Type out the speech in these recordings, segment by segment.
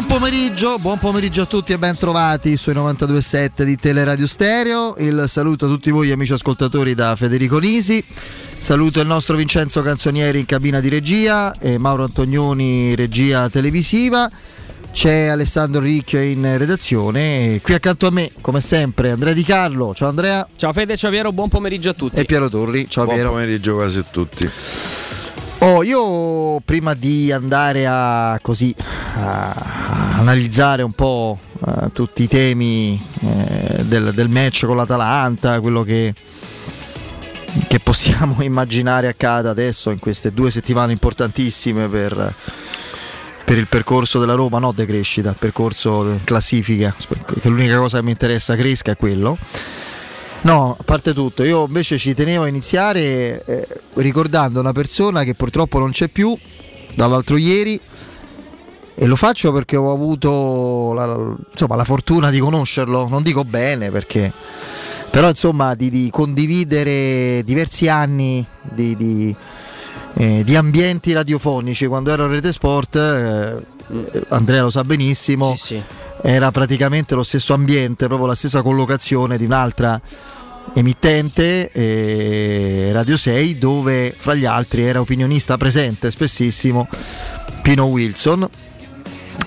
Buon pomeriggio, buon pomeriggio a tutti e ben trovati sui 92.7 di Teleradio Stereo. Il saluto a tutti voi amici ascoltatori da Federico Nisi. Saluto il nostro Vincenzo Canzonieri in cabina di regia e Mauro Antonioni regia televisiva. C'è Alessandro Ricchio in redazione. Qui accanto a me, come sempre, Andrea Di Carlo. Ciao Andrea. Ciao Fede, ciao Piero, buon pomeriggio a tutti. E Piero Torri. Ciao buon Piero. Buon pomeriggio quasi a tutti. Oh, io prima di andare a così a analizzare un po' uh, tutti i temi eh, del, del, match con l'Atalanta, quello che, che, possiamo immaginare accada adesso in queste due settimane importantissime per, per il percorso della Roma, no decrescita, percorso classifica, che l'unica cosa che mi interessa cresca è quello. No, a parte tutto, io invece ci tenevo a iniziare eh, ricordando una persona che purtroppo non c'è più dall'altro ieri e lo faccio perché ho avuto la, insomma, la fortuna di conoscerlo, non dico bene perché però insomma di, di condividere diversi anni di, di, eh, di, ambienti radiofonici quando ero a Rete Sport, eh, Andrea lo sa benissimo. Sì, sì era praticamente lo stesso ambiente, proprio la stessa collocazione di un'altra emittente eh, Radio 6 dove fra gli altri era opinionista presente spessissimo Pino Wilson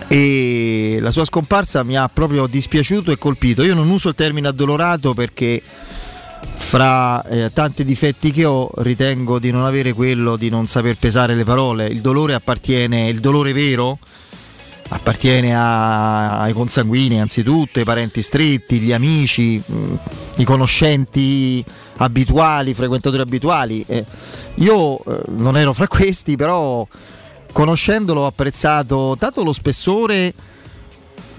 e la sua scomparsa mi ha proprio dispiaciuto e colpito. Io non uso il termine addolorato perché fra eh, tanti difetti che ho ritengo di non avere quello di non saper pesare le parole. Il dolore appartiene, il dolore vero appartiene a, ai consanguini anzitutto, ai parenti stretti, gli amici, mh, i conoscenti abituali, frequentatori abituali. Eh, io eh, non ero fra questi, però conoscendolo ho apprezzato tanto lo spessore,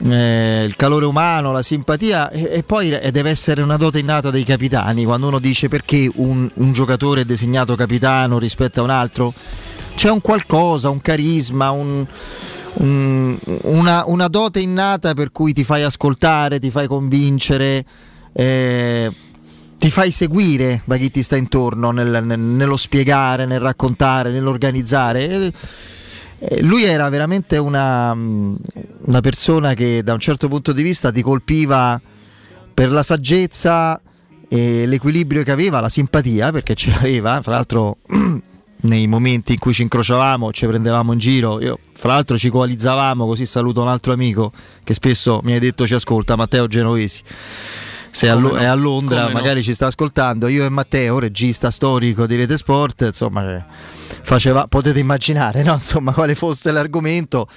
eh, il calore umano, la simpatia e, e, poi deve essere una dote innata dei capitani, quando uno dice perché un, un giocatore è designato capitano rispetto a un altro, c'è un qualcosa, un carisma, un un, una, una, dote innata per cui ti fai ascoltare, ti fai convincere, eh, ti fai seguire da chi ti sta intorno nel, nel, nello spiegare, nel raccontare, nell'organizzare. Eh, lui era veramente una, una persona che da un certo punto di vista ti colpiva per la saggezza e l'equilibrio che aveva, la simpatia, perché ce l'aveva, fra l'altro nei momenti in cui ci incrociavamo, ci prendevamo in giro. Io, fra l'altro, ci coalizzavamo. Così saluto un altro amico che spesso mi hai detto ci ascolta, Matteo Genovesi. Se a, no? è a Londra, Come magari no? ci sta ascoltando. Io e Matteo, regista storico di Rete Sport, insomma, faceva, potete immaginare no? insomma, quale fosse l'argomento.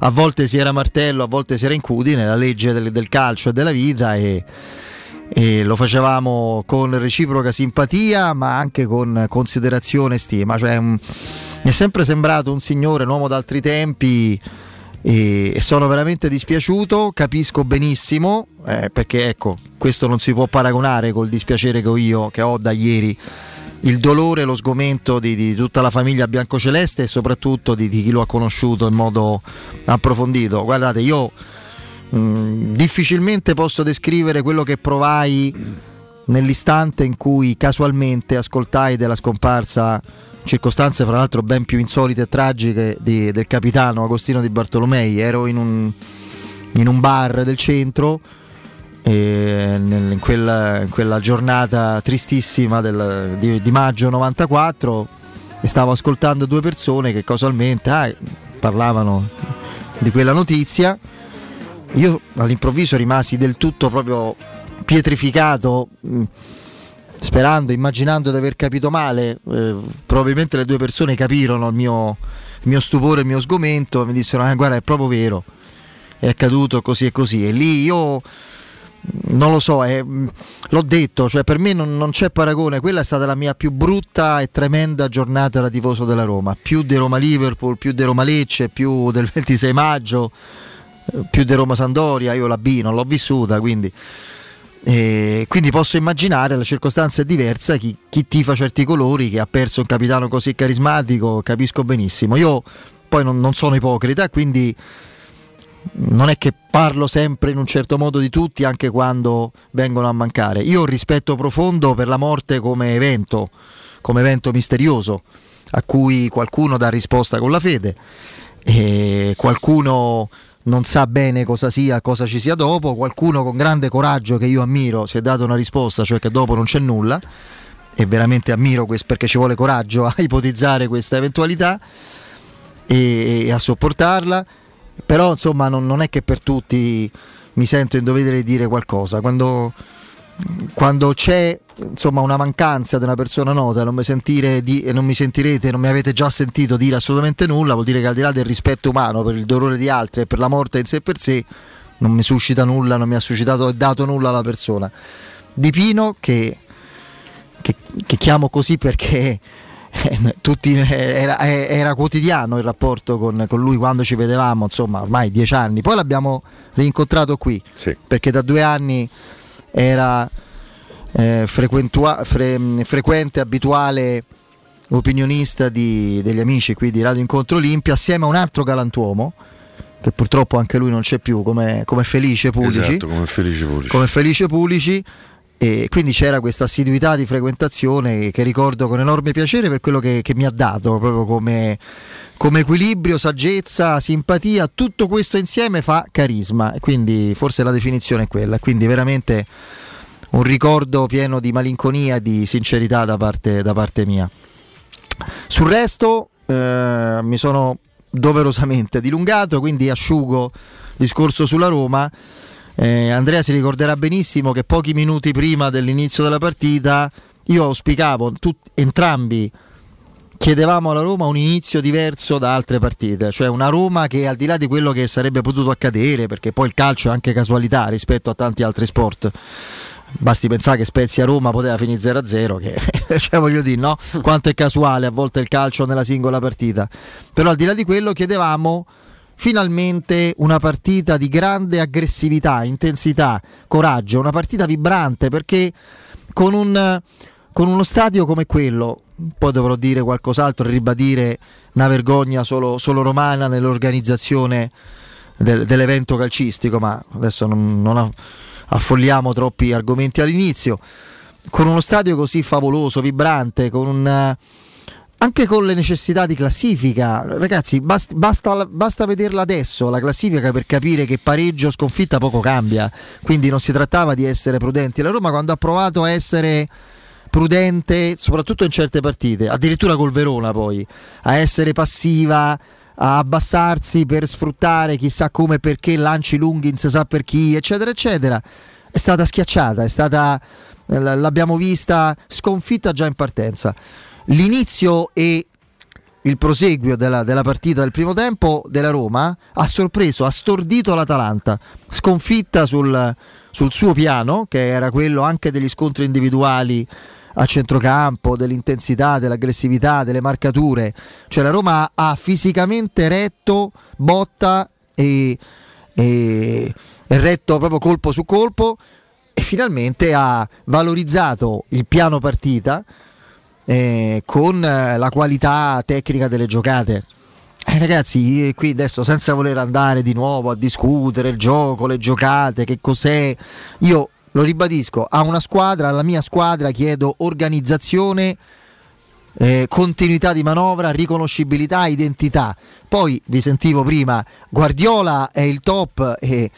A volte si era martello, a volte si era incudine, la legge del, del calcio e della vita. E, e lo facevamo con reciproca simpatia ma anche con considerazione e stima. Cioè, um, mi è sempre sembrato un signore, un uomo d'altri tempi e, e sono veramente dispiaciuto capisco benissimo eh, perché ecco questo non si può paragonare col dispiacere che ho io che ho da ieri. Il dolore lo sgomento di, di, tutta la famiglia biancoceleste e soprattutto di, di chi lo ha conosciuto in modo approfondito. Guardate io Mm, difficilmente posso descrivere quello che provai nell'istante in cui casualmente ascoltai della scomparsa circostanze fra l'altro ben più insolite e tragiche di, del capitano Agostino di Bartolomei. Ero in un, in un bar del centro nel, in, quella, in, quella, giornata tristissima del, di, di, maggio 94 e stavo ascoltando due persone che casualmente ah, parlavano di quella notizia io all'improvviso rimasi del tutto proprio pietrificato mm, sperando, immaginando di aver capito male, eh, probabilmente le due persone capirono il mio, il mio stupore, il mio sgomento, mi dissero, eh, guarda è proprio vero, è accaduto così e così. E lì io mm, non lo so, eh, l'ho detto, cioè per me non, non, c'è paragone, quella è stata la mia più brutta e tremenda giornata da tifoso della Roma, più di Roma Liverpool, più di Roma Lecce, più del 26 maggio più di Roma Sandoria, io la B non l'ho vissuta, quindi, eh, quindi posso immaginare la circostanza è diversa, chi, chi tifa certi colori, che ha perso un capitano così carismatico, capisco benissimo. Io poi non, non sono ipocrita, quindi non è che parlo sempre in un certo modo di tutti anche quando vengono a mancare. Io ho rispetto profondo per la morte come evento, come evento misterioso a cui qualcuno dà risposta con la fede e qualcuno non sa bene cosa sia, cosa ci sia dopo, qualcuno con grande coraggio che io ammiro si è dato una risposta, cioè che dopo non c'è nulla. E veramente ammiro questo perché ci vuole coraggio a ipotizzare questa eventualità e, e a sopportarla, però insomma non, non, è che per tutti mi sento in dovere di dire qualcosa, quando, quando c'è insomma una mancanza di una persona nota non mi, sentire di, non mi sentirete, non mi avete già sentito dire assolutamente nulla, vuol dire che al di là del rispetto umano per il dolore di altri e per la morte in sé per sé, non mi suscita nulla, non mi ha suscitato e dato nulla alla persona. Di Pino che, che, che chiamo così perché eh, tutti, era, era, quotidiano il rapporto con, con, lui quando ci vedevamo, insomma ormai dieci anni, poi l'abbiamo rincontrato qui sì. perché da due anni era eh, frequentua- fre- frequente, abituale opinionista di, degli amici qui di Radio Incontro Olimpia assieme a un altro galantuomo che purtroppo anche lui non c'è più come, come Felice Pulici. Esatto, come Felice Pulici, come Felice Pulici. E quindi c'era questa assiduità di frequentazione che ricordo con enorme piacere per quello che, che mi ha dato proprio come, come, equilibrio, saggezza, simpatia, tutto questo insieme fa carisma. E quindi forse la definizione è quella, quindi veramente un ricordo pieno di malinconia e di sincerità da parte, da parte mia. Sul resto eh, mi sono doverosamente dilungato, quindi asciugo il discorso sulla Roma. Eh, Andrea si ricorderà benissimo che pochi minuti prima dell'inizio della partita io auspicavo, tut- entrambi chiedevamo alla Roma un inizio diverso da altre partite, cioè una Roma che al di là di quello che sarebbe potuto accadere, perché poi il calcio è anche casualità rispetto a tanti altri sport, basti pensare che Spezia Roma poteva finire 0-0 che cioè voglio dire no? Quanto è casuale a volte il calcio nella singola partita. Però al di là di quello chiedevamo finalmente una partita di grande aggressività intensità coraggio una partita vibrante perché con, un, con uno stadio come quello poi dovrò dire qualcos'altro ribadire una vergogna solo, solo romana nell'organizzazione del, dell'evento calcistico ma adesso non, non ha affolliamo troppi argomenti all'inizio, con uno stadio così favoloso, vibrante, con un, anche con le necessità di classifica, ragazzi, basta, basta, basta, vederla adesso la classifica per capire che pareggio sconfitta poco cambia. Quindi non si trattava di essere prudenti. La Roma, quando ha provato a essere prudente, soprattutto in certe partite, addirittura col Verona, poi a essere passiva, a abbassarsi per sfruttare chissà come perché lanci lunghi non si sa per chi, eccetera, eccetera. È stata schiacciata, è stata, l'abbiamo vista sconfitta già in partenza. L'inizio e il proseguio della, della, partita del primo tempo della Roma ha sorpreso, ha stordito l'Atalanta, sconfitta sul, sul suo piano, che era quello anche degli scontri individuali a centrocampo, dell'intensità, dell'aggressività, delle marcature. Cioè la Roma ha fisicamente retto botta e, e, e retto proprio colpo su colpo e finalmente ha valorizzato il piano partita eh, con la qualità tecnica delle giocate. Eh, ragazzi, qui adesso senza voler andare di nuovo a discutere il gioco, le giocate, che cos'è, io lo ribadisco, a una squadra, alla mia squadra chiedo organizzazione, eh, continuità di manovra, riconoscibilità, identità. Poi vi sentivo prima, Guardiola è il top e,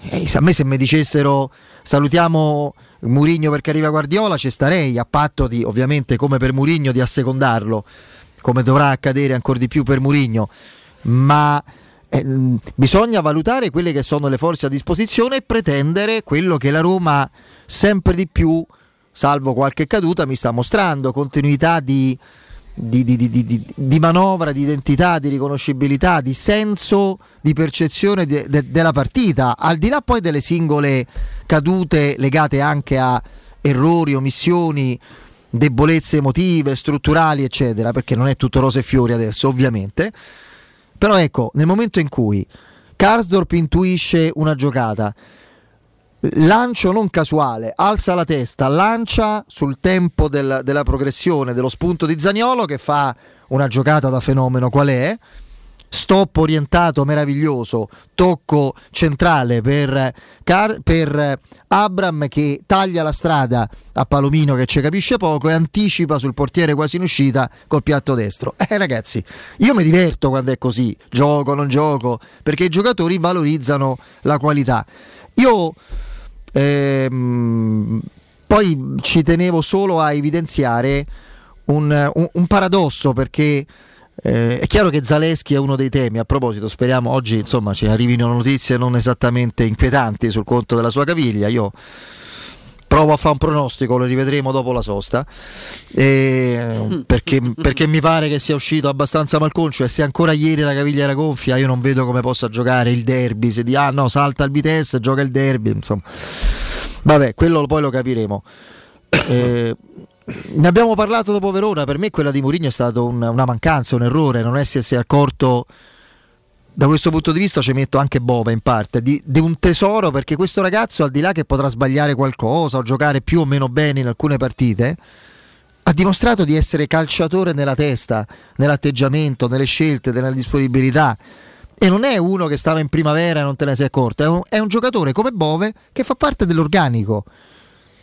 e a me se mi dicessero salutiamo Murigno perché arriva Guardiola ci starei, a patto di ovviamente come per Murigno di assecondarlo, come dovrà accadere ancora di più per Murigno, ma eh, bisogna valutare quelle che sono le forze a disposizione e pretendere quello che la Roma sempre di più, salvo qualche caduta, mi sta mostrando, continuità di, di, di, di manovra, di identità, di riconoscibilità, di senso di percezione de, de, della partita, al di là poi delle singole cadute legate anche a errori, omissioni, debolezze emotive, strutturali, eccetera, perché non è tutto rose e fiori adesso, ovviamente però ecco, nel momento in cui Karsdorp intuisce una giocata, lancio non casuale, alza la testa, lancia sul tempo del, della progressione dello spunto di Zagnolo che fa una giocata da fenomeno. Qual è stop orientato meraviglioso, tocco centrale per, Car- per Abram che taglia la strada a Palomino che ci capisce poco e anticipa sul portiere quasi in uscita col piatto destro. Eh ragazzi, io mi diverto quando è così, gioco, non gioco, perché i giocatori valorizzano la qualità. Io ehm, poi ci tenevo solo a evidenziare un, un, un paradosso perché eh, è chiaro che Zaleschi è uno dei temi, a proposito speriamo oggi insomma ci arrivino notizie non esattamente inquietanti sul conto della sua caviglia, io provo a fare un pronostico, lo rivedremo dopo la sosta, eh, perché, perché, mi pare che sia uscito abbastanza malconcio e se ancora ieri la caviglia era gonfia io non vedo come possa giocare il derby, se di ah no salta il Vitesse, gioca il derby, insomma, vabbè quello poi lo capiremo. Eh, ne abbiamo parlato dopo Verona, per me quella di Mourinho è stata un, una mancanza, un errore, non essersi accorto. Da questo punto di vista ci metto anche Bova in parte, di, di, un tesoro perché questo ragazzo al di là che potrà sbagliare qualcosa o giocare più o meno bene in alcune partite, ha dimostrato di essere calciatore nella testa, nell'atteggiamento, nelle scelte, nella disponibilità. E non è uno che stava in primavera e non te ne sei accorto, è un, è un giocatore come Bove che fa parte dell'organico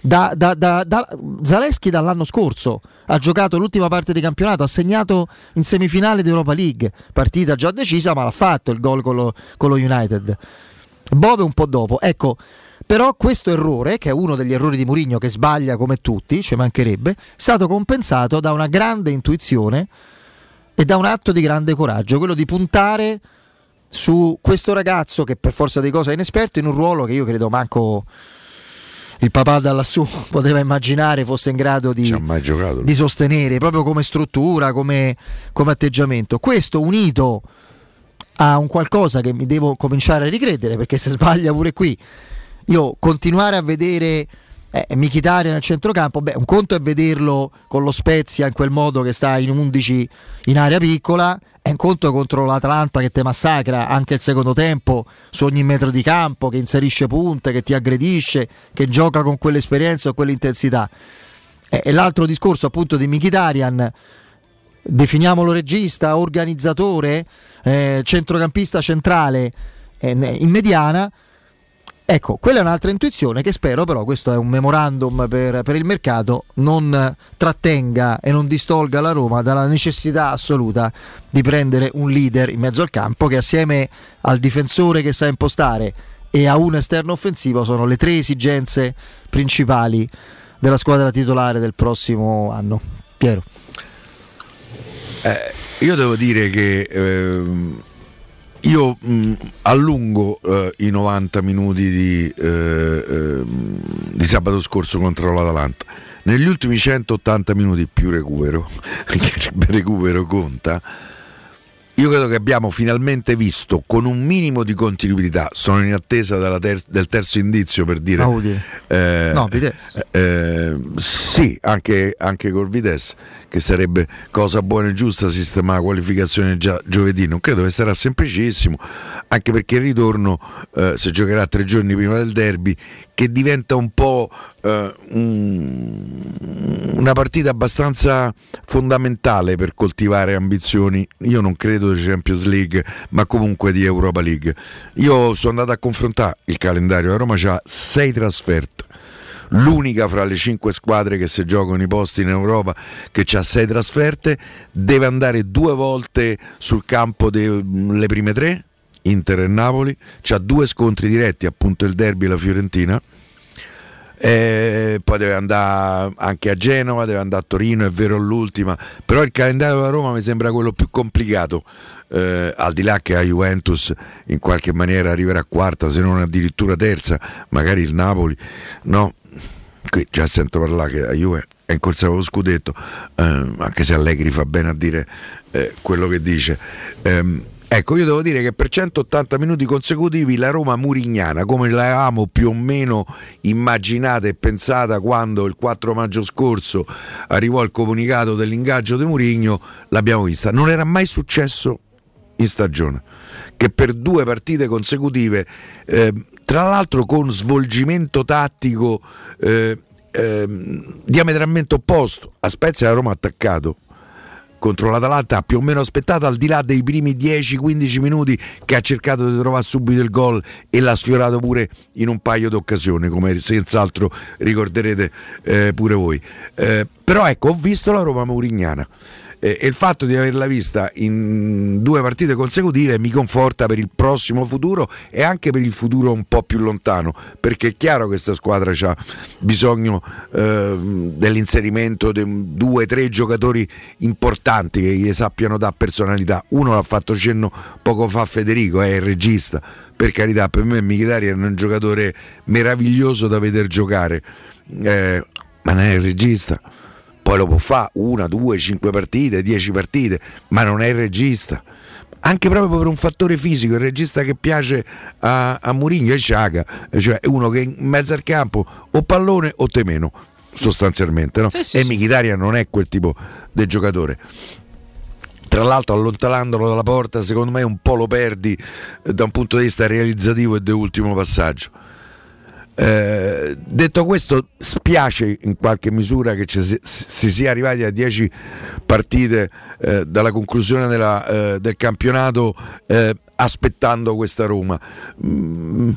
da, da, da, da, Zaleschi dall'anno scorso ha giocato l'ultima parte di campionato, ha segnato in semifinale di Europa League, partita già decisa ma l'ha fatto il gol con lo, con lo United. Bove un po' dopo, ecco, però questo errore, che è uno degli errori di Mourinho che sbaglia come tutti, ci mancherebbe, è stato compensato da una grande intuizione e da un atto di grande coraggio, quello di puntare su questo ragazzo che per forza di cose è inesperto in un ruolo che io credo manco il papà da lassù poteva immaginare fosse in grado di, di sostenere proprio come struttura, come, come, atteggiamento. Questo unito a un qualcosa che mi devo cominciare a ricredere perché se sbaglia pure qui, io continuare a vedere eh, Michitaria nel centrocampo, beh, un conto è vederlo con lo Spezia in quel modo che sta in 11 in area piccola è un conto contro l'Atalanta che ti massacra anche il secondo tempo su ogni metro di campo, che inserisce punte, che ti aggredisce, che gioca con quell'esperienza o quell'intensità. E, l'altro discorso appunto di Mkhitaryan, definiamolo regista, organizzatore, eh, centrocampista centrale eh, in mediana, Ecco, quella è un'altra intuizione che spero però, questo è un memorandum per, per, il mercato, non trattenga e non distolga la Roma dalla necessità assoluta di prendere un leader in mezzo al campo che assieme al difensore che sa impostare e a un esterno offensivo sono le tre esigenze principali della squadra titolare del prossimo anno. Piero. Eh, io devo dire che... Eh io mh, allungo eh, i 90 minuti di, eh, eh, di, sabato scorso contro l'Atalanta. Negli ultimi 180 minuti più recupero, perché recupero conta, io credo che abbiamo finalmente visto con un minimo di continuità, sono in attesa ter- del terzo indizio per dire... Audi. Eh, no, Vitesse. Eh, sì, anche, anche col Vitesse, che sarebbe cosa buona e giusta sistemare la qualificazione già giovedì. Non credo che sarà semplicissimo, anche perché il ritorno, eh, se giocherà tre giorni prima del derby, che diventa un po' eh, un, una partita abbastanza fondamentale per coltivare ambizioni. Io non credo di Champions League, ma comunque di Europa League. Io sono andato a confrontare il calendario. La Roma ha sei trasferte l'unica fra le cinque squadre che si giocano i posti in Europa che ha sei trasferte, deve andare due volte sul campo delle prime tre, Inter e Napoli, ha due scontri diretti, appunto il derby e la Fiorentina. E poi deve andare anche a Genova, deve andare a Torino, è vero l'ultima, però il calendario della Roma mi sembra quello più complicato, eh, al di là che la Juventus in qualche maniera arriverà quarta, se non addirittura terza, magari il Napoli, no, qui già sento parlare che la Juve è in corsa con lo scudetto, eh, anche se Allegri fa bene a dire eh, quello che dice. Eh, ecco, io devo dire che per 180 minuti consecutivi la Roma murignana, come l'avevamo più o meno immaginata e pensata quando il 4 maggio scorso arrivò il comunicato dell'ingaggio di Murigno, l'abbiamo vista. Non era mai successo in stagione che per due partite consecutive eh, tra l'altro con svolgimento tattico eh, eh, diametralmente opposto. A Spezia la Roma ha attaccato, contro l'Atalanta ha più o meno aspettato al di là dei primi 10-15 minuti che ha cercato di trovare subito il gol e l'ha sfiorato pure in un paio di occasioni come senz'altro ricorderete eh, pure voi eh, però ecco ho visto la Roma Murignana eh, e il fatto di averla vista in due partite consecutive mi conforta per il prossimo futuro e anche per il futuro un po' più lontano, perché è chiaro che questa squadra ha bisogno eh, dell'inserimento di due o tre giocatori importanti che gli sappiano dare personalità. Uno l'ha fatto cenno poco fa Federico, è il regista, per carità, per me Michitari è un giocatore meraviglioso da vedere giocare, eh, ma non è il regista poi lo può fare una, due, cinque partite, dieci partite, ma non è il regista. Anche proprio per un fattore fisico, il regista che piace a, a Murigno è Ciaga, cioè uno che in mezzo al campo o pallone o temeno, sostanzialmente. No? Sì, sì, e sì. Michitaria non è quel tipo di giocatore tra l'altro allontanandolo dalla porta secondo me un po' lo perdi da un punto di vista realizzativo e di ultimo passaggio eh, detto questo, spiace in qualche misura che si, si sia arrivati a 10 partite eh, dalla conclusione della, eh, del campionato eh, aspettando questa Roma. Mm,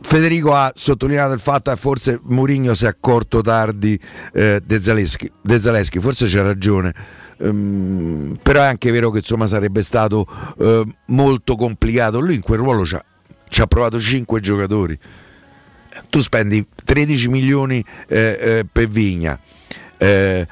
Federico ha sottolineato il fatto che forse Mourinho si è accorto tardi eh, De, Zaleschi, De Zaleschi, forse c'ha ragione. Um, però è anche vero che insomma sarebbe stato molto complicato. Lui in quel ruolo ci ha provato 5 giocatori tu spendi 13 milioni eh, eh, per Vigna. Eh,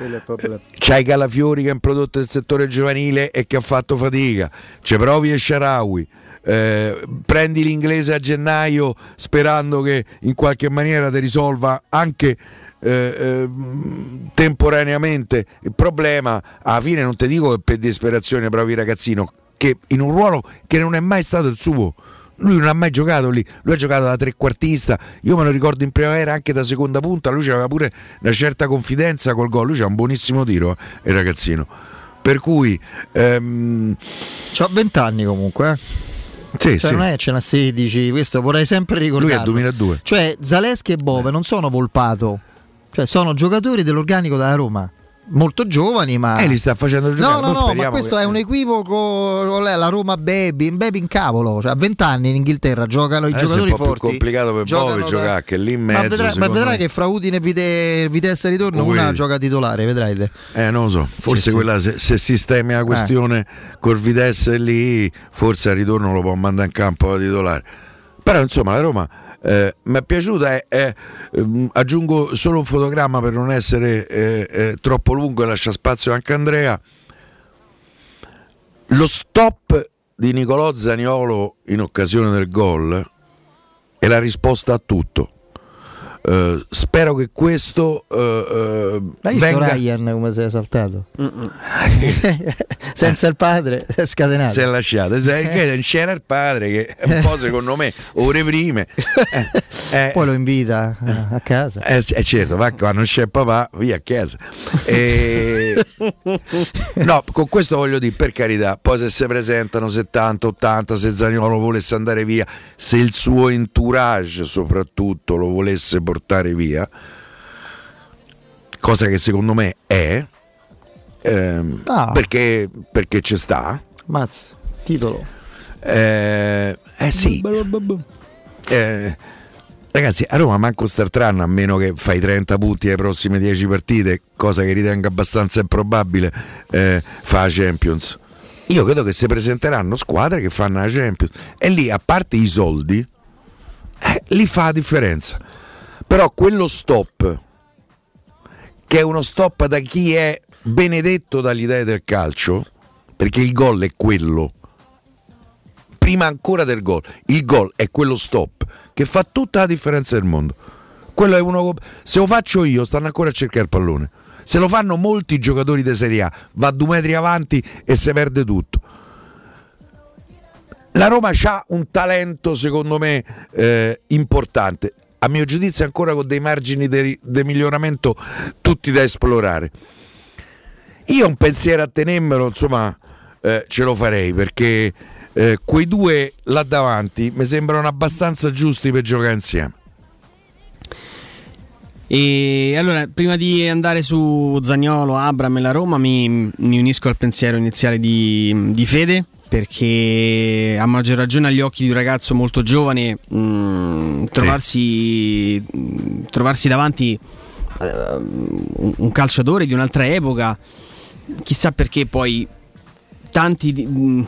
c'hai Calafiori che è un prodotto del settore giovanile e che ha fatto fatica, c'è Provi e Sharawi. Eh, prendi l'inglese a gennaio sperando che in qualche maniera ti risolva anche eh, eh, temporaneamente il problema alla fine non ti dico che per disperazione provi ragazzino che in un ruolo che non è mai stato il suo lui non ha mai giocato lì, lui ha giocato da trequartista, io me lo ricordo in primavera anche da seconda punta, lui aveva pure una certa confidenza col gol, lui c'ha un buonissimo tiro, eh, il ragazzino. Per cui... Ehm... C'ha 20 anni comunque, eh. Sì, cioè, sì. non è ce n'ha 16, questo vorrei sempre ricordare. Lui è 2002. Cioè Zaleschi e Bove non sono Volpato, cioè sono giocatori dell'organico della Roma molto giovani, ma. Eh, li sta facendo giocare. No, no, no, ma questo che... è un equivoco. La Roma Baby, in Baby in cavolo. Cioè, a 20 anni in Inghilterra giocano i Adesso giocatori è un po' forti. Più complicato per Bove giocare, che lì in mezzo. Ma vedrai, ma vedrai che fra Udine e Vite, Vitesse ritorno, Ui. una gioca titolare, vedrai. Te. Eh, non lo so. Forse sì, quella, sì. Se, se, sistemi la eh. questione eh. col Vitesse lì, forse al ritorno lo può mandare in campo da titolare. Però insomma, la Roma eh, mi è piaciuta eh, eh, aggiungo solo un fotogramma per non essere eh, eh, troppo lungo e lascia spazio anche a Andrea. Lo stop di Nicolò Zaniolo in occasione del gol è la risposta a tutto. Uh, spero che questo uh, uh, Hai visto venga... Ryan come si è saltato senza il padre si è scatenato. Si è lasciato se, c'era il padre che un po' secondo me ore prime. Eh, eh, poi lo invita a casa. Eh, eh, certo va quando non c'è papà via a casa. E... no con questo voglio dire per carità poi se si presentano 70 80 se Zaniolo volesse andare via se il suo entourage soprattutto lo volesse portare portare via, cosa che secondo me è, ehm, ah. perché, perché c'è sta. Mazzo, titolo. Eh, eh sì. Eh, ragazzi, a Roma manco Startran a meno che fai 30 punti alle prossime 10 partite, cosa che ritengo abbastanza improbabile, eh, fa la Champions. Io credo che si presenteranno squadre che fanno la Champions e lì, a parte i soldi, eh, lì fa la differenza. Però quello stop, che è uno stop da chi è benedetto dagli dei del calcio, perché il gol è quello, prima ancora del gol, il gol è quello stop che fa tutta la differenza del mondo. Quello è uno, se lo faccio io, stanno ancora a cercare il pallone. Se lo fanno molti giocatori di Serie A, va due metri avanti e si perde tutto. La Roma ha un talento, secondo me, eh, importante a mio giudizio ancora con dei margini di miglioramento tutti da esplorare. Io un pensiero a tenermelo, insomma, eh, ce lo farei perché eh, quei due là davanti mi sembrano abbastanza giusti per giocare insieme. E allora, prima di andare su Zagnolo, Abram e la Roma, mi, mi unisco al pensiero iniziale di, di, Fede. Perché a maggior ragione agli occhi di un ragazzo molto giovane mh, mm, trovarsi, mh, mm, trovarsi, davanti uh, un calciatore di un'altra epoca, chissà perché poi tanti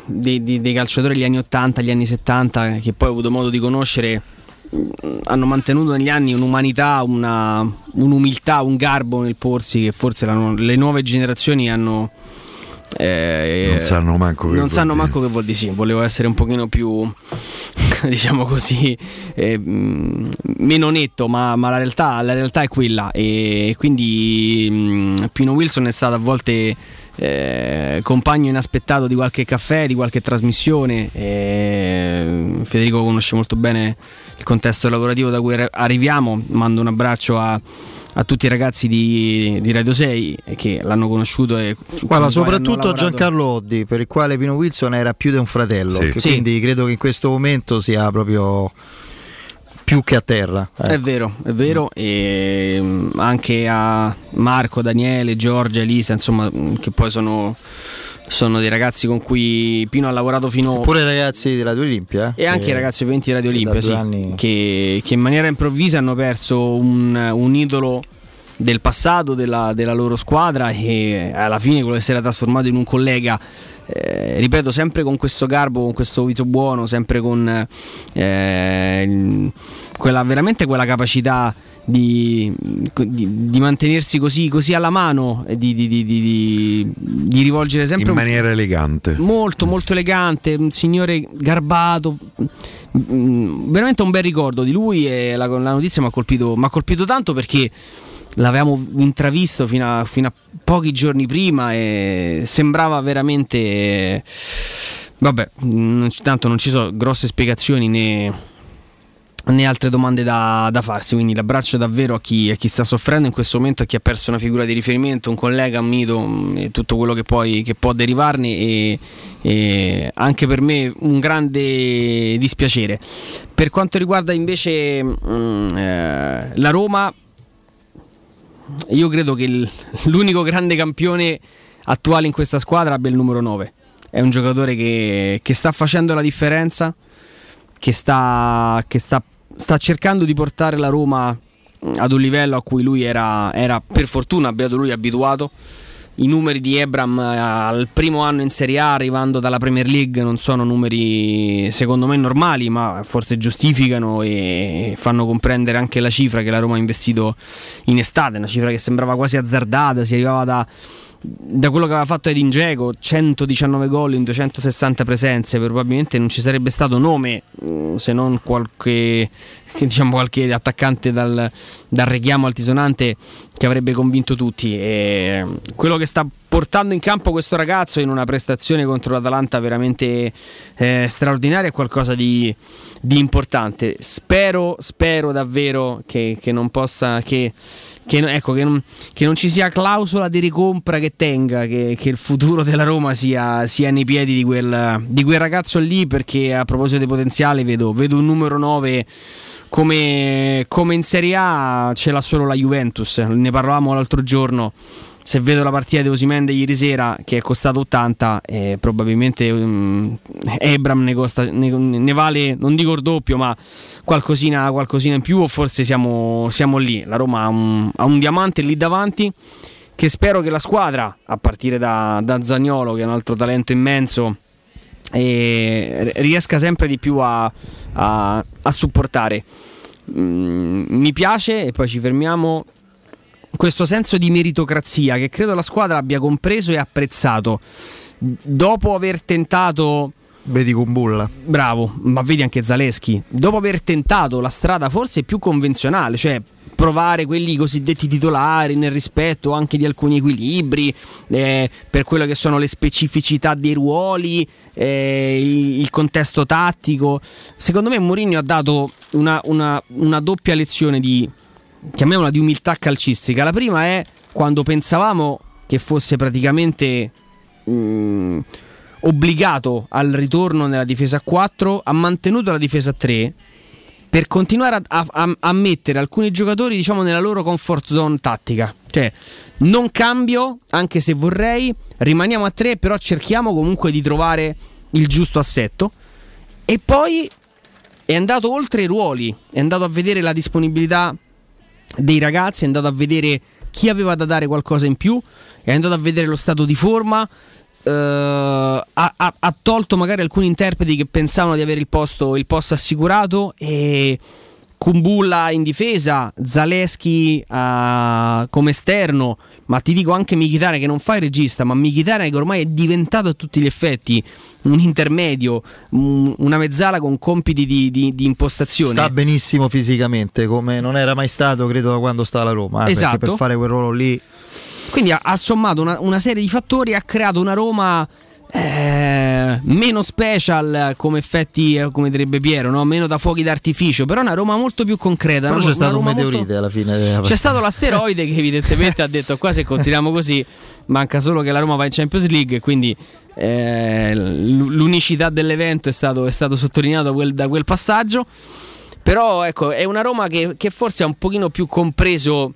dei, dei, dei calciatori degli anni 80, gli anni 70 che poi ho avuto modo di conoscere hanno mantenuto negli anni un'umanità, una, un'umiltà, un garbo nel porsi che forse la, le nuove generazioni hanno. Eh, non sanno manco che non sanno manco che vuol dire sì volevo essere un pochino più diciamo così eh, meno netto ma, ma la, realtà, la, realtà, è quella e quindi mh, Pino Wilson è stato a volte eh, compagno inaspettato di qualche caffè, di qualche trasmissione. Eh, Federico conosce molto bene il contesto lavorativo da cui arriviamo. Mando un abbraccio a, a tutti i ragazzi di, di, Radio 6 che l'hanno conosciuto. E Guarda, soprattutto a Giancarlo Oddi, per il quale Pino Wilson era più di un fratello. Sì. Quindi sì. credo che in questo momento sia proprio più che a terra. Ecco. È vero, è vero, e mm, anche a Marco, Daniele, Giorgia, Elisa, insomma, mm, che poi sono, sono dei ragazzi con cui Pino ha lavorato fino. Pure i ragazzi di Radio Olimpia. Eh? E anche i ragazzi ovviamente di Radio Olimpia, sì, anni... che, che, in maniera improvvisa hanno perso un, un idolo del passato della, della, loro squadra e alla fine quello che si era trasformato in un collega eh, ripeto sempre con questo garbo con questo viso buono sempre con eh, quella, veramente quella capacità di, di, di, mantenersi così, così, alla mano di, di, rivolgere sempre in maniera elegante. Molto molto elegante un signore garbato mm, veramente un bel ricordo di lui e la, la notizia mi ha colpito, colpito tanto perché l'avevamo intravisto fino a, fino a, pochi giorni prima e sembrava veramente... Vabbè, tanto non ci sono grosse spiegazioni né, né altre domande da, da, farsi, quindi l'abbraccio davvero a chi, a chi, sta soffrendo in questo momento, a chi ha perso una figura di riferimento, un collega, un mito mm, e tutto quello che, poi, che può derivarne e, e, anche per me un grande dispiacere. Per quanto riguarda invece mh, mm, eh, la Roma, io credo che il, l'unico grande campione attuale in questa squadra abbia il numero 9. È un giocatore che, che sta facendo la differenza, che, sta, che sta, sta, cercando di portare la Roma ad un livello a cui lui era, era per fortuna, beato lui, abituato i numeri di Ebram eh, al primo anno in Serie A arrivando dalla Premier League non sono numeri secondo me normali ma forse giustificano e fanno comprendere anche la cifra che la Roma ha investito in estate, una cifra che sembrava quasi azzardata, si arrivava da da quello che aveva fatto Edin Dzeko 119 gol in 260 presenze probabilmente non ci sarebbe stato nome mm, se non qualche, diciamo, qualche attaccante dal, dal, richiamo altisonante che avrebbe convinto tutti. E quello che sta portando in campo questo ragazzo in una prestazione contro l'Atalanta veramente eh, straordinaria è qualcosa di, di importante. Spero, spero davvero che, che non possa che che, ecco, che, non, che, non, ci sia clausola di ricompra che tenga, che, che il futuro della Roma sia, sia nei piedi di quel, di quel, ragazzo lì, perché a proposito di potenziale vedo, vedo un numero 9 come, come in Serie A ce l'ha solo la Juventus, ne parlavamo l'altro giorno se vedo la partita di Osimende ieri sera che è costato 80 eh, probabilmente Ebram ne, costa, ne, ne, vale non dico il doppio ma qualcosina, qualcosina in più o forse siamo, siamo lì. La Roma ha un, ha un, diamante lì davanti che spero che la squadra a partire da, da Zagnolo che è un altro talento immenso eh, riesca sempre di più a, a, a supportare. Mm, mi piace e poi ci fermiamo questo senso di meritocrazia che credo la squadra abbia compreso e apprezzato dopo aver tentato Vedi Kumbulla. Bravo, ma vedi anche Zaleschi. Dopo aver tentato la strada forse più convenzionale, cioè provare quelli cosiddetti titolari nel rispetto anche di alcuni equilibri, eh, per quello che sono le specificità dei ruoli, eh, il, il, contesto tattico. Secondo me Mourinho ha dato una, una, una doppia lezione di chiamiamola di umiltà calcistica. La prima è quando pensavamo che fosse praticamente mh, mm, obbligato al ritorno nella difesa a 4, ha mantenuto la difesa a 3 per continuare a, a, a, mettere alcuni giocatori diciamo nella loro comfort zone tattica. Cioè, non cambio, anche se vorrei, rimaniamo a tre, però cerchiamo comunque di trovare il giusto assetto. E poi è andato oltre i ruoli, è andato a vedere la disponibilità dei ragazzi, è andato a vedere chi aveva da dare qualcosa in più, è andato a vedere lo stato di forma, Uh, ha, ha, ha, tolto magari alcuni interpreti che pensavano di avere il posto, il posto assicurato e Kumbulla in difesa, Zaleschi uh, come esterno, ma ti dico anche Michitane che non fa il regista, ma Michitane che ormai è diventato a tutti gli effetti un intermedio, un, una mezzala con compiti di, di, di, impostazione. Sta benissimo fisicamente, come non era mai stato credo da quando sta alla Roma, eh, esatto. per fare quel ruolo lì quindi ha, ha sommato una, una, serie di fattori ha creato una Roma eh, meno special come effetti, eh, come direbbe Piero, no? meno da fuochi d'artificio, però una Roma molto più concreta. Però c'è stato un meteorite molto... alla fine. C'è stato l'asteroide che evidentemente ha detto qua se continuiamo così manca solo che la Roma va in Champions League, quindi eh, l'unicità dell'evento è stato, è stato sottolineato quel, da quel passaggio. Però ecco, è una Roma che, che forse ha un pochino più compreso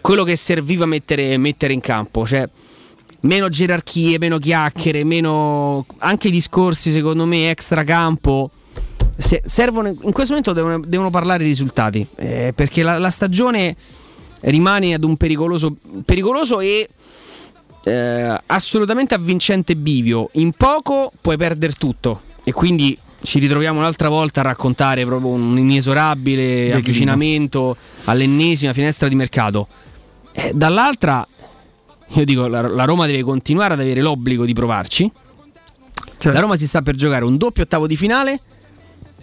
quello che serviva mettere, mettere in campo. Cioè, meno gerarchie, meno chiacchiere, meno anche discorsi, secondo me, extra campo. Se, servono, in questo momento devono, devono parlare i risultati eh, perché la, la, stagione rimane ad un pericoloso, pericoloso e eh, assolutamente avvincente bivio. In poco puoi perdere tutto e quindi ci ritroviamo un'altra volta a raccontare proprio un inesorabile avvicinamento all'ennesima finestra di mercato. Eh, dall'altra, io dico, la, la, Roma deve continuare ad avere l'obbligo di provarci. Certo. La Roma si sta per giocare un doppio ottavo di finale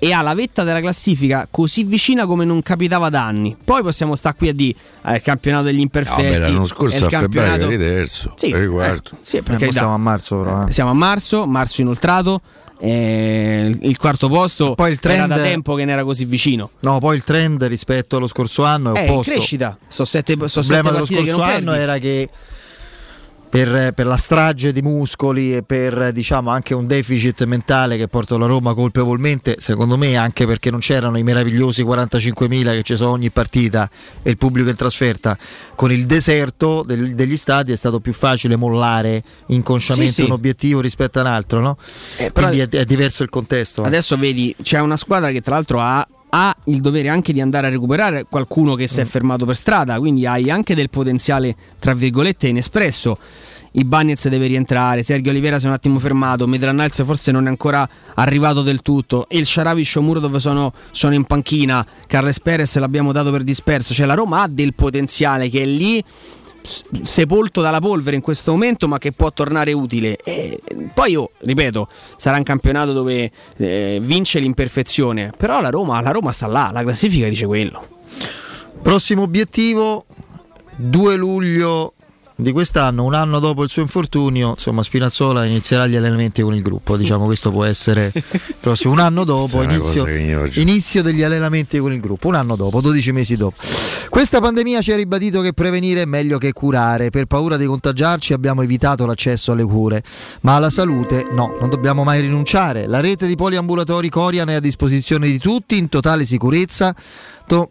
e ha la vetta della classifica così vicina come non capitava da anni. Poi possiamo stare qui a dire eh, il campionato degli imperfetti. No, l'anno scorso a campionato... febbraio eri terzo. Sì, eh, sì perché eh, siamo a marzo. Però, eh. Siamo a marzo, marzo inoltrato. Eh, il quarto posto poi il trend, era da tempo che ne era così vicino. No, poi il trend rispetto allo scorso anno è eh, opposto. crescita. So sette, so il problema dello scorso anno era che per, per, la strage di muscoli e per diciamo, anche un deficit mentale che porta la Roma colpevolmente, secondo me anche perché non c'erano i meravigliosi 45.000 che ci sono ogni partita e il pubblico in trasferta, con il deserto del, degli stadi è stato più facile mollare inconsciamente sì, sì. un obiettivo rispetto a un altro, no? eh, quindi è, è, diverso il contesto. Adesso vedi, c'è una squadra che tra l'altro ha ha il dovere anche di andare a recuperare qualcuno che si è mm. fermato per strada, quindi hai anche del potenziale, tra virgolette, inespresso. I Bagnets deve rientrare, Sergio Olivera si è un attimo fermato, Medranals forse non è ancora arrivato del tutto, il Sharavi Shomurodov sono, sono in panchina, Carles Perez l'abbiamo dato per disperso, cioè la Roma ha del potenziale che è lì sepolto dalla polvere in questo momento, ma che può tornare utile. E poi io, ripeto, sarà un campionato dove eh, vince l'imperfezione, però la Roma, la Roma sta là, la classifica dice quello. Prossimo obiettivo 2 luglio di quest'anno, un anno dopo il suo infortunio, insomma Spinazzola inizierà gli allenamenti con il gruppo, diciamo questo può essere prossimo, un anno dopo, inizio, inizio, degli allenamenti con il gruppo, un anno dopo, 12 mesi dopo. Questa pandemia ci ha ribadito che prevenire è meglio che curare, per paura di contagiarci abbiamo evitato l'accesso alle cure, ma alla salute no, non dobbiamo mai rinunciare, la rete di poliambulatori Corian è a disposizione di tutti in totale sicurezza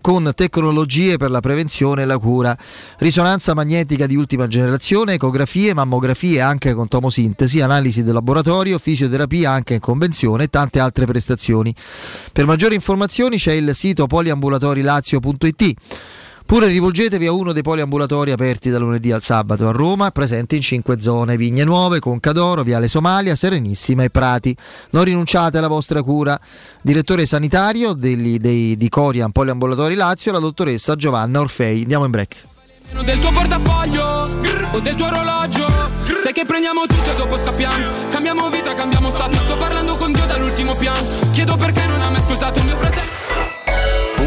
con tecnologie per la prevenzione e la cura, risonanza magnetica di ultima generazione, ecografie, mammografie anche con tomosintesi, analisi del laboratorio, fisioterapia anche in convenzione e tante altre prestazioni. Per maggiori informazioni c'è il sito poliambulatorilazio.it. Pure rivolgetevi a uno dei poliambulatori aperti da lunedì al sabato a Roma, presenti in cinque zone: Vigne Nuove, Concadoro, Viale Somalia, Serenissima e Prati. Non rinunciate alla vostra cura. Direttore sanitario degli, dei, di Corian Poliambulatori Lazio, la dottoressa Giovanna Orfei. Andiamo in break. Del tuo portafoglio o del tuo orologio Sai che prendiamo tutto e dopo scappiamo Cambiamo vita, cambiamo stato Sto parlando con Dio dall'ultimo piano Chiedo perché non ha mai ascoltato mio fratello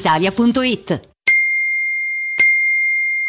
brispalitalia.it.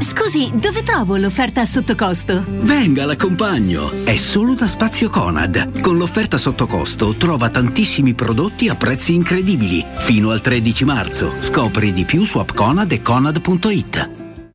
Scusi, dove trovo l'offerta sotto costo? Venga, l'accompagno. È solo da Spazio Conad. Con l'offerta sotto costo trova tantissimi prodotti a prezzi incredibili. Fino al 13 marzo. Scopri di più su appconad e conad.it.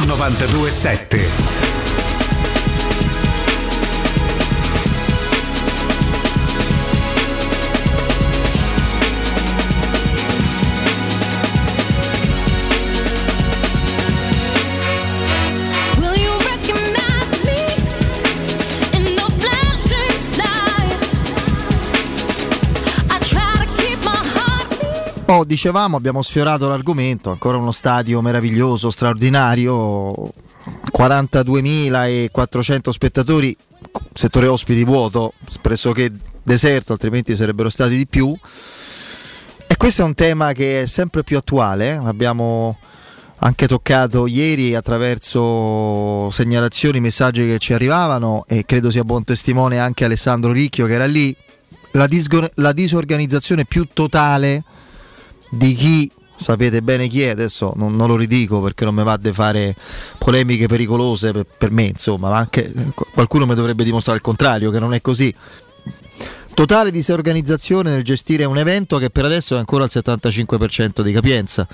927. Oh, dicevamo, abbiamo sfiorato l'argomento, ancora uno stadio meraviglioso, straordinario, 42.400 spettatori, settore ospiti vuoto, pressoché deserto, altrimenti sarebbero stati di più. E questo è un tema che è sempre più attuale, eh. l'abbiamo anche toccato ieri attraverso segnalazioni, messaggi che ci arrivavano e credo sia buon testimone anche Alessandro Ricchio che era lì. La, disgo- la disorganizzazione più totale di chi, sapete bene chi è, adesso non, non lo ridico perché non mi va di fare polemiche pericolose per, per me, insomma, ma anche eh, qualcuno mi dovrebbe dimostrare il contrario, che non è così totale disorganizzazione nel gestire un evento che per adesso è ancora al 75% di capienza.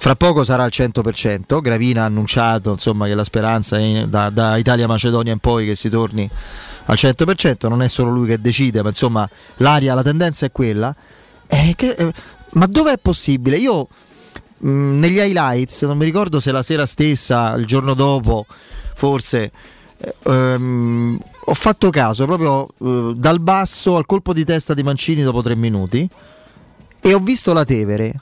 Fra poco sarà al 100%, Gravina ha annunciato insomma, che la speranza è da, da Italia-Macedonia in poi che si torni al 100%, non è solo lui che decide, ma insomma l'aria, la tendenza è quella. Eh, che, eh, ma dove è possibile? Io mh, negli highlights, non mi ricordo se la sera stessa, il giorno dopo, forse... eh, ehm, ho fatto caso proprio eh, dal basso al colpo di testa di Mancini dopo tre minuti e ho visto la Tevere.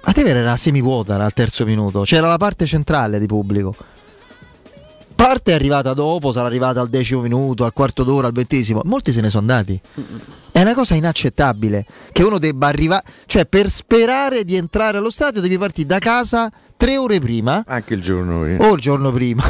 La Tevere era semivuota al terzo minuto, c'era la parte centrale di pubblico. Parte è arrivata dopo, sarà arrivata al decimo minuto, al quarto d'ora, al ventesimo. Molti se ne sono andati. È una cosa inaccettabile che uno debba arrivare, cioè per sperare di entrare allo stadio devi partire da casa tre ore prima Anche il giorno prima. o il giorno prima.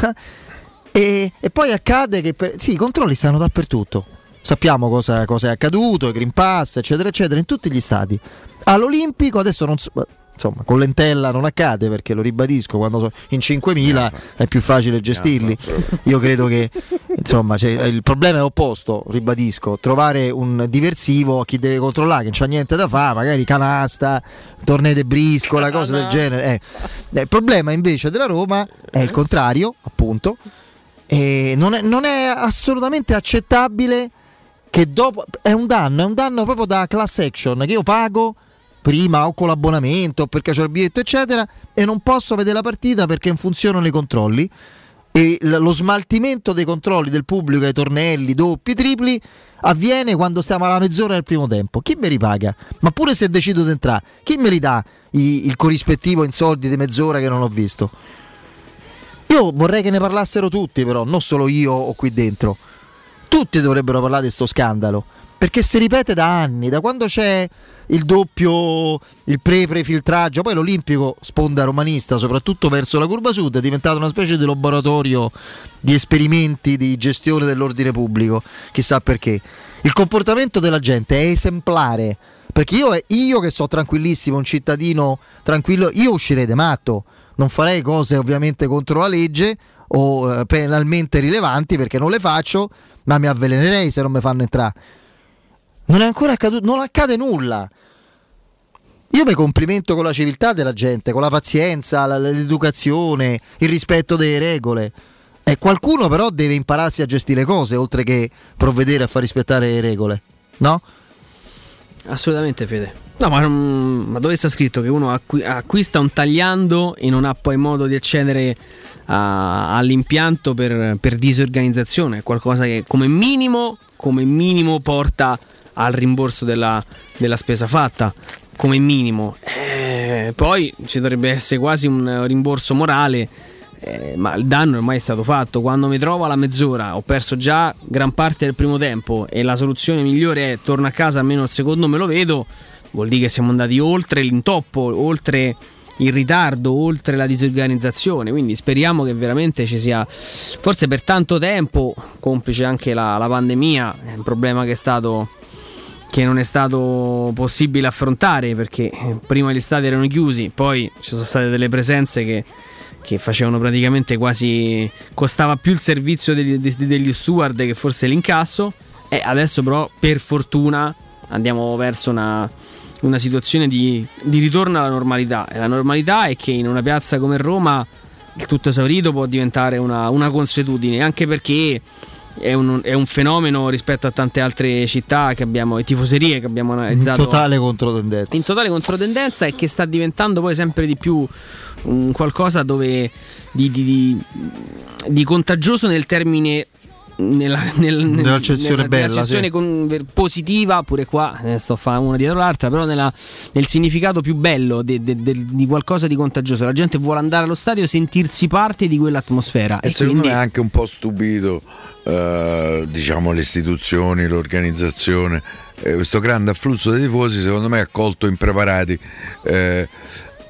E, e poi accade che per- sì, i controlli stanno dappertutto. Sappiamo cosa, cosa è accaduto, i Green Pass, eccetera, eccetera, in tutti gli stati. All'Olimpico adesso non so- insomma, con l'entella non accade perché lo ribadisco, quando so- in 5.000 è più facile gestirli. Io credo che insomma, cioè, il problema è opposto, ribadisco, trovare un diversivo a chi deve controllare, che non c'ha niente da fare, magari canasta, tornei di briscola, cose del genere. eh. Eh, Il problema invece della Roma è il contrario, appunto. E non, è, non è assolutamente accettabile che dopo è un danno, è un danno proprio da class action che io pago prima o con l'abbonamento o perché c'ho il biglietto eccetera e non posso vedere la partita perché non funzionano i controlli e lo smaltimento dei controlli del pubblico ai tornelli doppi, tripli avviene quando stiamo alla mezz'ora del primo tempo. Chi me li paga? Ma pure se decido di entrare, chi me li dà i- il corrispettivo in soldi di mezz'ora che non ho visto? Io vorrei che ne parlassero tutti, però, non solo io o qui dentro. Tutti dovrebbero parlare di sto scandalo. Perché si ripete da anni, da quando c'è il doppio, il pre-prefiltraggio, poi l'Olimpico, sponda romanista, soprattutto verso la curva sud, è diventato una specie di laboratorio di esperimenti di gestione dell'ordine pubblico, chissà perché. Il comportamento della gente è esemplare, perché io, io che so tranquillissimo, un cittadino tranquillo, io uscirei de matto, non farei cose ovviamente contro la legge o eh, penalmente rilevanti perché non le faccio, ma mi avvelenerei se non mi fanno entrare. Non è ancora accaduto, non accade nulla. Io mi complimento con la civiltà della gente, con la pazienza, l'educazione, il rispetto delle regole. E qualcuno però deve impararsi a gestire le cose oltre che provvedere a far rispettare le regole, no? Assolutamente Fede. No, ma, ma dove sta scritto che uno acqui- acquista un tagliando e non ha poi modo di accedere a- all'impianto per, per disorganizzazione? È qualcosa che come minimo, come minimo porta al rimborso della, della spesa fatta. Come minimo. Eh, poi ci dovrebbe essere quasi un rimborso morale. eh, ma il danno ormai è stato fatto. Quando mi trovo alla mezz'ora, ho perso già gran parte del primo tempo e la soluzione migliore è torno a casa almeno il secondo me lo vedo. Vuol dire che siamo andati oltre l'intoppo, oltre il ritardo, oltre la disorganizzazione. Quindi speriamo che veramente ci sia, forse per tanto tempo, complice anche la, la pandemia, è un problema che è stato che non è stato possibile affrontare perché eh, prima gli stadi erano chiusi, poi ci sono state delle presenze che, che facevano praticamente quasi costava più il servizio degli, de- degli steward che forse l'incasso. E adesso però per fortuna andiamo verso una, una situazione di, di ritorno alla normalità. E la normalità è che in una piazza come Roma il tutto esaurito può diventare una, una consuetudine anche perché è un, è un fenomeno rispetto a tante altre città che abbiamo e tifoserie che abbiamo In analizzato totale controtendenza. in totale controtendenza e che sta diventando poi sempre di più un qualcosa dove di, di- di- di contagioso nel termine nella, nel- nel- Nell'accezione nella- bella, nell'accezione sì. con- ver- positiva, pure qua eh, sto a fare una dietro l'altra, però nella- nel significato più bello de- de- de- di qualcosa di contagioso. La gente vuole andare allo stadio e sentirsi parte di quell'atmosfera. E E, secondo quindi me ha anche un po' stupito eh, diciamo, le istituzioni, l'organizzazione. Eh, questo grande afflusso dei tifosi secondo me ha colto impreparati. eh,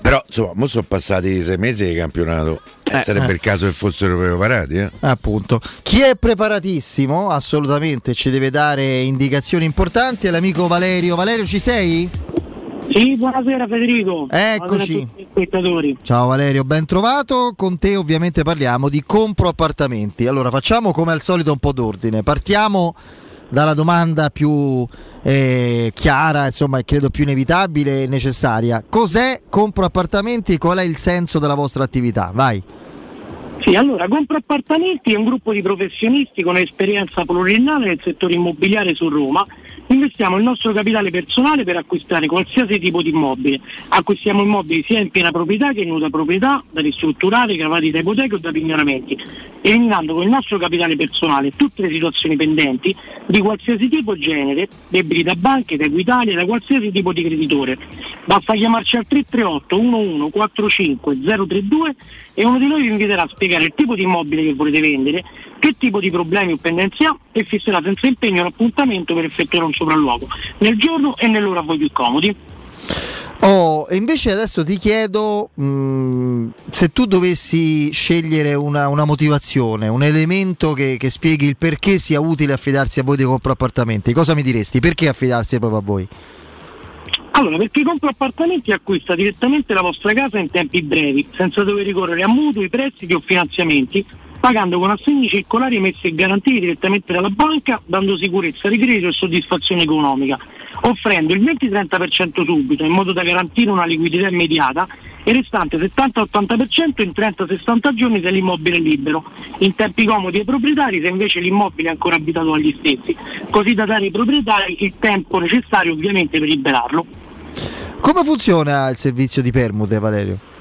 però insomma, mo sono passati sei mesi di campionato. Eh, Eh, sarebbe eh. il caso che fossero preparati. Eh? Appunto, chi è preparatissimo assolutamente ci deve dare indicazioni importanti è l'amico Valerio. Valerio, ci sei? Sì, buonasera Federico. Eccoci. Buonasera. Ciao Valerio, ben trovato. Con te ovviamente parliamo di compro appartamenti. Allora facciamo come al solito un po' d'ordine. Partiamo dalla domanda più eh, chiara, insomma, credo più inevitabile e necessaria. Cos'è compro appartamenti e qual è il senso della vostra attività? Vai. Sì, allora, Compro Appartamenti è un gruppo di professionisti con esperienza pluriennale nel settore immobiliare su Roma. Investiamo il nostro capitale personale per acquistare qualsiasi tipo di immobile. Acquistiamo immobili sia in piena proprietà che in nuda proprietà, da ristrutturare, cavati da ipoteche o da pignoramenti, eliminando con il nostro capitale personale tutte le situazioni pendenti di qualsiasi tipo e genere, debiti da banche, da Equitalia, da qualsiasi tipo di creditore. Basta chiamarci al 338 11 45 032 e uno di noi vi inviterà a spiegare il tipo di immobile che volete vendere, che tipo di problemi o pendenze ha e fisserà senza impegno un appuntamento per effettuare un sopralluogo nel giorno e nell'ora a voi più comodi. Oh, e invece adesso ti chiedo mh, se tu dovessi scegliere una, una motivazione, un elemento che, che spieghi il perché sia utile affidarsi a voi dei compro appartamenti, cosa mi diresti? Perché affidarsi proprio a voi? Allora, perché compro appartamenti acquista direttamente la vostra casa in tempi brevi, senza dover ricorrere a mutui, prestiti o finanziamenti, pagando con assegni circolari emessi e garantiti direttamente dalla banca, dando sicurezza di credito e soddisfazione economica, offrendo il 20-30% subito in modo da garantire una liquidità immediata e restante 70-80% in 30-60 giorni se l'immobile è libero, in tempi comodi ai proprietari se invece l'immobile è ancora abitato dagli stessi, così da dare ai proprietari il tempo necessario ovviamente per liberarlo. Come funziona il servizio di permute, Valerio?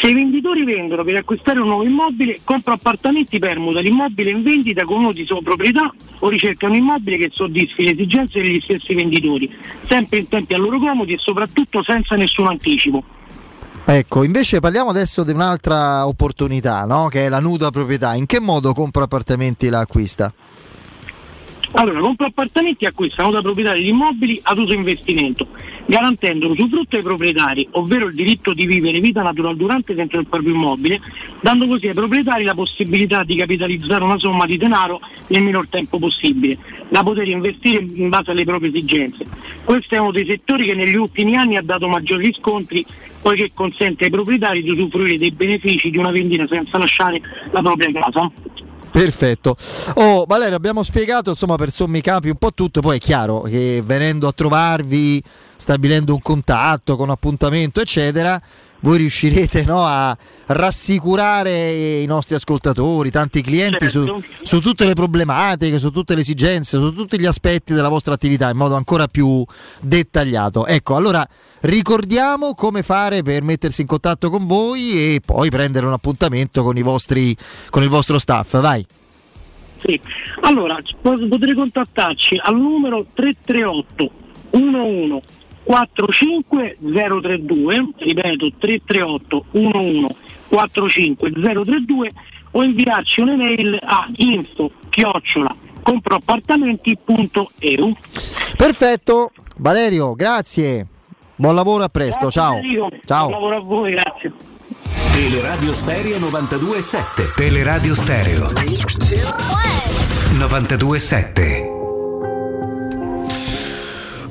Se i venditori vendono per acquistare un nuovo immobile, compra appartamenti permuta l'immobile in vendita con uno di sua proprietà o ricerca un immobile che soddisfi le esigenze degli stessi venditori, sempre in tempi a loro comodi e soprattutto senza nessun anticipo. Ecco, invece parliamo adesso di un'altra opportunità, no? che è la nuda proprietà. In che modo compra appartamenti la acquista? Allora, compra appartamenti acquistano da proprietari di immobili ad uso investimento, garantendo l'usufrutto ai proprietari, ovvero il diritto di vivere vita natural durante dentro il proprio immobile, dando così ai proprietari la possibilità di capitalizzare una somma di denaro nel minor tempo possibile, da poter investire in base alle proprie esigenze. Questo è uno dei settori che negli ultimi anni ha dato maggiori riscontri poiché consente ai proprietari di usufruire dei benefici di una vendita senza lasciare la propria casa. Perfetto. Oh, Valerio, abbiamo spiegato insomma per sommi capi un po' tutto, poi è chiaro che venendo a trovarvi, stabilendo un contatto con appuntamento, eccetera, voi riuscirete no, a rassicurare i nostri ascoltatori, tanti clienti su, Certo. su tutte le problematiche, su tutte le esigenze, su tutti gli aspetti della vostra attività in modo ancora più dettagliato. Ecco, allora ricordiamo come fare per mettersi in contatto con voi e poi prendere un appuntamento con, i vostri, con il vostro staff. Vai. Sì. Allora, ci pot- potrete contattarci al numero 338 11 45 032, ripeto 338 11 45 032 o inviarci un'email a info chiocciola comproappartamenti.eu. Perfetto, Valerio, grazie. Buon lavoro, a presto. Ciao. Federico. Ciao. Buon lavoro a voi, grazie. Teleradio Stereo 92.7 Teleradio Stereo 92.7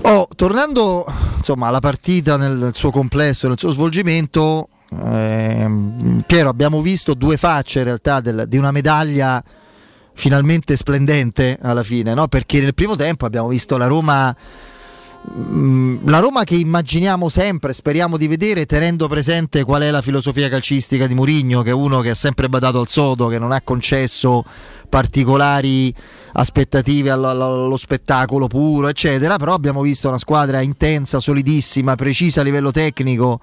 Oh, tornando insomma alla partita nel, suo complesso, nel suo svolgimento, ehm, Piero, abbiamo visto due facce in realtà del- di una medaglia finalmente splendente alla fine, no? perché nel primo tempo abbiamo visto la Roma Mm, la Roma che immaginiamo sempre, speriamo di vedere, tenendo presente qual è la filosofia calcistica di Mourinho, che è uno che ha sempre badato al sodo, che non ha concesso particolari aspettative allo, allo- allo spettacolo puro, eccetera. Però abbiamo visto una squadra intensa, solidissima, precisa a livello tecnico,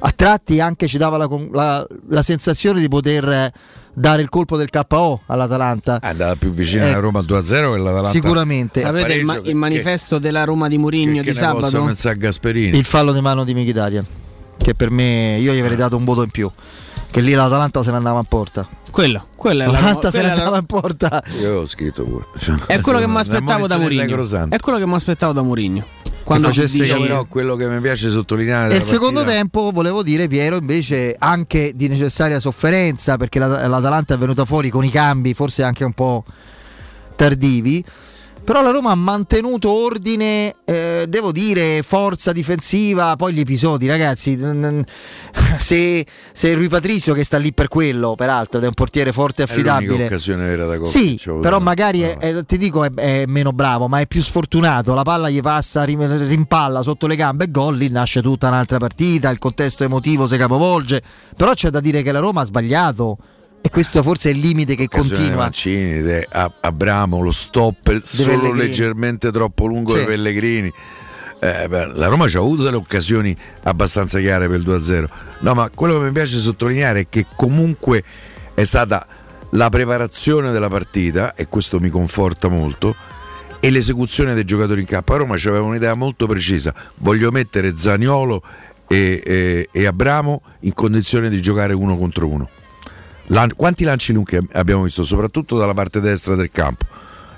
a tratti anche ci dava la, la- la sensazione di poter eh, dare il colpo del KO all'Atalanta. È andata più vicina Eh, alla Roma 2-0 che l'Atalanta. Sicuramente. Sapete il, ma- che- il manifesto della Roma di Mourinho che di possa sabato? pensare a Gasperini. Il fallo di mano di Mkhitaryan, che per me io gli avrei dato un voto in più. Che lì l'Atalanta se ne andava in porta. Quello, quella è L'Atalanta se ne è la- andava in porta. Io avevo scritto pure. Cioè, È quello che mi aspettavo da Mourinho. È quello che mi aspettavo da Mourinho. Quando facesse dice- però quello che mi piace sottolineare E il secondo partita- tempo, volevo dire, Piero, invece anche di necessaria sofferenza, perché la- l'Atalanta è venuta fuori con i cambi, forse anche un po' tardivi. Però la Roma ha mantenuto ordine, eh, devo dire, forza difensiva, poi gli episodi, ragazzi. Se, se Rui Patricio che sta lì per quello, peraltro, ed è un portiere forte e È affidabile. occasione vera da Sì, però magari è- è- ti dico è, è meno bravo, ma è più sfortunato. La palla gli passa, rim- rimpalla sotto le gambe e gol, lì nasce tutta un'altra partita, il contesto emotivo si capovolge. Però c'è da dire che la Roma ha sbagliato e questo forse è il limite che continua. Mancini, de- Abramo, lo stop solo leggermente troppo lungo Sì. dei Pellegrini. Eh, beh, la Roma ci ha avuto delle occasioni abbastanza chiare per il 2-0. No, ma quello che mi piace sottolineare è che comunque è stata la preparazione della partita, e questo mi conforta molto, e l'esecuzione dei giocatori in campo. A Roma c'aveva un'idea molto precisa. Voglio mettere Zaniolo e, e- e Abramo in condizione di giocare uno contro uno. Lan- quanti lanci lunghi abbiamo visto, soprattutto dalla parte destra del campo?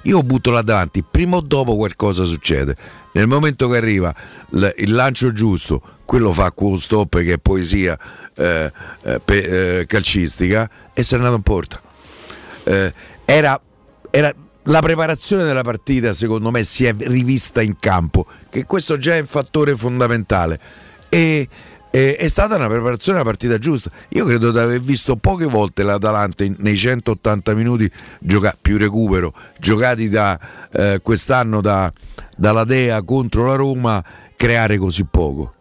Io butto là davanti, prima o dopo qualcosa succede. Nel momento che arriva l- il lancio giusto, quello fa quello stop che è poesia eh, eh, pe- eh, calcistica e se n'è andato in porta. Eh, era, era la preparazione della partita, secondo me, si è rivista in campo, che questo già è un fattore fondamentale. E, e- è stata una preparazione della partita giusta. Io credo di aver visto poche volte l'Atalanta in- nei 180 minuti gioca- più recupero giocati da eh, quest'anno da, dalla Dea contro la Roma creare così poco.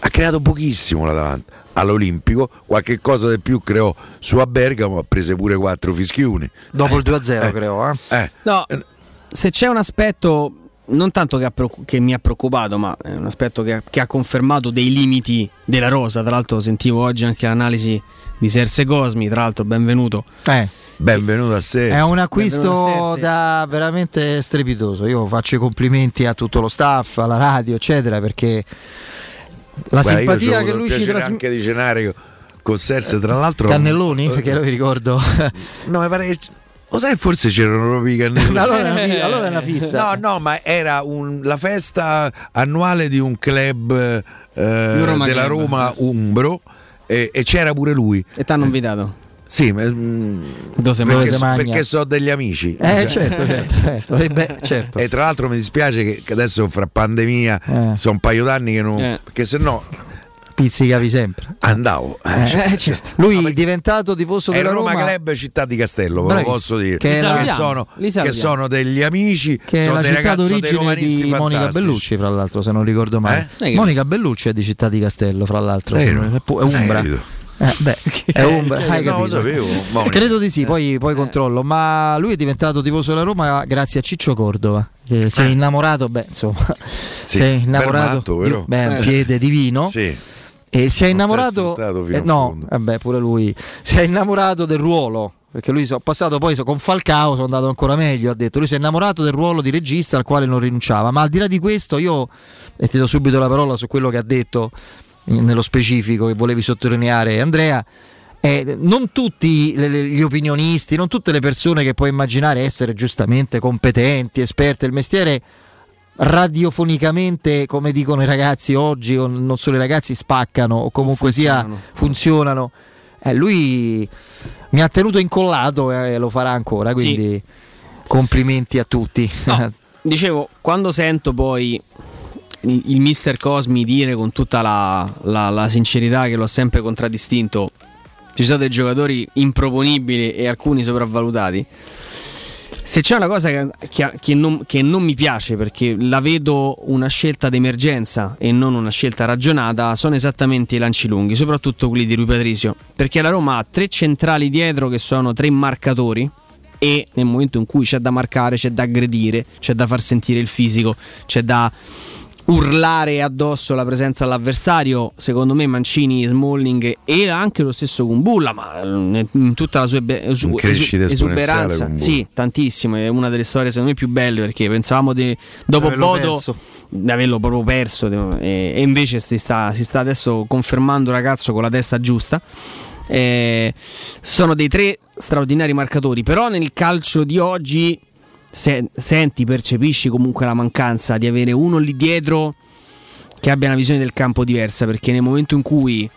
Ha creato pochissimo l'Atalanta. All'Olimpico qualche cosa di più creò su a Bergamo, ha preso pure quattro fischioni. Dopo il 2-0, credo. Eh. Eh, No, se c'è un aspetto non tanto che, ha che mi ha preoccupato, ma è un aspetto che ha, che ha confermato dei limiti della rosa. Tra l'altro sentivo oggi anche l'analisi di Serse Cosmi, tra l'altro benvenuto. Eh, benvenuto a sé. È un acquisto da veramente strepitoso. Io faccio i complimenti a tutto lo staff, alla radio, eccetera, perché la Guarda, simpatia che lui ci trasmette. anche di cenare con Serse, tra l'altro. Cannelloni, perché lo ricordo. No, mi pare che. Lo sai, forse c'erano proprio i cannelloni. allora, è allora una fissa. No, no, ma era un- la festa annuale di un club eh, Roma della Club. Roma Umbro e, e c'era pure lui. E ti hanno invitato. Sì, ma, mm, perché, so, perché so degli amici. Eh, certo, certo, certo. Eh, beh, certo. E tra l'altro mi dispiace che, che adesso fra pandemia Eh. sono un paio d'anni che non. Eh. Perché se no Pizzicavi sempre. andavo. eh, cioè, Eh, certo. Lui è diventato tifoso È della Roma, Roma. Club Città di Castello, ve lo posso dire. Che è la- che, sono, che sono degli amici, Che è sono la dei città d'origine di Monica. Bellucci, fra l'altro, se non ricordo male. Eh? Monica Bellucci è di Città di Castello, fra l'altro. È è Umbra. Eh. Eh, beh, è Umbra, Eh, hai no, sapevo. Credo di sì, poi, poi controllo. Ma lui è diventato tifoso della Roma grazie a Ciccio Cordova. Che si è innamorato, beh, insomma, si è innamorato matto, di- vero? beh, un Eh. piede divino. Sì. E si è innamorato. eh, no, vabbè, pure lui. Si è innamorato del ruolo. Perché lui so, passato poi so- con Falcao sono andato ancora meglio. Ha detto lui si è innamorato del ruolo di regista al quale non rinunciava. Ma al di là di questo, io e ti do subito la parola su quello che ha detto nello specifico che volevi sottolineare, Andrea. eh, non tutti gli opinionisti, non tutte le persone che puoi immaginare essere giustamente competenti, esperte del mestiere, radiofonicamente, come dicono i ragazzi oggi, o non solo i ragazzi, spaccano o comunque sia funzionano. funzionano. Eh, lui mi ha tenuto incollato e lo farà ancora, quindi complimenti a tutti. No, dicevo, quando sento poi il, il mister Cosmi dire con tutta la, la- la sincerità che l'ho sempre contraddistinto, ci sono dei giocatori improponibili e alcuni sopravvalutati. Se c'è una cosa che, che- che non, che non mi piace perché la vedo una scelta d'emergenza e non una scelta ragionata, sono esattamente i lanci lunghi, soprattutto quelli di Rui Patricio. Perché la Roma ha tre centrali dietro che sono tre marcatori e nel momento in cui c'è da marcare, c'è da aggredire, c'è da far sentire il fisico, c'è da urlare addosso la presenza all'avversario, secondo me Mancini, Smalling e anche lo stesso Kumbulla, ma in tutta la sua esu- esuberanza, sì, tantissimo, è una delle storie secondo me più belle perché pensavamo di, dopo Averlo Bodo perso. di averlo proprio perso e, e invece si sta, si sta adesso confermando ragazzo con la testa giusta. Eh, sono dei tre straordinari marcatori, però nel calcio di oggi se- senti, percepisci comunque la mancanza di avere uno lì dietro che abbia una visione del campo diversa, perché nel momento in cui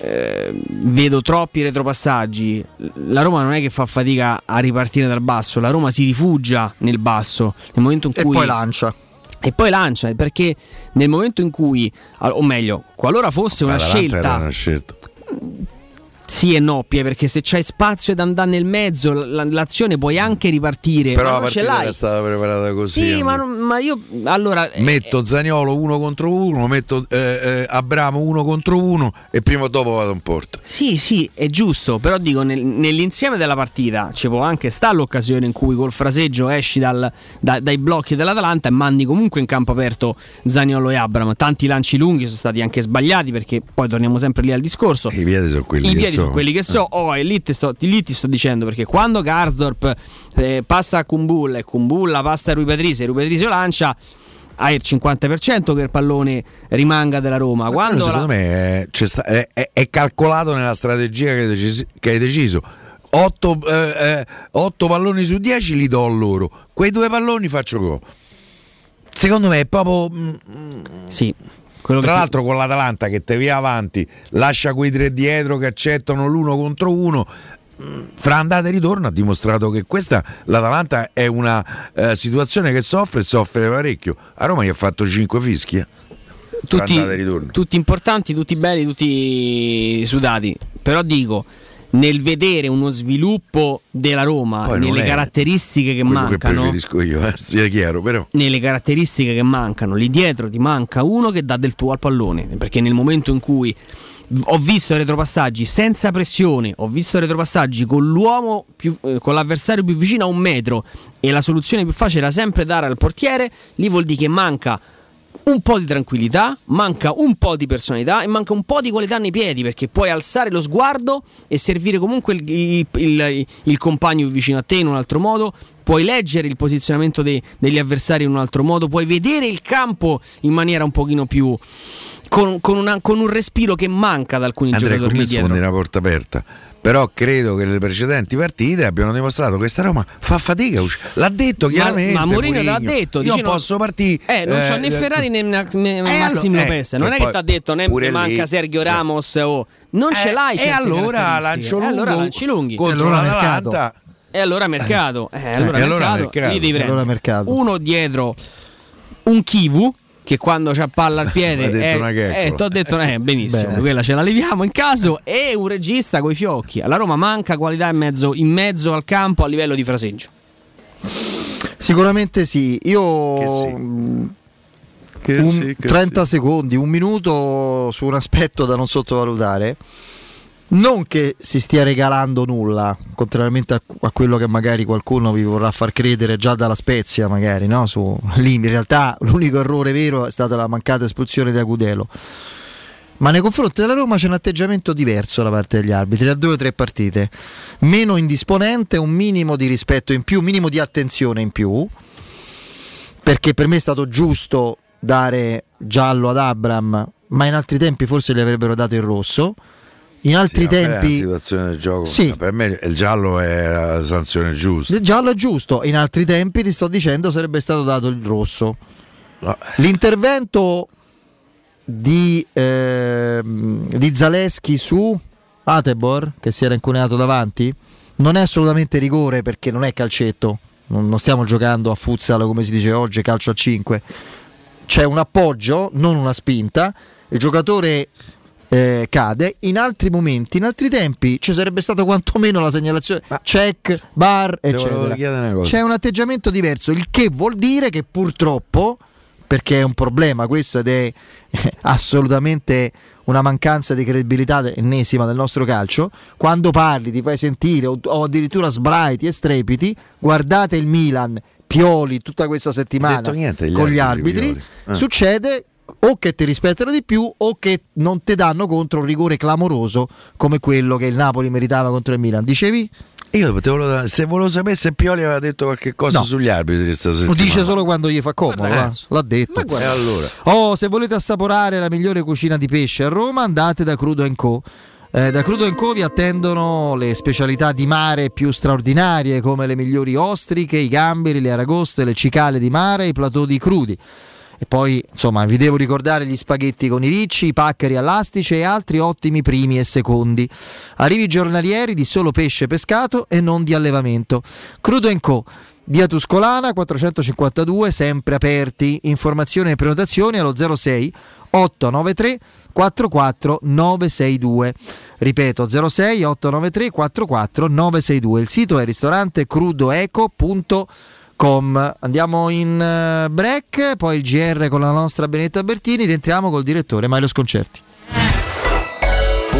eh, vedo troppi retropassaggi, la Roma non è che fa fatica a ripartire dal basso, la Roma si rifugia nel basso, nel momento in E cui poi lancia. e poi lancia perché nel momento in cui, o meglio, qualora fosse una scelta una scelta. Sì e no, Pie, perché se c'hai spazio da andare nel mezzo, l- l'azione puoi anche ripartire. Però ma la partita l'hai. era stata preparata così. Sì, Andrea. ma, non- ma io allora eh, Metto Zaniolo uno contro uno, metto eh, eh, Abramo uno contro uno e prima o dopo vado in porta. Sì, sì, è giusto, però dico nel- nell'insieme della partita ci può anche stare l'occasione in cui col fraseggio esci dal- da- dai blocchi dell'Atalanta e mandi comunque in campo aperto Zaniolo e Abram. Tanti lanci lunghi sono stati anche sbagliati perché poi torniamo sempre lì al discorso. I piedi sono quelli I che piedi sono quelli che so, oh, e lì, sto, lì ti sto dicendo perché quando Garsdorp eh, passa a Kumbulla e Kumbulla passa a Rui Patricio e Rui Patricio lancia, hai il 50% che il pallone rimanga della Roma. Quando secondo la- me è, c'è sta- è- è- è calcolato nella strategia che hai, decisi- che hai deciso. 8, palloni su 10 li do a loro, quei due palloni faccio gol. Secondo me è proprio. mm, Sì. Quello Tra che- l'altro con l'Atalanta che te via avanti, lascia quei tre dietro che accettano l'uno contro uno. mm, Fra andata e ritorno ha dimostrato che questa l'Atalanta è una eh, situazione che soffre e soffre parecchio. A Roma gli ha fatto 5 fischi. eh. Tutti, e tutti importanti, tutti belli, tutti sudati. Però dico, nel vedere uno sviluppo della Roma, Poi nelle caratteristiche che che mancano, preferisco io, eh, sia chiaro, però. nelle caratteristiche che mancano, lì dietro ti manca uno che dà del tuo al pallone. Perché nel momento in cui ho visto retropassaggi senza pressione, ho visto retropassaggi con l'uomo più, eh, con l'avversario più vicino a un metro e la soluzione più facile era sempre dare al portiere, lì vuol dire che manca un po' di tranquillità, manca un po' di personalità e manca un po' di qualità nei piedi perché puoi alzare lo sguardo e servire comunque il, il- il- il compagno vicino a te in un altro modo, puoi leggere il posizionamento dei- degli avversari in un altro modo, puoi vedere il campo in maniera un pochino più... con, con una- con un respiro che manca ad alcuni Andrea, giocatori con lì dietro. una porta aperta. Però credo che nelle precedenti partite abbiano dimostrato che questa Roma fa fatica. L'ha detto Ma, chiaramente. ma Mourinho te l'ha Mourinho. detto. Io dice no- posso partire. Eh, non c'ho né Ferrari né, né, né Massimo eh, Lopez. Non è che ti ha detto né ne manca lì, Sergio cioè- Ramos o. Non ce Eh, l'hai. e allora lancio E lungo allora lanci lunghi. contro allora l'Atalanta. E allora mercato. Eh, allora e allora mercato. mercato. Lì devi E allora mercato. uno dietro un Kivu. Che quando c'ha palla al piede, eh, eh, t'ho detto, eh, benissimo, Bene. quella ce la leviamo in caso. E un regista coi fiocchi. Alla Roma manca qualità in mezzo, in mezzo al campo a livello di fraseggio. Sicuramente sì. Io Che sì. Che un- sì, che 30 sì. secondi, un minuto su un aspetto da non sottovalutare. Non che si stia regalando nulla, contrariamente a, a quello che magari qualcuno vi vorrà far credere già dalla Spezia, magari, no? Su, lì in realtà l'unico errore vero è stata la mancata espulsione di Agudelo. Ma nei confronti della Roma c'è un atteggiamento diverso da parte degli arbitri, da due o tre partite. Meno indisponente, un minimo di rispetto in più, un minimo di attenzione in più. Perché per me è stato giusto dare giallo ad Abram, ma in altri tempi forse gli avrebbero dato il rosso. In altri Sì, tempi una situazione del gioco. Sì. Per me il giallo è la sanzione giusta. il giallo è giusto, in altri tempi ti sto dicendo sarebbe stato dato il rosso. No. L'intervento di, ehm, di Zaleschi su Atebor, che si era incuneato davanti, non è assolutamente rigore perché non è calcetto. Non, non stiamo giocando a futsal come si dice oggi, calcio a 5. C'è un appoggio, non una spinta. Il giocatore eh, cade. In altri momenti, in altri tempi, ci sarebbe stato quantomeno la segnalazione check, bar, eccetera. C'è un atteggiamento diverso, il che vuol dire che purtroppo, perché è un problema questo ed è assolutamente una mancanza di credibilità ennesima del nostro calcio, quando parli, ti fai sentire o, o addirittura sbraiti e strepiti, guardate il Milan, Pioli tutta questa settimana niente con gli arbitri, arbitri. Eh. succede o che ti rispettano di più o che non ti danno contro un rigore clamoroso come quello che il Napoli meritava contro il Milan. Dicevi? Io volevo- se volevo sapere se Pioli aveva detto qualche cosa No. sugli arbitri questa Lo dice solo quando gli fa comodo, cazzo. l'ha detto. E allora? Oh, se volete assaporare la migliore cucina di pesce a Roma, andate da Crudo Co. Eh, da Crudo Co vi attendono le specialità di mare più straordinarie come le migliori ostriche, i gamberi, le aragoste, le cicale di mare e i plateau di crudi. E poi, insomma, vi devo ricordare gli spaghetti con i ricci, i paccheri all'astice e altri ottimi primi e secondi. Arrivi giornalieri di solo pesce pescato e non di allevamento. Crudo Co. Via Tuscolana 452, sempre aperti. Informazioni e prenotazioni allo 06 893 44 962. Ripeto 06 893 44 962. Il sito è ristorante crudoeco.com. Andiamo in eh, break, poi il GR con la nostra Benetta Bertini, rientriamo col direttore Mario Sconcerti.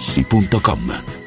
artigianamaterassi.com.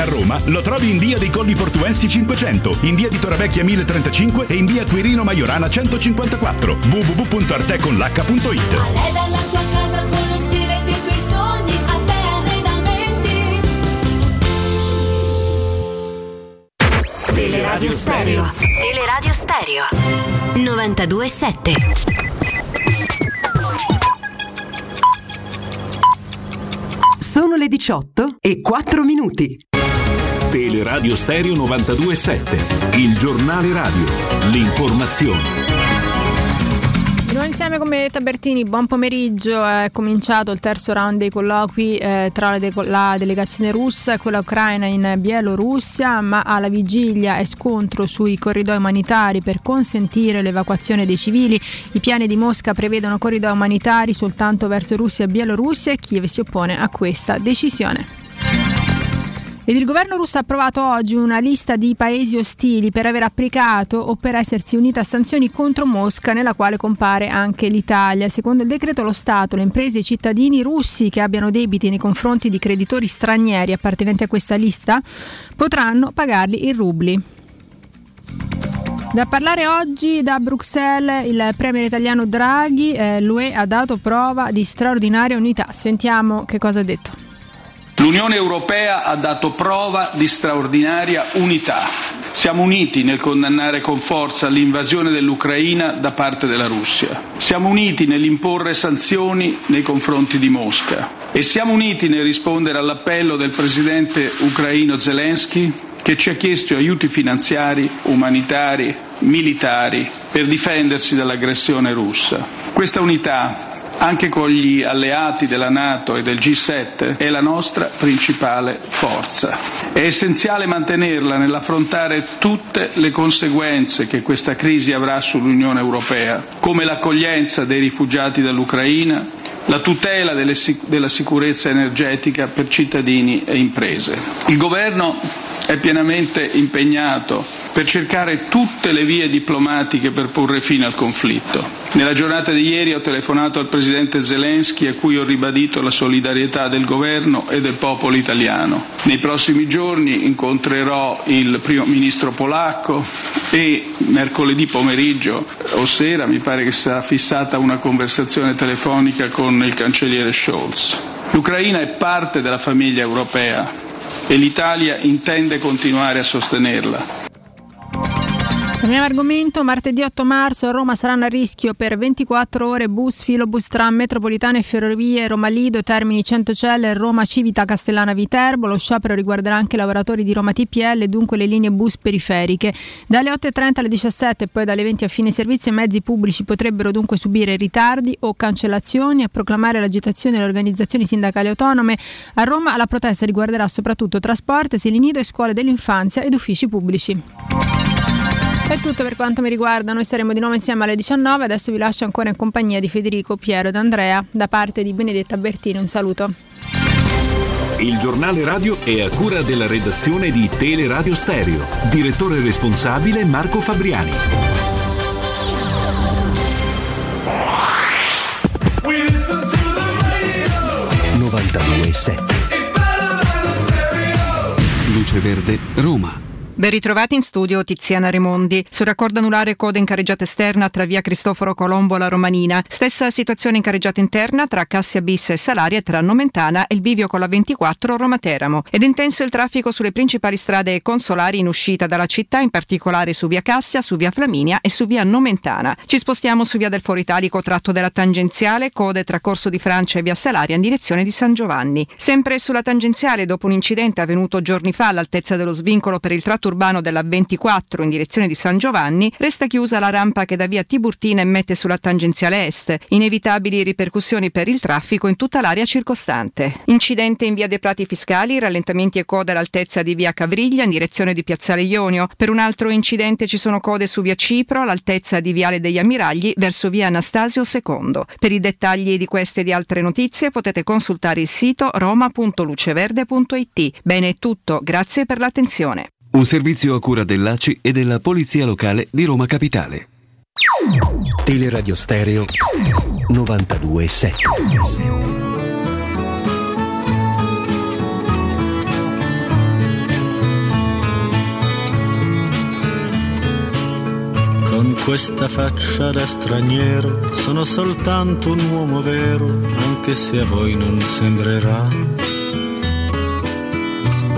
A Roma lo trovi in via dei Colli Portuensi 500, in via di Torrevecchia 1035 e in via Quirino Maiorana 154. www.arteconlh.it Arreda la tua casa con lo stile dei tuoi sogni, Arte Arredamenti. Teleradio Stereo. Teleradio Stereo. 92.7. Sono le 18 e 4 minuti. Teleradio Stereo 927, il giornale radio, l'informazione. Nuovo insieme come Tabertini, buon pomeriggio. È cominciato il terzo round dei colloqui eh, tra la, de- la delegazione russa e quella ucraina in Bielorussia, ma alla vigilia è scontro sui corridoi umanitari per consentire l'evacuazione dei civili. I piani di Mosca prevedono corridoi umanitari soltanto verso Russia e Bielorussia e Kiev si oppone a questa decisione. Ed il governo russo ha approvato oggi una lista di paesi ostili per aver applicato o per essersi unita a sanzioni contro Mosca, nella quale compare anche l'Italia. Secondo il decreto, lo Stato, le imprese e i cittadini russi che abbiano debiti nei confronti di creditori stranieri appartenenti a questa lista potranno pagarli in rubli. Da parlare oggi da Bruxelles il premier italiano Draghi, eh, l'UE ha dato prova di straordinaria unità. Sentiamo che cosa ha detto. L'Unione Europea ha dato prova di straordinaria unità. Siamo uniti nel condannare con forza l'invasione dell'Ucraina da parte della Russia. Siamo uniti nell'imporre sanzioni nei confronti di Mosca. E siamo uniti nel rispondere all'appello del presidente ucraino Zelensky che ci ha chiesto aiuti finanziari, umanitari, militari per difendersi dall'aggressione russa. Questa unità anche con gli alleati della Nato e del G7 è la nostra principale forza. È essenziale mantenerla nell'affrontare tutte le conseguenze che questa crisi avrà sull'Unione Europea, come l'accoglienza dei rifugiati dall'Ucraina, la tutela delle della sicurezza energetica per cittadini e imprese. Il Governo è pienamente impegnato per cercare tutte le vie diplomatiche per porre fine al conflitto. Nella giornata di ieri ho telefonato al presidente Zelensky a cui ho ribadito la solidarietà del governo e del popolo italiano. Nei prossimi giorni incontrerò il primo ministro polacco e mercoledì pomeriggio o sera mi pare che sarà fissata una conversazione telefonica con il cancelliere Scholz. L'Ucraina è parte della famiglia europea e l'Italia intende continuare a sostenerla. Cambiamo argomento, martedì 8 marzo a Roma saranno a rischio per 24 ore bus, filobus, tram, metropolitane e ferrovie Roma Lido, Termini Centocelle, Roma Civita Castellana Viterbo. Lo sciopero riguarderà anche i lavoratori di Roma TPL e dunque le linee bus periferiche. Dalle 8.30 alle 17 e poi dalle 20 a fine servizio i mezzi pubblici potrebbero dunque subire ritardi o cancellazioni. A proclamare l'agitazione delle organizzazioni sindacali autonome a Roma la protesta riguarderà soprattutto trasporti, asili nido e scuole dell'infanzia ed uffici pubblici. È tutto per quanto mi riguarda, noi saremo di nuovo insieme alle 19, adesso vi lascio ancora in compagnia di Federico, Piero ed Andrea, da parte di Benedetta Bertini, un saluto. Il giornale radio è a cura della redazione di Teleradio Stereo. Direttore responsabile Marco Fabriani. We listen to the radio. 92.7 Luce Verde, Roma. Ben ritrovati in studio Tiziana Remondi. Sul raccordo anulare coda in carreggiata esterna tra via Cristoforo Colombo e la Romanina. Stessa situazione in carreggiata interna tra Cassia Bis e Salaria e tra Nomentana e il bivio con la 24 Roma Teramo. Ed intenso il traffico sulle principali strade consolari in uscita dalla città, in particolare su via Cassia, su via Flaminia e su via Nomentana. Ci spostiamo su via del Foro Italico tratto della tangenziale, code tra Corso di Francia e via Salaria in direzione di San Giovanni. Sempre sulla tangenziale, dopo un incidente avvenuto giorni fa all'altezza dello svincolo per il tratto urbano della 24 in direzione di San Giovanni, resta chiusa la rampa che da via Tiburtina mette sulla tangenziale est. Inevitabili ripercussioni per il traffico in tutta l'area circostante. Incidente in via dei Prati Fiscali, rallentamenti e code all'altezza di via Cavriglia in direzione di Piazzale Ionio. Per un altro incidente ci sono code su via Cipro all'altezza di viale degli Ammiragli verso via Anastasio II. Per i dettagli di queste e di altre notizie potete consultare il sito roma.luceverde.it. Bene è tutto, grazie per l'attenzione. Un servizio a cura dell'ACI e della Polizia Locale di Roma Capitale. Teleradio Stereo 92.7 Con questa faccia da straniero sono soltanto un uomo vero, anche se a voi non sembrerà.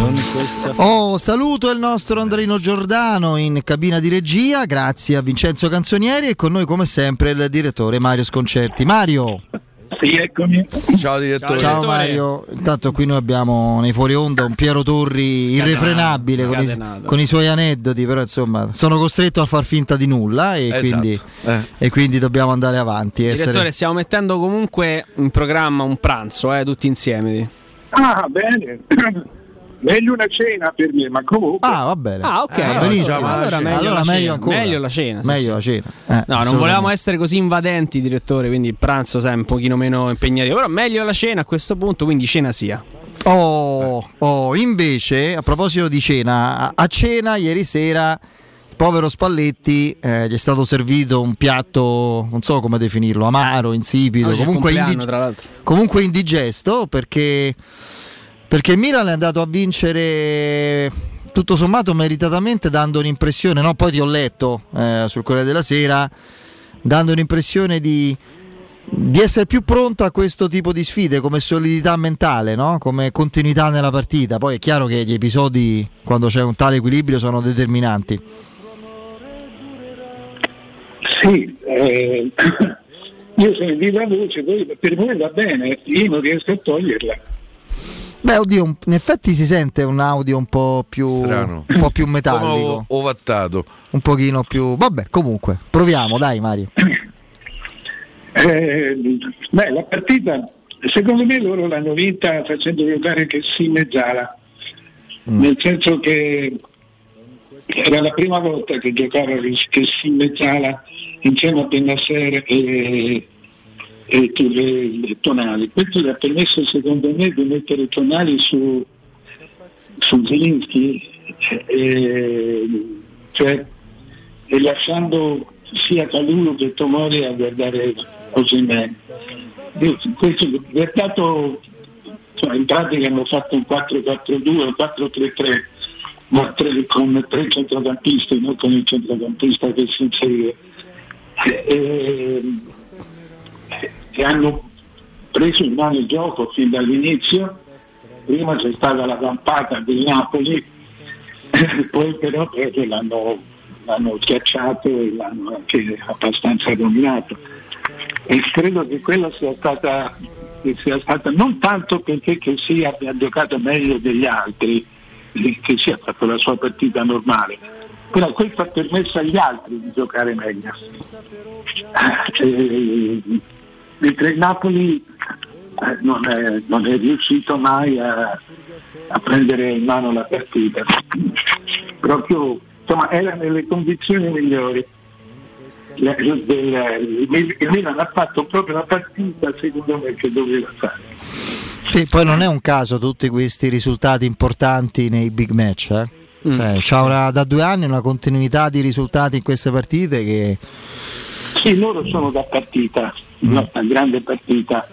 Oh, saluto il nostro Andrino Giordano in cabina di regia, grazie a Vincenzo Canzonieri e con noi come sempre il direttore Mario Sconcerti. Mario! Sì, eccomi. Ciao direttore. Ciao Mario, intanto qui noi abbiamo nei fuori onda un Piero Torri Scatenato, irrefrenabile con i, con i suoi aneddoti, però insomma sono costretto a far finta di nulla e, Esatto. quindi, e quindi dobbiamo andare avanti. Direttore, Essere... stiamo mettendo comunque in programma un pranzo, eh, tutti insieme. Ah, bene. Meglio una cena per me, ma comunque. Ah, va bene. Ah, ok. Benissimo. Allora, meglio, Allora la meglio cena. ancora. Meglio la cena. sì, Meglio sì. la cena. Eh, No, non volevamo essere così invadenti, direttore, quindi il pranzo sai un pochino meno impegnativo. Però meglio la cena a questo punto, quindi cena sia. Oh, oh, invece, a proposito di cena, a- cena ieri sera, povero Spalletti, eh, gli è stato servito un piatto, non so come definirlo, amaro, insipido, comunque, indig- tra l'altro. comunque indigesto, perché, perché il Milan è andato a vincere tutto sommato meritatamente dando un'impressione, no? poi ti ho letto eh, sul Corriere della Sera, dando un'impressione di, di essere più pronto a questo tipo di sfide come solidità mentale, no? come continuità nella partita. Poi è chiaro che gli episodi, quando c'è un tale equilibrio, sono determinanti. Sì, eh, io sono in viva voce, per voi va bene, io non riesco a toglierla. Beh, oddio, in effetti si sente un audio un po' più, Strano. un po' più metallico, ovattato. un pochino più... Vabbè, comunque, proviamo, dai Mario. Eh, beh, la partita, secondo me loro l'hanno vinta facendo giocare che sì Mezzala, nel senso che era la prima volta che giocava che sì Mezzala insieme a Benasser e, e tu- le- le Tonali. Questo gli ha permesso secondo me di mettere Tonali su, su Zelinski, eh, cioè, e lasciando sia Calulu che Tomori a guardare Osimhen. Io- Questo è stato, cioè, in pratica hanno fatto un 4-4-2, un 4-3-3, ma tre- con tre centrocampisti, non con il centrocampista che si inseriva. E, e hanno preso in mano il gioco fin dall'inizio, prima c'è stata la campata del Napoli, poi però proprio l'hanno, l'hanno schiacciato e l'hanno anche abbastanza dominato. E credo che quella sia stata, che sia stata non tanto perché che si abbia giocato meglio degli altri, che sia fatto la sua partita normale, però questo ha permesso agli altri di giocare meglio. Eh, mentre il Napoli eh, non, è, non è riuscito mai a, a prendere in mano la partita. Proprio insomma, era nelle condizioni migliori. La- del- il il Milan ha fatto proprio la partita secondo me che doveva fare. Sì, poi non è un caso tutti questi risultati importanti nei big match. Eh? Cioè, c'ha una- da due anni una continuità di risultati in queste partite che Sì, loro sono da partita, una una grande partita,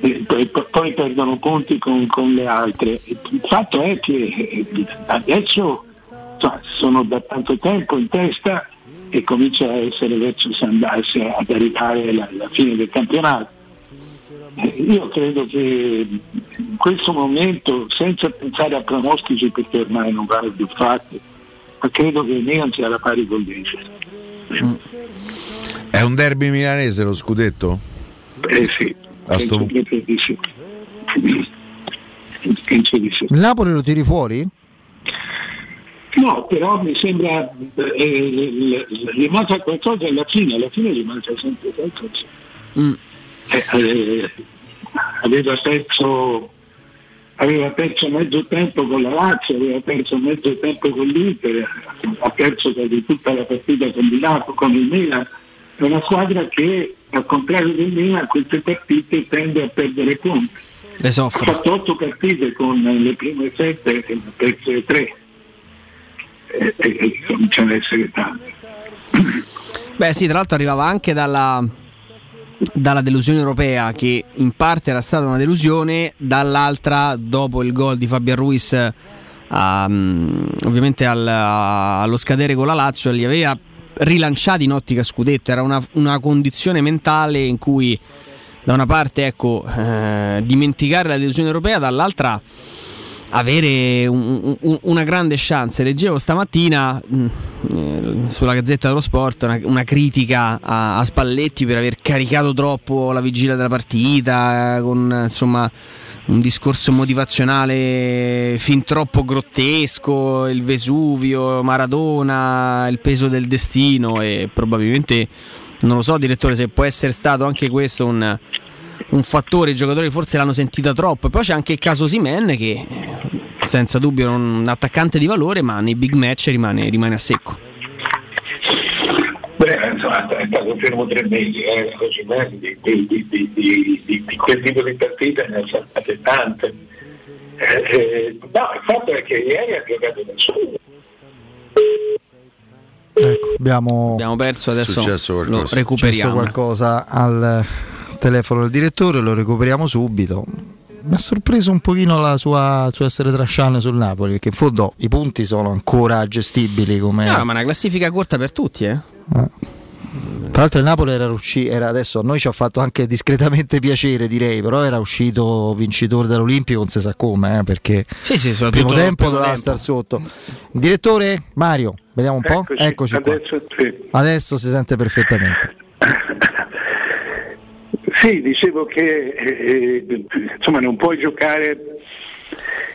e poi, poi perdono punti con, con le altre. Il fatto è che eh, adesso insomma, sono da tanto tempo in testa e comincia a essere verso andarsi ad arrivare alla, alla fine del campionato. Eh, Io credo che in questo momento, senza pensare a pronostici perché ormai non vanno più fatti, ma credo che il Milan sia alla pari con l'Inter. È un derby milanese lo scudetto? Eh sì, A sto- penso di sì. Penso di sì. Il Napoli lo tiri fuori? No, però mi sembra eh, gli manca qualcosa alla fine, alla fine gli manca sempre qualcosa. Eh, eh, aveva perso aveva perso mezzo tempo con la Lazio, aveva perso mezzo tempo con l'Inter, ha perso quasi tutta la partita con Milano, con il Milan. È una squadra che al contrario del Milan queste partite tende a perdere punti. Le Ha soffre. fatto otto partite con le prime sette e ne ha perse tre. E, e, e cominciano ad essere tante. Beh sì, tra l'altro arrivava anche dalla, dalla delusione europea che in parte era stata una delusione, dall'altra dopo il gol di Fabian Ruiz a, mm, ovviamente al- a- allo scadere con la Lazio li aveva rilanciati in ottica scudetto, era una, una condizione mentale in cui da una parte ecco, eh, dimenticare la delusione europea, dall'altra avere un- un- una grande chance. Leggevo stamattina mh, eh, sulla Gazzetta dello Sport una, una critica a, a Spalletti per aver caricato troppo la vigilia della partita, eh, con insomma un discorso motivazionale fin troppo grottesco, il Vesuvio, Maradona, il peso del destino e probabilmente non lo so direttore se può essere stato anche questo un, un fattore, i giocatori forse l'hanno sentita troppo. E poi c'è anche il caso Simen che eh, senza dubbio è un attaccante di valore, ma nei big match rimane, rimane a secco. Beh, insomma, è stato fermo tre mesi, eh, così, di, di, di, di, di- di- di quel tipo di partite ne ha saltate tante. Eh, eh, no, il fatto è che ieri ha giocato da solo. Ecco, abbiamo, abbiamo perso adesso lo recuperiamo. qualcosa al telefono del direttore, lo recuperiamo subito. Mi ha sorpreso un pochino la sua, il suo essere trasciane sul Napoli, perché in fondo i punti sono ancora gestibili come... No, ma una classifica corta per tutti, eh. Tra l'altro il Napoli era uscito, era adesso a noi ci ha fatto anche discretamente piacere direi, però era uscito vincitore dall'Olimpico non si sa come, eh, perché Sì, sì, il primo tempo primo doveva tempo. star sotto. Direttore Mario, vediamo un po'. Eccoci, Eccoci qua. adesso sì. Adesso si sente perfettamente. Sì, dicevo che eh, eh, insomma non puoi giocare,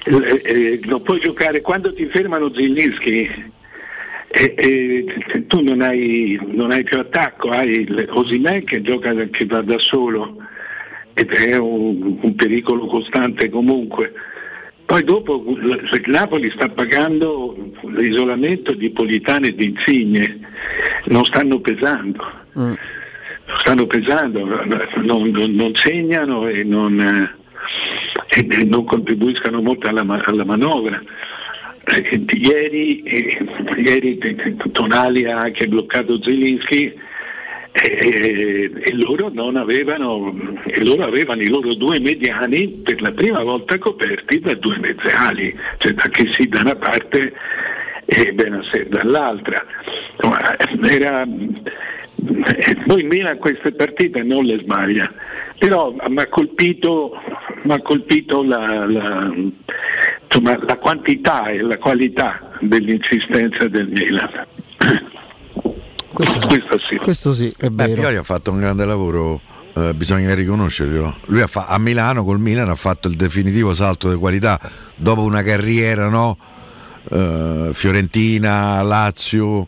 eh, eh, non puoi giocare quando ti fermano Zielinski. Eh, eh, tu non hai, non hai più attacco, hai Osimè che gioca che va da solo ed è un, un pericolo costante comunque. Poi dopo il Napoli sta pagando l'isolamento di Politano e di Insigne, non stanno pesando stanno pesando, non, non- non segnano e non, e non contribuiscono molto alla, alla manovra. Eh, Ieri, eh, ieri Tonali ha anche bloccato Zelinski e, e loro avevano, e loro avevano i loro due mediani per la prima volta coperti da due mezzeali, cioè da che si da una parte e Benasser dall'altra. Era, eh, poi il Milan queste partite non le sbaglia, però mi ha colpito, m'ha colpito la, la- insomma, la quantità e la qualità dell'insistenza del Milan. Questo sì. Questo sì, è Beh. Pioli ha fatto un grande lavoro, eh, bisogna riconoscerglielo. Lui ha fa- a Milano col Milan ha fatto il definitivo salto di qualità dopo una carriera, no? Eh, Fiorentina, Lazio,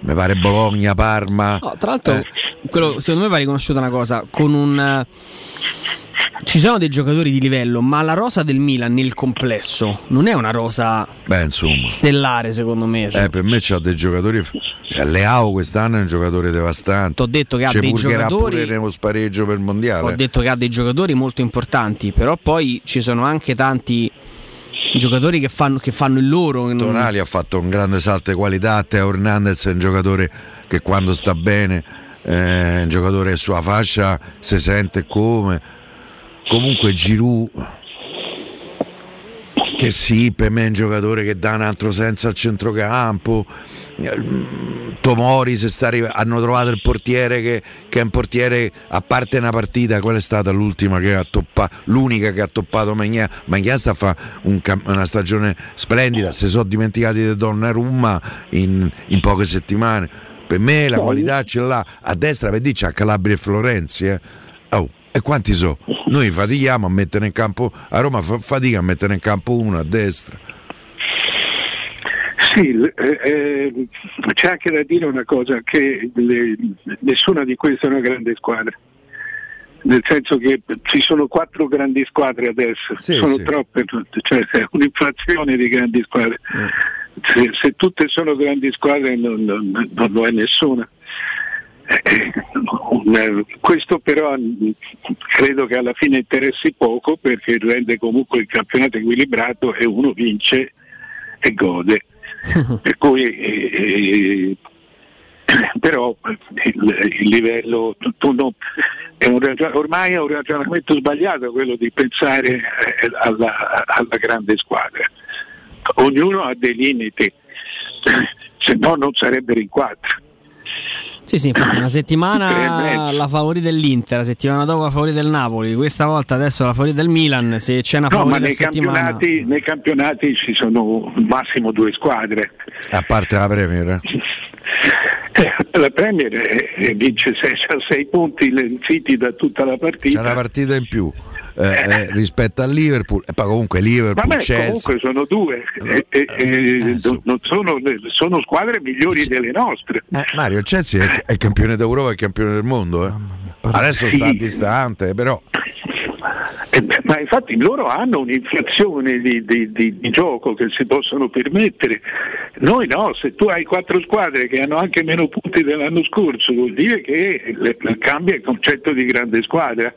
mi pare Bologna, Parma. No, tra l'altro, quello, secondo me va riconosciuta una cosa: con un. Eh, Ci sono dei giocatori di livello, ma la rosa del Milan nel complesso non è una rosa Beh, stellare, secondo me. Eh, per me c'ha dei giocatori. Cioè, Leao quest'anno è un giocatore devastante. Ho detto che ha Ci dei giocatori- pure nello spareggio per il mondiale. Ho detto che ha dei giocatori molto importanti, però poi ci sono anche tanti giocatori che fanno, che fanno il loro. non- Tonali ha fatto un grande salto di qualità, Teo Hernandez è un giocatore che quando sta bene è un giocatore che sulla fascia si sente come. Comunque Giroud che sì, per me è un giocatore che dà un altro senso al centrocampo. Tomori se sta arri- hanno trovato il portiere che, che è un portiere a parte una partita, quella è stata l'ultima che ha toppato, l'unica che ha toppato Magna. Magna sta a fare un cam- una stagione splendida, si sono dimenticati di Donnarumma in, in poche settimane. Per me la qualità ce l'ha a destra, vedi c'ha Calabria e Florenzi. Eh. Oh, e quanti so? Noi fatichiamo a mettere in campo a Roma fa- fatica a mettere in campo uno a destra. Sì, eh, eh, c'è anche da dire una cosa, che le- nessuna di queste è una grande squadra. Nel senso che ci sono quattro grandi squadre adesso, Sì, sono sì. troppe, tutte, cioè è un'inflazione di grandi squadre. Se, se tutte sono grandi squadre non, non- non lo è nessuna. Eh, questo però credo che alla fine interessi poco perché rende comunque il campionato equilibrato e uno vince e gode. per cui eh, eh, però il, il livello non- è un ormai è un ragionamento sbagliato quello di pensare eh, alla, alla grande squadra. Ognuno ha dei limiti, se no non sarebbero in quattro. Sì, sì, infatti una settimana la favori dell'Inter, la settimana dopo la favori del Napoli, questa volta adesso la favori del Milan, se c'è una No, ma favorita nei settimana... campionati, nei campionati ci sono massimo due squadre. A parte la Premier. eh. La Premier eh, vince 6 punti lenziti da tutta la C'è partita. una partita in più eh, eh, rispetto al Liverpool e poi comunque Liverpool, Vabbè, Chelsea. comunque sono due, eh, eh, eh, non- non sono, sono squadre migliori delle nostre. Eh, Mario, il Chelsea è, è campione d'Europa e campione del mondo. eh. Adesso Sì. sta distante, però Eh, ma infatti loro hanno un'inflazione di, di- di- di gioco che si possono permettere. Noi no, se tu hai quattro squadre che hanno anche meno punti dell'anno scorso, vuol dire che le- le- cambia il concetto di grande squadra.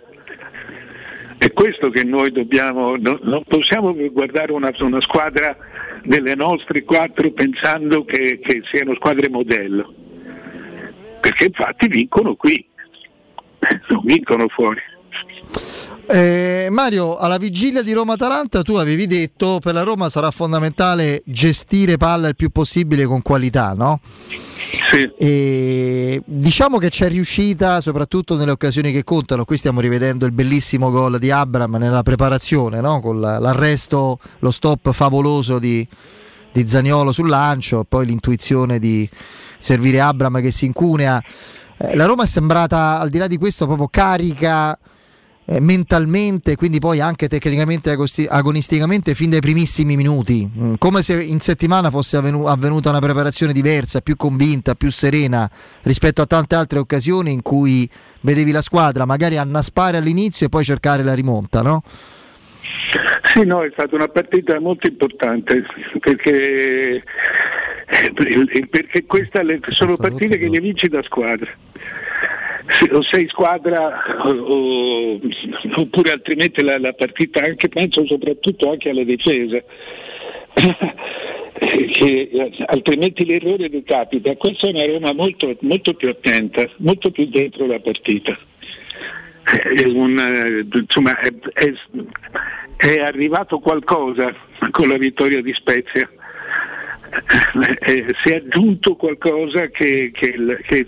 È questo che noi dobbiamo, no- non possiamo guardare una, una squadra delle nostre quattro pensando che, che siano squadre modello, perché infatti vincono qui, non vincono fuori. Eh, Mario, alla vigilia di Roma-Atalanta tu avevi detto per la Roma sarà fondamentale gestire palla il più possibile con qualità, no? E diciamo che c'è riuscita soprattutto nelle occasioni che contano. Qui stiamo rivedendo il bellissimo gol di Abram nella preparazione, no? con la- l'arresto, lo stop favoloso di, di Zaniolo sul lancio, poi l'intuizione di servire Abram che si incunea. Eh, la Roma è sembrata al di là di questo proprio carica eh, mentalmente, quindi poi anche tecnicamente agosti- agonisticamente fin dai primissimi minuti, Mm, come se in settimana fosse avvenu- avvenuta una preparazione diversa, più convinta, più serena rispetto a tante altre occasioni in cui vedevi la squadra magari annaspare all'inizio e poi cercare la rimonta, no? Sì, no, è stata una partita molto importante perché, perché queste sono partite che le vinci da squadra. O sei squadra o- oppure altrimenti la, la partita anche penso soprattutto anche alla difesa. che eh, altrimenti l'errore ti capita. Questa è una Roma molto, molto più attenta, molto più dentro la partita. È un, eh, insomma, è, è- è arrivato qualcosa con la vittoria di Spezia. Eh, si è aggiunto qualcosa che, che che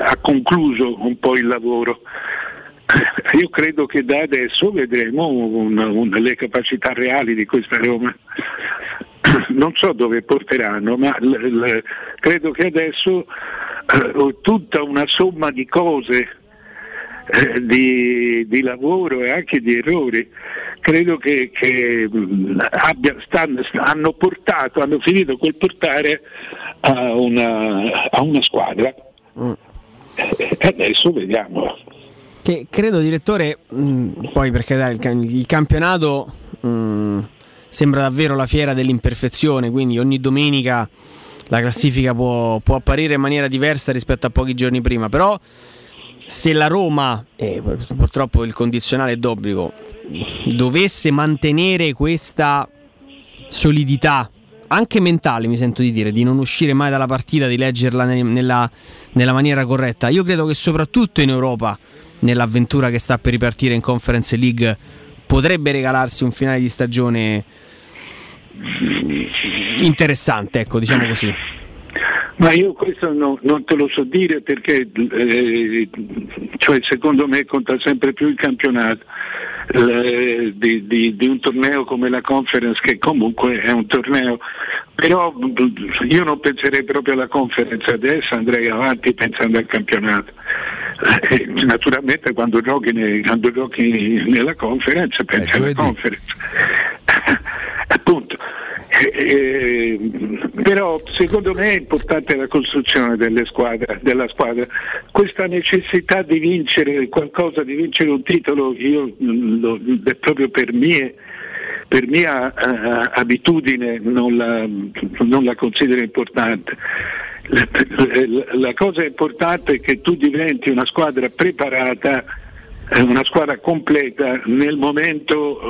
ha concluso un po' il lavoro. Eh, Io credo che da adesso vedremo un- un- le capacità reali di questa Roma. Non so dove porteranno, ma l- l- credo che adesso eh, tutta una somma di cose eh, di, di lavoro e anche di errori. Credo che, che, abbia- stanno- hanno portato, hanno finito col portare a una, a una squadra. E adesso vediamo. Che credo, direttore, mh, poi perché dai, il, il campionato mh, sembra davvero la fiera dell'imperfezione, quindi ogni domenica la classifica può, può apparire in maniera diversa rispetto a pochi giorni prima, però se la Roma, e purtroppo il condizionale è d'obbligo, dovesse mantenere questa solidità, anche mentale mi sento di dire, di non uscire mai dalla partita, di leggerla ne- nella, nella maniera corretta, io credo che soprattutto in Europa, nell'avventura che sta per ripartire in Conference League, potrebbe regalarsi un finale di stagione interessante, ecco, diciamo così. Ma io questo no- non te lo so dire perché eh, cioè, secondo me conta sempre più il campionato eh, di, di- di un torneo come la conference che comunque è un torneo. Però mh, io non penserei proprio alla conference adesso, andrei avanti pensando al campionato. Eh, naturalmente quando giochi, ne- quando giochi nella conference pensi alla conference. Appunto. Eh, eh, però secondo me è importante la costruzione delle squadre, della squadra. Questa necessità di vincere qualcosa, di vincere un titolo, io mm, lo- è proprio per mie per mia eh, abitudine non la, non la considero importante. La, la- la cosa importante è che tu diventi una squadra preparata, eh, una squadra completa nel momento,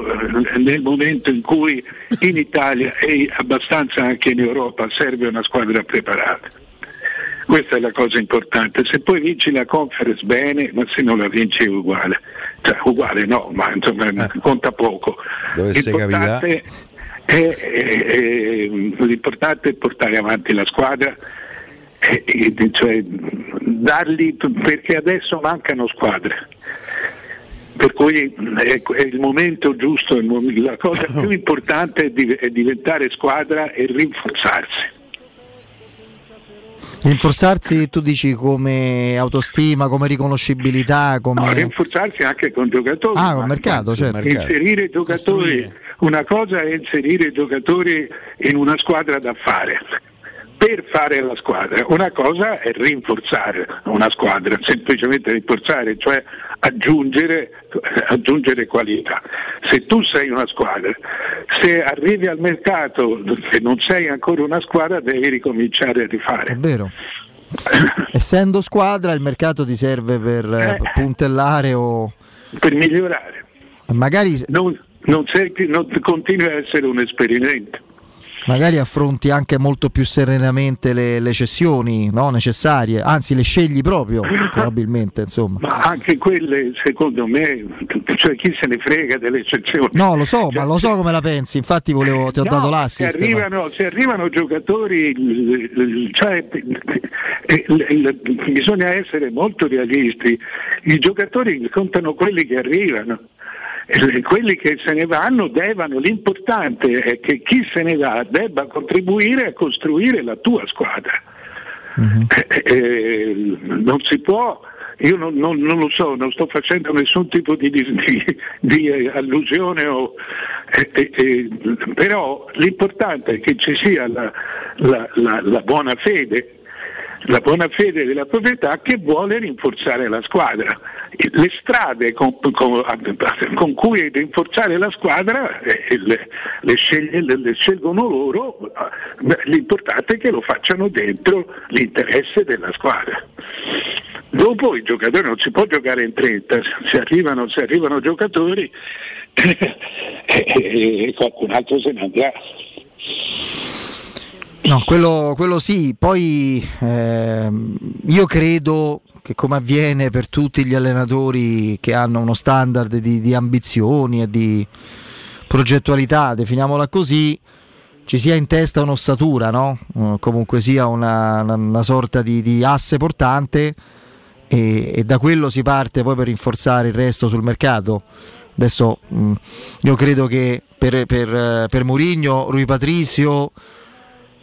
eh, nel momento in cui in Italia e abbastanza anche in Europa serve una squadra preparata. Questa è la cosa importante. Se poi vinci la conference bene, ma se non la vinci è uguale. Cioè, uguale no, ma insomma conta poco. L'importante è, è- è- l'importante è portare avanti la squadra, e- e- cioè, dargli, perché adesso mancano squadre. Per cui è, il momento giusto, la cosa più importante è diventare squadra e rinforzarsi. Rinforzarsi, tu dici come autostima, come riconoscibilità, come... No, rinforzarsi anche con giocatori. Ah, col mercato, certo. Inserire i giocatori, una cosa è inserire i giocatori in una squadra da fare. Per fare la squadra, una cosa è rinforzare una squadra, semplicemente rinforzare, cioè aggiungere, aggiungere qualità. Se tu sei una squadra, se arrivi al mercato e non sei ancora una squadra, devi ricominciare a rifare. È vero. Essendo squadra il mercato ti serve per eh, puntellare o... Per migliorare. Magari, Non, non, sei non continui a essere un esperimento. Magari affronti anche molto più serenamente le, le cessioni no? necessarie, anzi le scegli proprio probabilmente. Insomma. Ma anche quelle, secondo me, cioè chi se ne frega delle eccezioni. No, lo so, ma lo so come la pensi, infatti volevo, ti ho No, dato se l'assist. ma- arrivano, se arrivano giocatori, cioè, bisogna essere molto realisti. I giocatori contano quelli che arrivano. E quelli che se ne vanno devono, l'importante è che chi se ne va debba contribuire a costruire la tua squadra. Eh, eh, non si può, io non, non- non lo so, non sto facendo nessun tipo di, di- di, eh, allusione, o- eh, eh, eh, però l'importante è che ci sia la, la- la- la buona fede, la buona fede della proprietà che vuole rinforzare la squadra. Le strade con, con- con cui rinforzare la squadra eh, le, le sceglie- le- le scelgono loro, l'importante è che lo facciano dentro l'interesse della squadra. Dopo i giocatori non si può giocare in 30, se arrivano, se arrivano giocatori e qualcun altro se ne andrà. No, quello, quello sì, poi ehm, io credo che come avviene per tutti gli allenatori che hanno uno standard di, di ambizioni e di progettualità, definiamola così, ci sia in testa un'ossatura, no? Eh, comunque sia una, una- una sorta di, di asse portante e, e da quello si parte poi per rinforzare il resto sul mercato. Adesso mh, io credo che per, per, per Mourinho, Rui Patricio,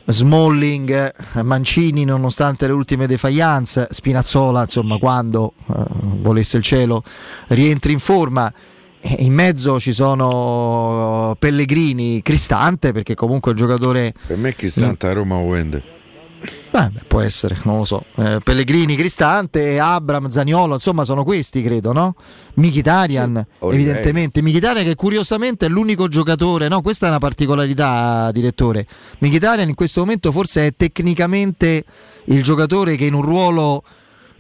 Smalling, eh, Mancini nonostante le ultime defiance, Spinazzola insomma quando eh, volesse il cielo rientri in forma in mezzo ci sono Pellegrini, Cristante perché comunque il giocatore Per me Cristante a Roma lo vende. Beh, beh, può essere, non lo so. Eh, Pellegrini, Cristante, Abram, Zaniolo, insomma sono questi, credo, no? Mkhitaryan, Oliveira. evidentemente. Mkhitaryan che curiosamente è l'unico giocatore, no? Questa è una particolarità, direttore. Mkhitaryan in questo momento forse è tecnicamente il giocatore che in un ruolo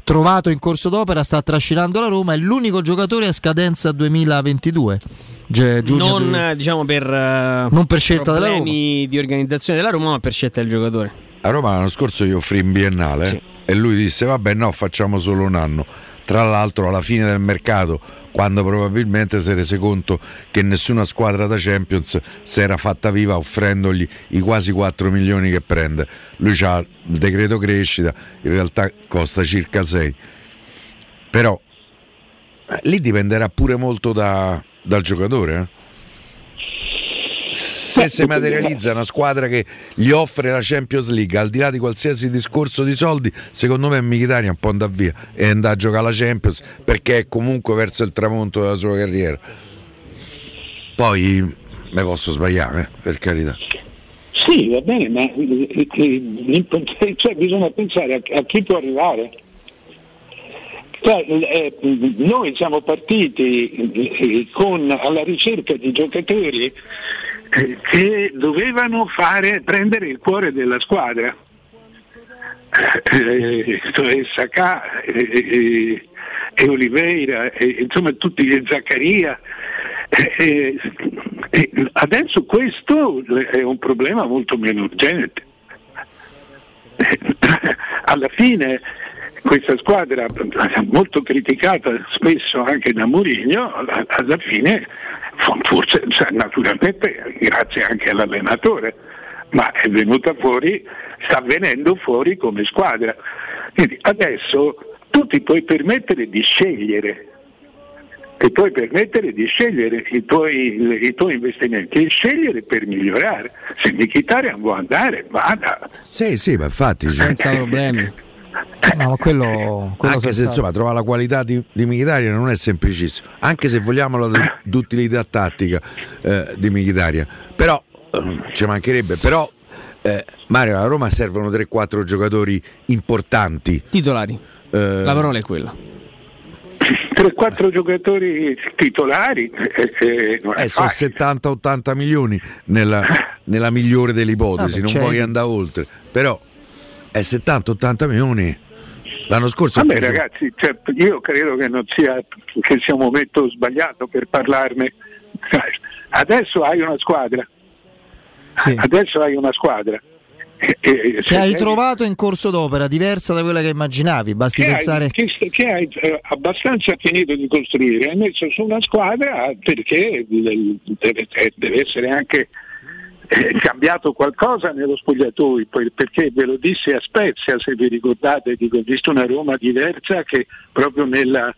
trovato in corso d'opera sta trascinando la Roma, è l'unico giocatore a scadenza 2022. Ge- giugno Non du- eh, diciamo per, eh, Non per scelta della problemi di organizzazione della Roma, ma per scelta del giocatore. A Roma l'anno scorso gli offrì in biennale e lui disse vabbè no facciamo solo un anno. tra l'altro alla fine del mercato, quando probabilmente si è rese conto che nessuna squadra da Champions si era fatta viva offrendogli i quasi 4 milioni che prende. Lui ha il decreto crescita, in realtà costa circa 6. Però eh, lì dipenderà pure molto da- dal giocatore. eh. Se si materializza una squadra che gli offre la Champions League, al di là di qualsiasi discorso di soldi, secondo me Mkhitaryan può andare via e andare a giocare la Champions perché è comunque verso il tramonto della sua carriera. Poi me posso sbagliare, eh, per carità. Sì, va bene, ma eh, eh, l'importante- cioè, bisogna pensare a, a chi può arrivare. Cioè, eh, noi siamo partiti eh, con, alla ricerca di giocatori eh, che dovevano fare, prendere il cuore della squadra. Eh, cioè Sacà eh, eh, e Oliveira, eh, insomma tutti e Zaccaria. Eh, eh, eh, adesso questo è un problema molto meno urgente. Eh, Alla fine questa squadra molto criticata spesso anche da Mourinho, alla fine forse cioè, naturalmente grazie anche all'allenatore, ma è venuta fuori, sta venendo fuori come squadra. Quindi adesso tu ti puoi permettere di scegliere, ti puoi permettere di scegliere i tuoi, i tuoi investimenti e scegliere per migliorare. Se Mkhitaryan vuole andare, vada. Sì, sì, ma infatti. Senza problemi. No, ma quello, quello anche se stato. insomma trovare la qualità di, di Mkhitaryan non è semplicissimo anche se vogliamo la d- d'utilità tattica eh, di Mkhitaryan però eh, ci mancherebbe però eh, Mario a Roma servono 3-4 giocatori importanti Titolari. Eh, La parola è quella. 3-4 giocatori titolari eh, eh, eh, sono facile. 70-80 milioni nella, nella migliore delle ipotesi Vabbè, non voglio andare oltre però è 70-80 milioni l'anno scorso Vabbè preso- ragazzi, cioè, io credo che non sia, che sia un momento sbagliato per parlarne. Adesso hai una squadra. Adesso hai una squadra. E- e- Che hai trovato in corso d'opera, diversa da quella che immaginavi, basti che pensare... hai, che, che hai eh, abbastanza finito di costruire, hai messo su una squadra perché deve, deve essere anche eh, cambiato qualcosa nello spogliatoio, perché ve lo disse a Spezia, se vi ricordate, dico, ho visto una Roma diversa che proprio nella,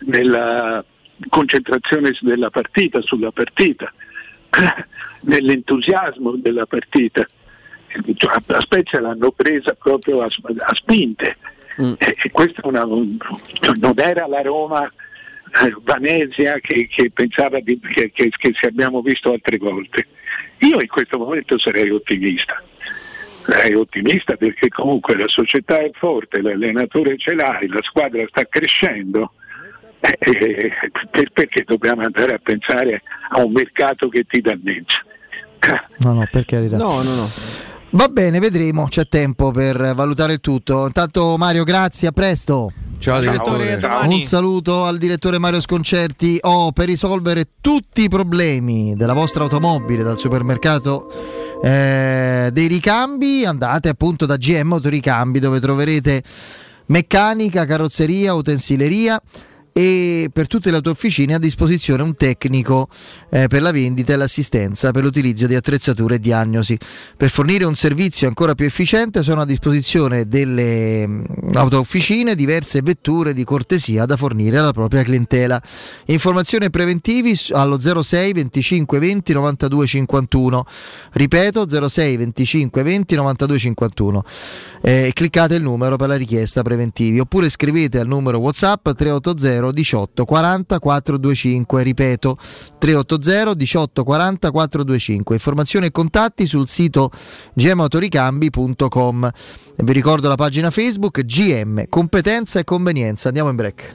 nella concentrazione della partita, sulla partita, nell'entusiasmo della partita. Cioè, a Spezia l'hanno presa proprio a, a spinte e, e questa è una- un- cioè, non era la Roma eh, Vanesia che, che pensava di, che, che, che se abbiamo visto altre volte. Io in questo momento sarei ottimista. Sarei ottimista perché comunque la società è forte, l'allenatore ce l'hai, la squadra sta crescendo. Eh, eh, per- perché dobbiamo andare a pensare a un mercato che ti danneggia? No, no, per carità. No, no, no. Va bene, vedremo, c'è tempo per valutare il tutto. Intanto Mario, grazie, a presto. Ciao direttore. domani. Un saluto al direttore Mario Sconcerti. Oh, per risolvere tutti i problemi della vostra automobile dal supermercato eh, dei ricambi, andate appunto da GM Autoricambi dove troverete meccanica, carrozzeria, utensileria e per tutte le autofficine a disposizione un tecnico eh, per la vendita e l'assistenza per l'utilizzo di attrezzature e diagnosi. Per fornire un servizio ancora più efficiente sono a disposizione delle mm, autofficine diverse vetture di cortesia da fornire alla propria clientela. Informazioni preventivi allo 06 25 20 92 51. Ripeto 06 25 20 92 51. Eh, cliccate il numero per la richiesta preventivi oppure scrivete al numero WhatsApp 380 18 40 425. Ripeto 380 18 40 425. Informazioni e contatti sul sito gmautoricambi.com. E vi ricordo la pagina Facebook GM Competenza e Convenienza. Andiamo in break.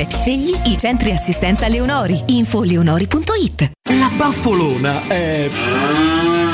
Scegli i centri assistenza Leonori. Info leonori.it. La baffolona è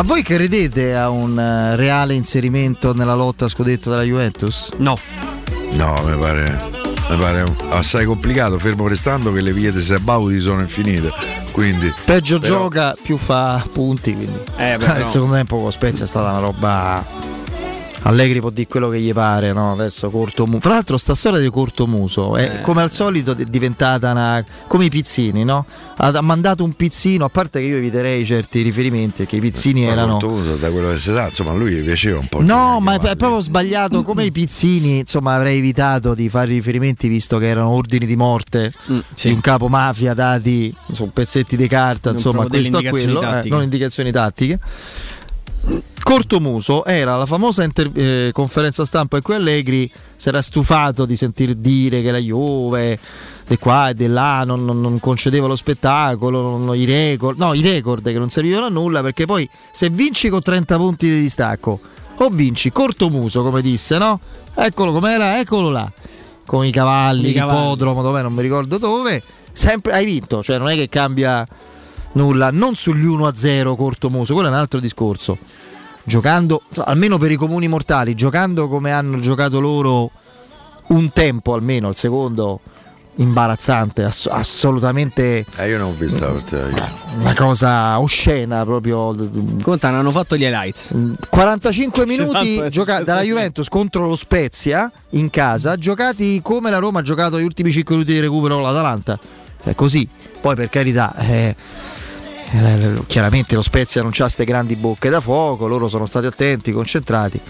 Ma voi credete a un eh, reale inserimento nella lotta a scudetto della Juventus? No. No, mi pare, mi pare assai complicato, fermo restando che le vie di Sebaudi sono infinite. Quindi, Peggio però- gioca, più fa punti. Quindi. Eh, beh, Il no. secondo tempo con Spezia è stata una roba. Allegri può dire quello che gli pare, no? Adesso cortomuso. Fra l'altro, sta storia di cortomuso è Eh. come al solito è diventata una. come i pizzini, no? Ha, ha mandato un pizzino, a parte che io eviterei certi riferimenti, perché i pizzini Ma erano. Contuso, da quello che si sa, insomma, a lui gli piaceva un po'. No, ma è proprio sbagliato. Come i pizzini, insomma, avrei evitato di fare riferimenti visto che erano ordini di morte sì. di un capo mafia dati su pezzetti di carta, Non insomma, questo a quello, eh, non indicazioni tattiche. Cortomuso era la famosa inter- eh, conferenza stampa in cui Allegri si era stufato di sentir dire che la Juve di qua e di là non, non- non concedeva lo spettacolo, non- i record, no, i record che non servivano a nulla perché poi se vinci con 30 punti di distacco o vinci cortomuso come disse, no? Eccolo com'era, eccolo là, con i cavalli, I l'ippodromo, dove non mi ricordo dove, sempre hai vinto, cioè non è che cambia nulla, non sugli 1-0 cortomuso, quello è un altro discorso. Giocando, almeno per i comuni mortali, giocando come hanno giocato loro un tempo almeno, il secondo imbarazzante, ass- assolutamente Eh, io non ho visto la partita. una cosa oscena proprio. Conta, hanno fatto gli highlights. 45 minuti Tanto è gioca- dalla. Juventus contro lo Spezia in casa, giocati come la Roma ha giocato gli ultimi 5 minuti di recupero con l'Atalanta. È così. Poi per carità, eh, chiaramente lo Spezia non c'ha queste grandi bocche da fuoco, loro sono stati attenti, concentrati.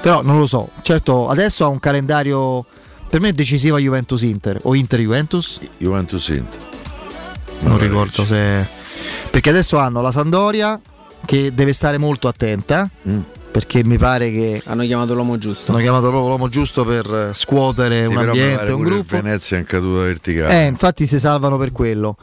Però non lo so, certo adesso ha un calendario per me decisiva Juventus-Inter o Inter-Juventus. Juventus Inter. Non ricordo se. Perché adesso hanno la Sandoria che deve stare molto attenta. Mm. Perché mi pare che hanno chiamato l'uomo giusto. Hanno chiamato proprio l'uomo giusto per eh, scuotere Sì, un ambiente, un gruppo. Venezia è in caduta verticale. Eh, infatti si salvano per quello.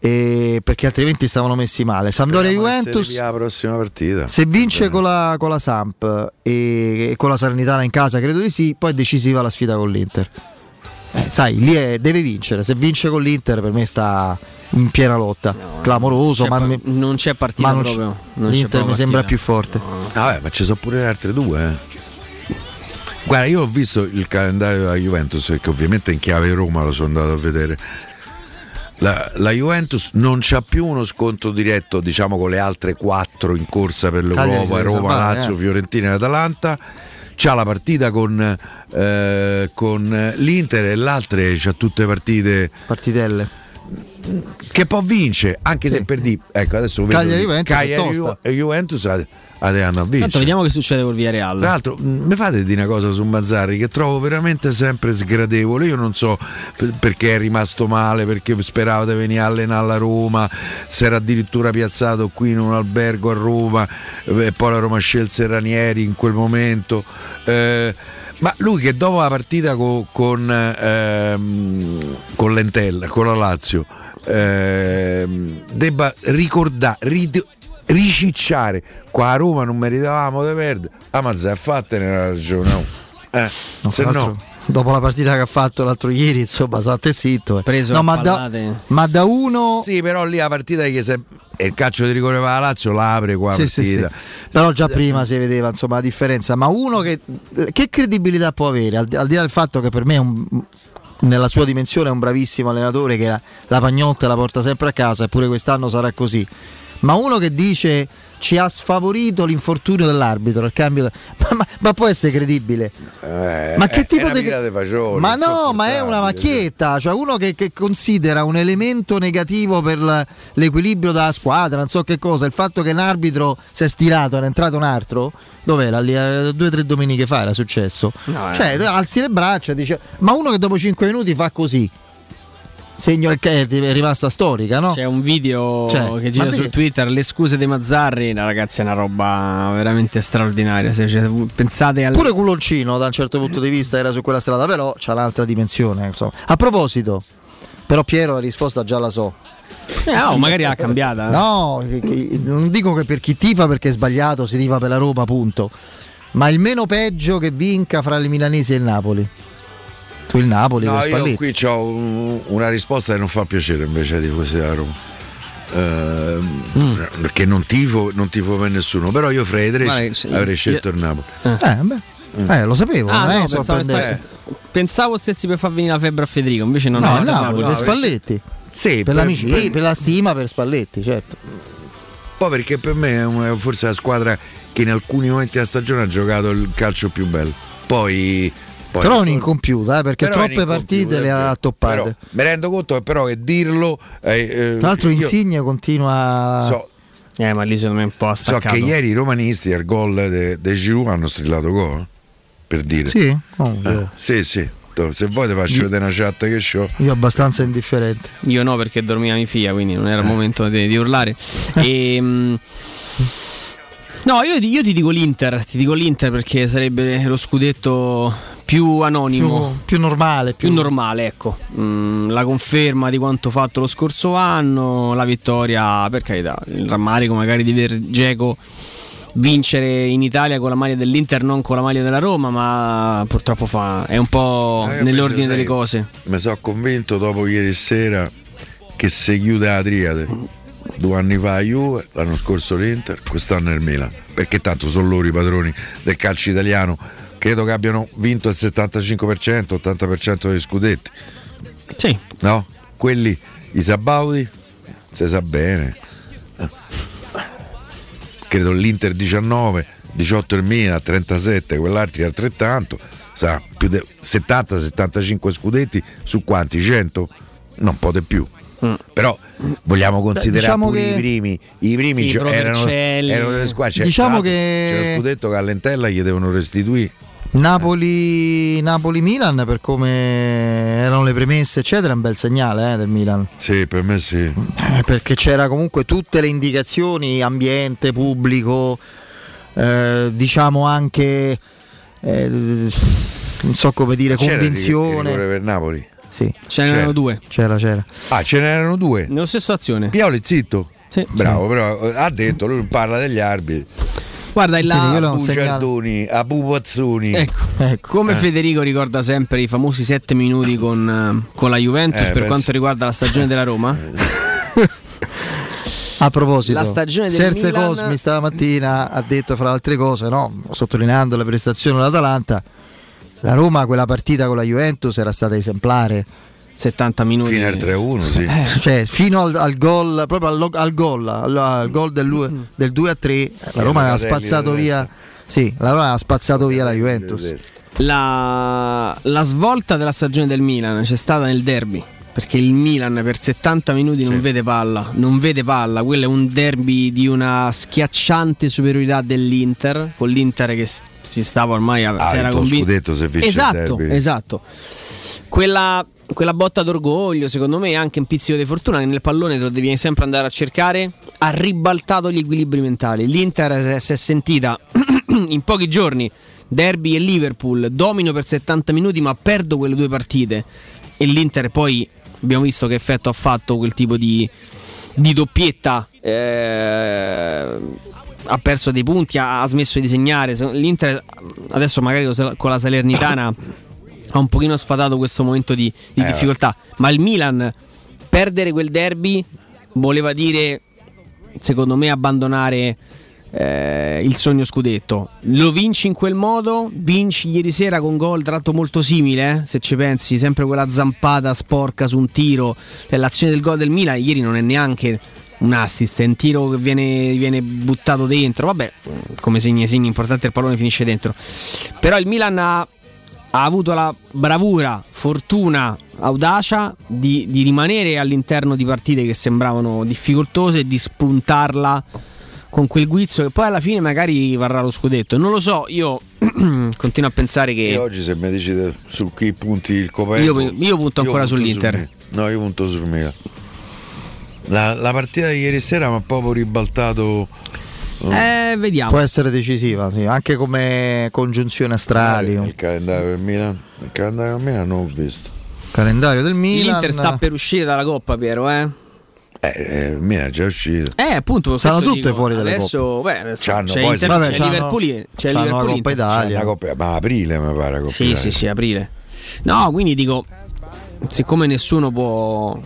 E perché altrimenti stavano messi male. Sampdoria Juventus. la prossima partita. Se vince con la, con la Samp e, e con la Salernitana in casa, credo di sì, poi è decisiva la sfida con l'Inter. Eh, sai, lì è- deve vincere. Se vince con l'Inter, per me sta in piena lotta. Clamoroso, c'è ma pa- mi- non c'è partita ma non proprio. non L'Inter proprio mi sembra partita. più forte. Vabbè, ma ci sono pure le altre due. eh. Guarda, io ho visto il calendario della Juventus, perché ovviamente in chiave Roma lo sono andato a vedere. La, la Juventus non c'ha più uno scontro diretto, diciamo, con le altre quattro in corsa per l'Europa, Roma, salvare, Lazio, eh. Fiorentina e Atalanta. C'ha la partita con, eh, con l'Inter e l'altra c'ha tutte partite partitelle che poi vince anche se per di ecco adesso vedo Cagliari Juventus Cagliari e Juventus a- a- a Tanto vincere vediamo che succede col Villarreal. tra l'altro, mh, mi fate di una cosa su Mazzarri che trovo veramente sempre sgradevole. Io non so per- perché è rimasto male, perché sperava di venire a allenare alla Roma, si era addirittura piazzato qui in un albergo a Roma, e poi la Roma scelse Ranieri in quel momento. Eh, ma lui che dopo la partita co- con, ehm, con l'Entella, con la Lazio, ehm, debba ricordare, rid- ricicciare qua a Roma non meritavamo di perdere. Ah, ma zè, fatene la ragione. Eh, No, se no, dopo la partita che ha fatto l'altro ieri, insomma, state zitto. eh. Preso no, a ma da, ma da uno. Sì, però lì la partita che se... e il calcio di rigore va la Lazio la apre qua Sì, sì, sì. partita. Però già prima si vedeva insomma la differenza. Ma uno che, che credibilità può avere? Al, al di là del fatto che per me è un- nella sua dimensione è un bravissimo allenatore che la, la pagnotta la porta sempre a casa, eppure quest'anno sarà così. Ma uno che dice ci ha sfavorito l'infortunio dell'arbitro, il cambio ma, ma- ma può essere credibile? Eh, Ma che tipo di- fagioli, Ma no, ma è una macchietta, cioè uno che, che considera un elemento negativo per l'equilibrio della squadra, non so che cosa, il fatto che un arbitro si è stirato, era entrato un altro, dov'era? Lì, eh, due o tre domeniche fa era successo. No, eh. cioè, alzi le braccia dice, ma uno che dopo 5 minuti fa così, segno che è rimasta storica, no? C'è un video Cioè, che gira su Twitter, le scuse dei Mazzarri, no, ragazzi è una roba veramente straordinaria. Se, cioè, pensate al... Pure culoncino da un certo punto di vista era su quella strada, però c'ha un'altra dimensione. insomma. A proposito, però Piero la risposta già la so. Eh, oh, magari l'ha cambiata. No, non dico che per chi tifa perché è sbagliato, si tifa per la Roma, punto. Ma il meno peggio che vinca fra le milanesi e il Napoli. Tu il Napoli No, per io Spalletti. qui ho una risposta che non fa piacere invece ai tifosi della Roma. Ehm, Mm. Perché non tifo, non tifo per nessuno, però io fra i tre se- avrei io- scelto il Napoli. Eh, beh, eh, lo sapevo, Ah, no, pensavo, sta- pensavo stessi per far venire la febbre a Federico, invece non No, il Napoli, per Spalletti. Sì, per, per- l'amicizia, per- per la stima per Spalletti, certo. Poi perché per me è una- forse la squadra che in alcuni momenti della stagione ha giocato il calcio più bello. Poi, poi però è un'incompiuta, eh, perché troppe partite le ha toppate. Però mi rendo conto che però che dirlo eh, eh, Tra l'altro Insigne continua so, Eh, ma lì secondo me è un po' so staccato. che ieri i romanisti al gol de Giroud hanno strillato gol per dire Sì? Oh, Eh, sì sì se vuoi ti faccio Io- vedere una chat che ho Io abbastanza indifferente. Io no, perché dormiva mia figlia, quindi non Eh. era il momento di, di urlare. E, mm, no, io, ti- io ti dico l'Inter, ti dico l'Inter perché sarebbe lo scudetto più anonimo. Più, più normale. Più normale, ecco. Mm, la conferma di quanto fatto lo scorso anno, la vittoria, per carità, il rammarico magari di ver Geco vincere in Italia con la maglia dell'Inter, non con la maglia della Roma, ma purtroppo fa, è un po' Eh, nell'ordine invece, delle cose. mi sono convinto dopo ieri sera che se chiude la triade due anni fa Juve, l'anno scorso l'Inter, quest'anno il Milan perché tanto sono loro i padroni del calcio italiano credo che abbiano vinto il 75% 80% degli scudetti. Sì. No? quelli i Sabaudi si sa bene. Credo l'Inter 19 18 il Milan 37 quell'altro altrettanto. Sa più di 70-75 scudetti su quanti? 100 non può di più. Però vogliamo considerare diciamo pure che- i primi i primi Sì, erano, erano delle squadre. C'è- Diciamo l'altro che- lo scudetto che a Lentella gli devono restituire Napoli, Napoli-Milan per come erano le premesse eccetera è un bel segnale eh, del Milan sì per me sì Eh, perché c'era comunque tutte le indicazioni ambiente, pubblico eh, diciamo anche eh, non so come dire C'era convinzione rigore per Napoli sì. Ce n'erano C'era. due. c'era c'era ah ce n'erano due Nello stesso azione. Pioli zitto Sì. bravo però ha detto lui parla degli arbitri Guarda, il Sì, io la... l'ho a segnato. Bugiardoni a Pupazzoni Ecco, come Eh. Federico ricorda sempre i famosi sette minuti con, eh, con la Juventus Eh, per penso- quanto riguarda la stagione della Roma. a proposito La stagione del Serse Milan- Cosmi stamattina ha detto fra le altre cose no, sottolineando le prestazioni dell'Atalanta la Roma quella partita con la Juventus era stata esemplare 70 minuti. fino al 3-1 sì cioè, fino al, al gol, proprio al, al gol, al, al gol del, lu- del 2 a 3, la Roma Locatelli spazzato via. Sì, la Roma aveva spazzato via la Juventus. La, la svolta della stagione del Milan c'è stata nel derby. Perché il Milan per 70 minuti non vede palla, non vede palla. Quello è un derby di una schiacciante superiorità dell'Inter. Con l'Inter che si- stava ormai a, Ah, si era il tuo convinto. scudetto se vince il Esatto, derby. esatto. Quella, quella botta d'orgoglio, secondo me, è anche un pizzico di fortuna che nel pallone te lo devi sempre andare a cercare. Ha ribaltato gli equilibri mentali. L'Inter si è- sentita in pochi giorni. Derby e Liverpool domino per 70 minuti, ma perdo quelle due partite. E l'Inter poi abbiamo visto che effetto ha fatto quel tipo di, di doppietta. eh, ha perso dei punti, ha, ha smesso di segnare. Se- L'Inter adesso magari con la Salernitana ha un pochino sfatato questo momento di, di Eh, difficoltà. Ma il Milan perdere quel derby voleva dire, secondo me, abbandonare eh, il sogno scudetto. Lo vinci in quel modo, vinci ieri sera con gol tra l'altro molto simile, eh, se ci pensi, sempre quella zampata sporca su un tiro. L'azione del gol del Milan ieri non è neanche un assist, è un tiro che viene, viene buttato dentro. Vabbè, come segni segni importante il pallone finisce dentro. Però il Milan ha, ha avuto la bravura, fortuna, audacia di, di rimanere all'interno di partite che sembravano difficoltose e di spuntarla con quel guizzo che poi alla fine magari varrà lo scudetto. Non lo so, io continuo a pensare che. Io oggi se mi decide su chi punti il coperto Io- io punto ancora sull'Inter. sul no, io punto sul Milan. La, la partita di ieri sera mi ha proprio ribaltato. Eh, vediamo. Può essere decisiva, sì, anche come congiunzione astrali. Il calendario del Milan. Il calendario del Milan non ho visto. Calendario del Milan. L'Inter sta per uscire dalla Coppa, Piero, eh? Eh, eh, il Milan è già uscito. Eh, appunto, Stanno tutte dico, fuori dalle adesso, coppe. beh, adesso C'hanno c'è, poi- Inter- vabbè, c'è c'hanno- Liverpool, c'è c'hanno la Liverpool Coppa Inter. Italia. Coppa- ma aprile mi pare. la Coppa Sì, Italia. sì, sì, aprile. No, quindi dico, siccome nessuno può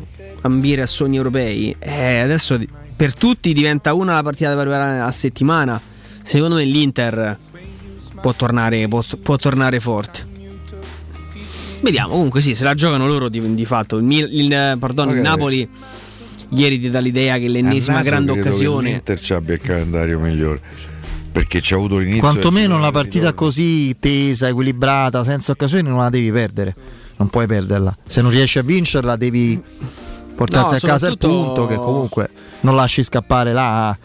ambire a sogni europei, eh, adesso per tutti diventa una la partita da preparare a settimana. Secondo me l'Inter può tornare, può, può tornare forte. Vediamo, comunque sì, se la giocano loro di, di fatto. Il, il, eh, pardon, il Ok. Napoli ieri ti dà l'idea che l'ennesima grande credo che occasione... L'Inter ci abbia il calendario migliore. Perché c'ha avuto l'inizio. Quantomeno una partita ritorno. così tesa, equilibrata, senza occasioni, non la devi perdere. Non puoi perderla. Se non riesci a vincerla, devi portarti No, a casa il punto. Che comunque non lasci scappare là.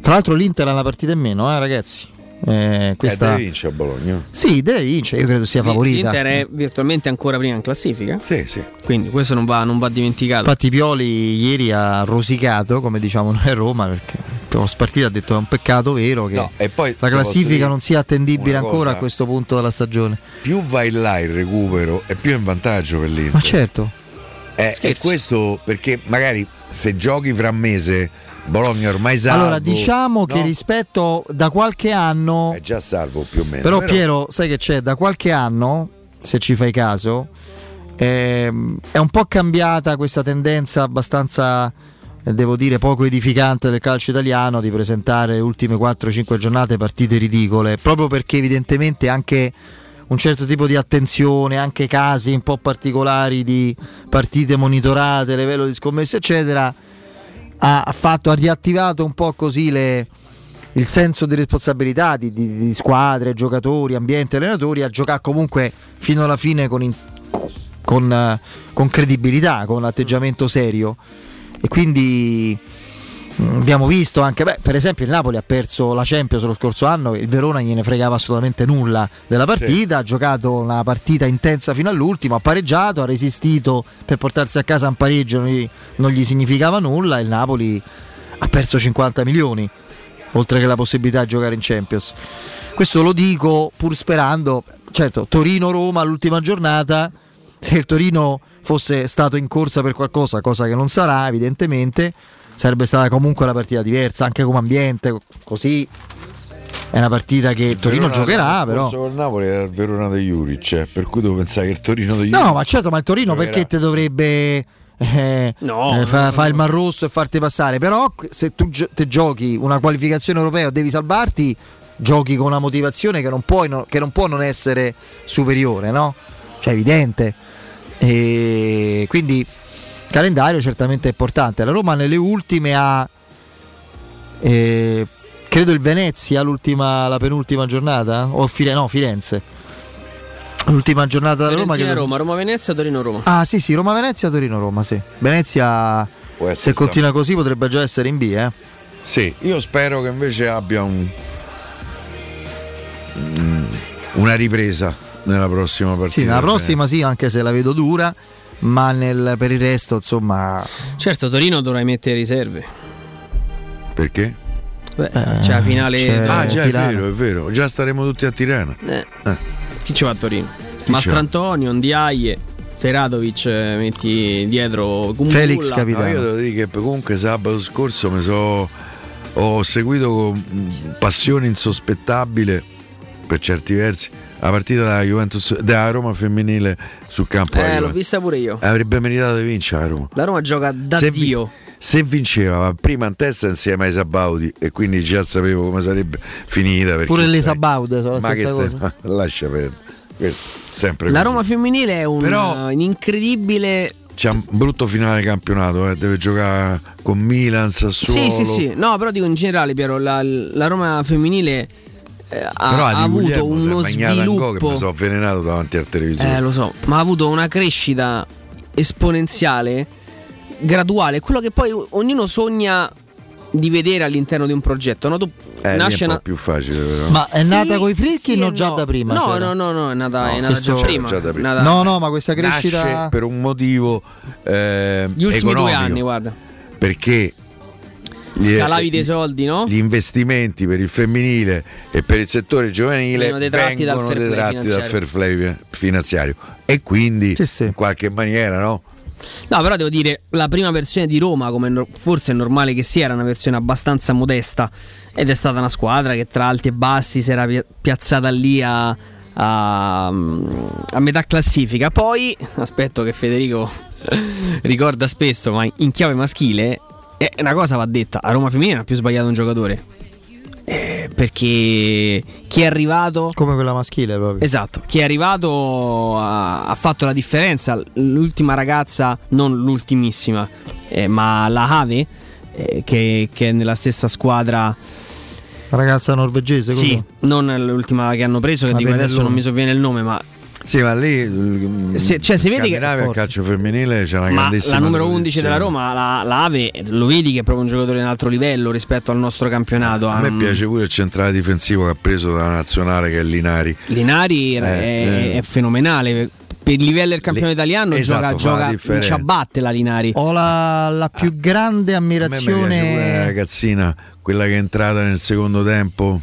Tra l'altro, l'Inter ha una partita in meno, eh, ragazzi. Eh, Eh, questa... deve vincere a Bologna. Sì, deve vincere. Io credo sia favorita. L'Inter è virtualmente ancora prima in classifica. Sì, sì. Quindi questo non va, non va dimenticato. Infatti, Pioli ieri ha rosicato, come diciamo noi a Roma, perché post partita ha detto è un peccato vero che No, e poi la classifica dire non sia attendibile ancora cosa. a questo punto della stagione. Più vai là il recupero e più è in vantaggio per l'Inter. Ma certo. Eh, e questo perché magari se giochi fra un mese Bologna ormai salvo. allora, diciamo che no? rispetto da qualche anno, è già salvo più o meno. però, Piero, sai che c'è? Da qualche anno, se ci fai caso, ehm, è un po' cambiata questa tendenza abbastanza, eh, devo dire, poco edificante del calcio italiano di presentare le ultime 4-5 giornate partite ridicole, proprio perché evidentemente anche un certo tipo di attenzione, anche casi un po' particolari di partite monitorate, livello di scommesse, eccetera, ha, fatto, ha riattivato un po' così le- il senso di responsabilità di, di- di squadre, giocatori, ambiente, allenatori a giocare comunque fino alla fine con, in- con, con credibilità, con atteggiamento serio. E quindi abbiamo visto anche, beh, per esempio il Napoli ha perso la Champions lo scorso anno, il Verona gliene fregava assolutamente nulla della partita, ha giocato una partita intensa fino all'ultimo, ha pareggiato, ha resistito per portarsi a casa un pareggio, non gli, non gli significava nulla, il Napoli ha perso 50 milioni, oltre che la possibilità di giocare in Champions. Questo lo dico pur sperando, certo, Torino-Roma l'ultima giornata, se il Torino fosse stato in corsa per qualcosa, cosa che non sarà evidentemente, sarebbe stata comunque una partita diversa, anche come ambiente, così è una partita che il Torino Verona giocherà, però... col Napoli era il Verona di Juric, eh, per cui devo pensare che il Torino di No, Juric ma certo, ma il Torino giocherà. perché ti dovrebbe eh, No, eh, fa, no, fa il Mar Rosso e farti passare? Però se tu te giochi una qualificazione europea o devi salvarti, giochi con una motivazione che non, puoi, no- che non può non essere superiore, no? Cioè, evidente. E quindi calendario certamente importante. La Roma nelle ultime ha eh, credo il Venezia l'ultima, la penultima giornata o Fire- no, Firenze. L'ultima giornata della Roma credo- Roma, Roma Venezia, Torino Roma. Ah sì sì, Roma Venezia, Torino Roma, sì. Venezia se continua così potrebbe già essere in B, eh. Sì, io spero che invece abbia un- mm, una ripresa nella prossima partita. Sì, nella prossima sì, anche se la vedo dura, ma nel- per il resto, insomma, Certo, Torino dovrai mettere riserve. Perché? Beh, c'è la finale. c'è- ah, già Tirana. è vero, è vero. Già staremo tutti a Tirana. Eh, Eh. Chi ci va a Torino? Chi Mastrantonio, Ndiaye, Feratovic, eh, metti dietro Kumbulla. No, io devo dire che comunque sabato scorso mi so, ho seguito con passione insospettabile per certi versi la partita della Juventus della Roma femminile sul campo Eh, l'ho vista pure io. avrebbe meritato di vincere la Roma La Roma gioca da se, vi- Dio. se vinceva va prima in testa insieme ai Sabaudi e quindi già sapevo come sarebbe finita Pure le sai- Sabaud sono la ma che stessa stai- cosa. lascia perdere sempre La così. Roma femminile è un, un incredibile. c'è un brutto finale campionato eh, deve giocare con Milan Sassuolo Sì, sì, sì. No, però dico in generale, Piero, la, la Roma femminile ha, però ha a Di avuto Guglielmo uno go che sviluppo. mi sono avvelenato davanti al televisore Eh, lo so, ma ha avuto una crescita esponenziale, graduale, quello che poi ognuno sogna di vedere all'interno di un progetto. No? Tu Eh, nasce un po' una- più facile però. Ma è Sì, nata coi fricchi sì o e già no. da prima? No, c'era? no, no, no, è nata, è nata già prima. Già da prima. Nata- No, no, ma questa crescita. Nasce per un motivo eh, Gli ultimi due anni, guarda. perché Scalavi dei soldi, no? gli investimenti per il femminile e per il settore giovanile detratti dal vengono play detratti dal finanziario. fair play finanziario e quindi in qualche maniera no? No, però devo dire, la prima versione di Roma, come forse è normale che sia, era una versione abbastanza modesta ed è stata una squadra che tra alti e bassi si era pi- piazzata lì a, a- a metà classifica. Poi, aspetto che Federico ricorda spesso, ma in chiave maschile, è una cosa va detta, a Roma femminile ha più sbagliato un giocatore. Eh, perché chi è arrivato come quella maschile proprio Esatto, chi è arrivato ha, ha fatto la differenza. L'ultima ragazza, non l'ultimissima, eh, ma la Have, eh, che, che è nella stessa squadra. ragazza norvegese Sì, così? non l'ultima che hanno preso, che dico adesso non mi sovviene il nome, ma Sì, ma lì Se- cioè, si vede che- al calcio femminile c'è una Ma grandissima la numero 11 tradizione. della Roma, la, la Ave, lo vedi che è proprio un giocatore di un altro livello rispetto al nostro campionato. A me Um, piace pure il centrale difensivo che ha preso dalla nazionale che è Linari. Linari Eh, è, eh. è fenomenale. Per il livello del campionato Li- italiano esatto, gioca, gioca in differenza. ciabatte la Linari. Ho la, la più grande A me mi piace pure la ammirazione. ragazzina, quella che è entrata nel secondo tempo.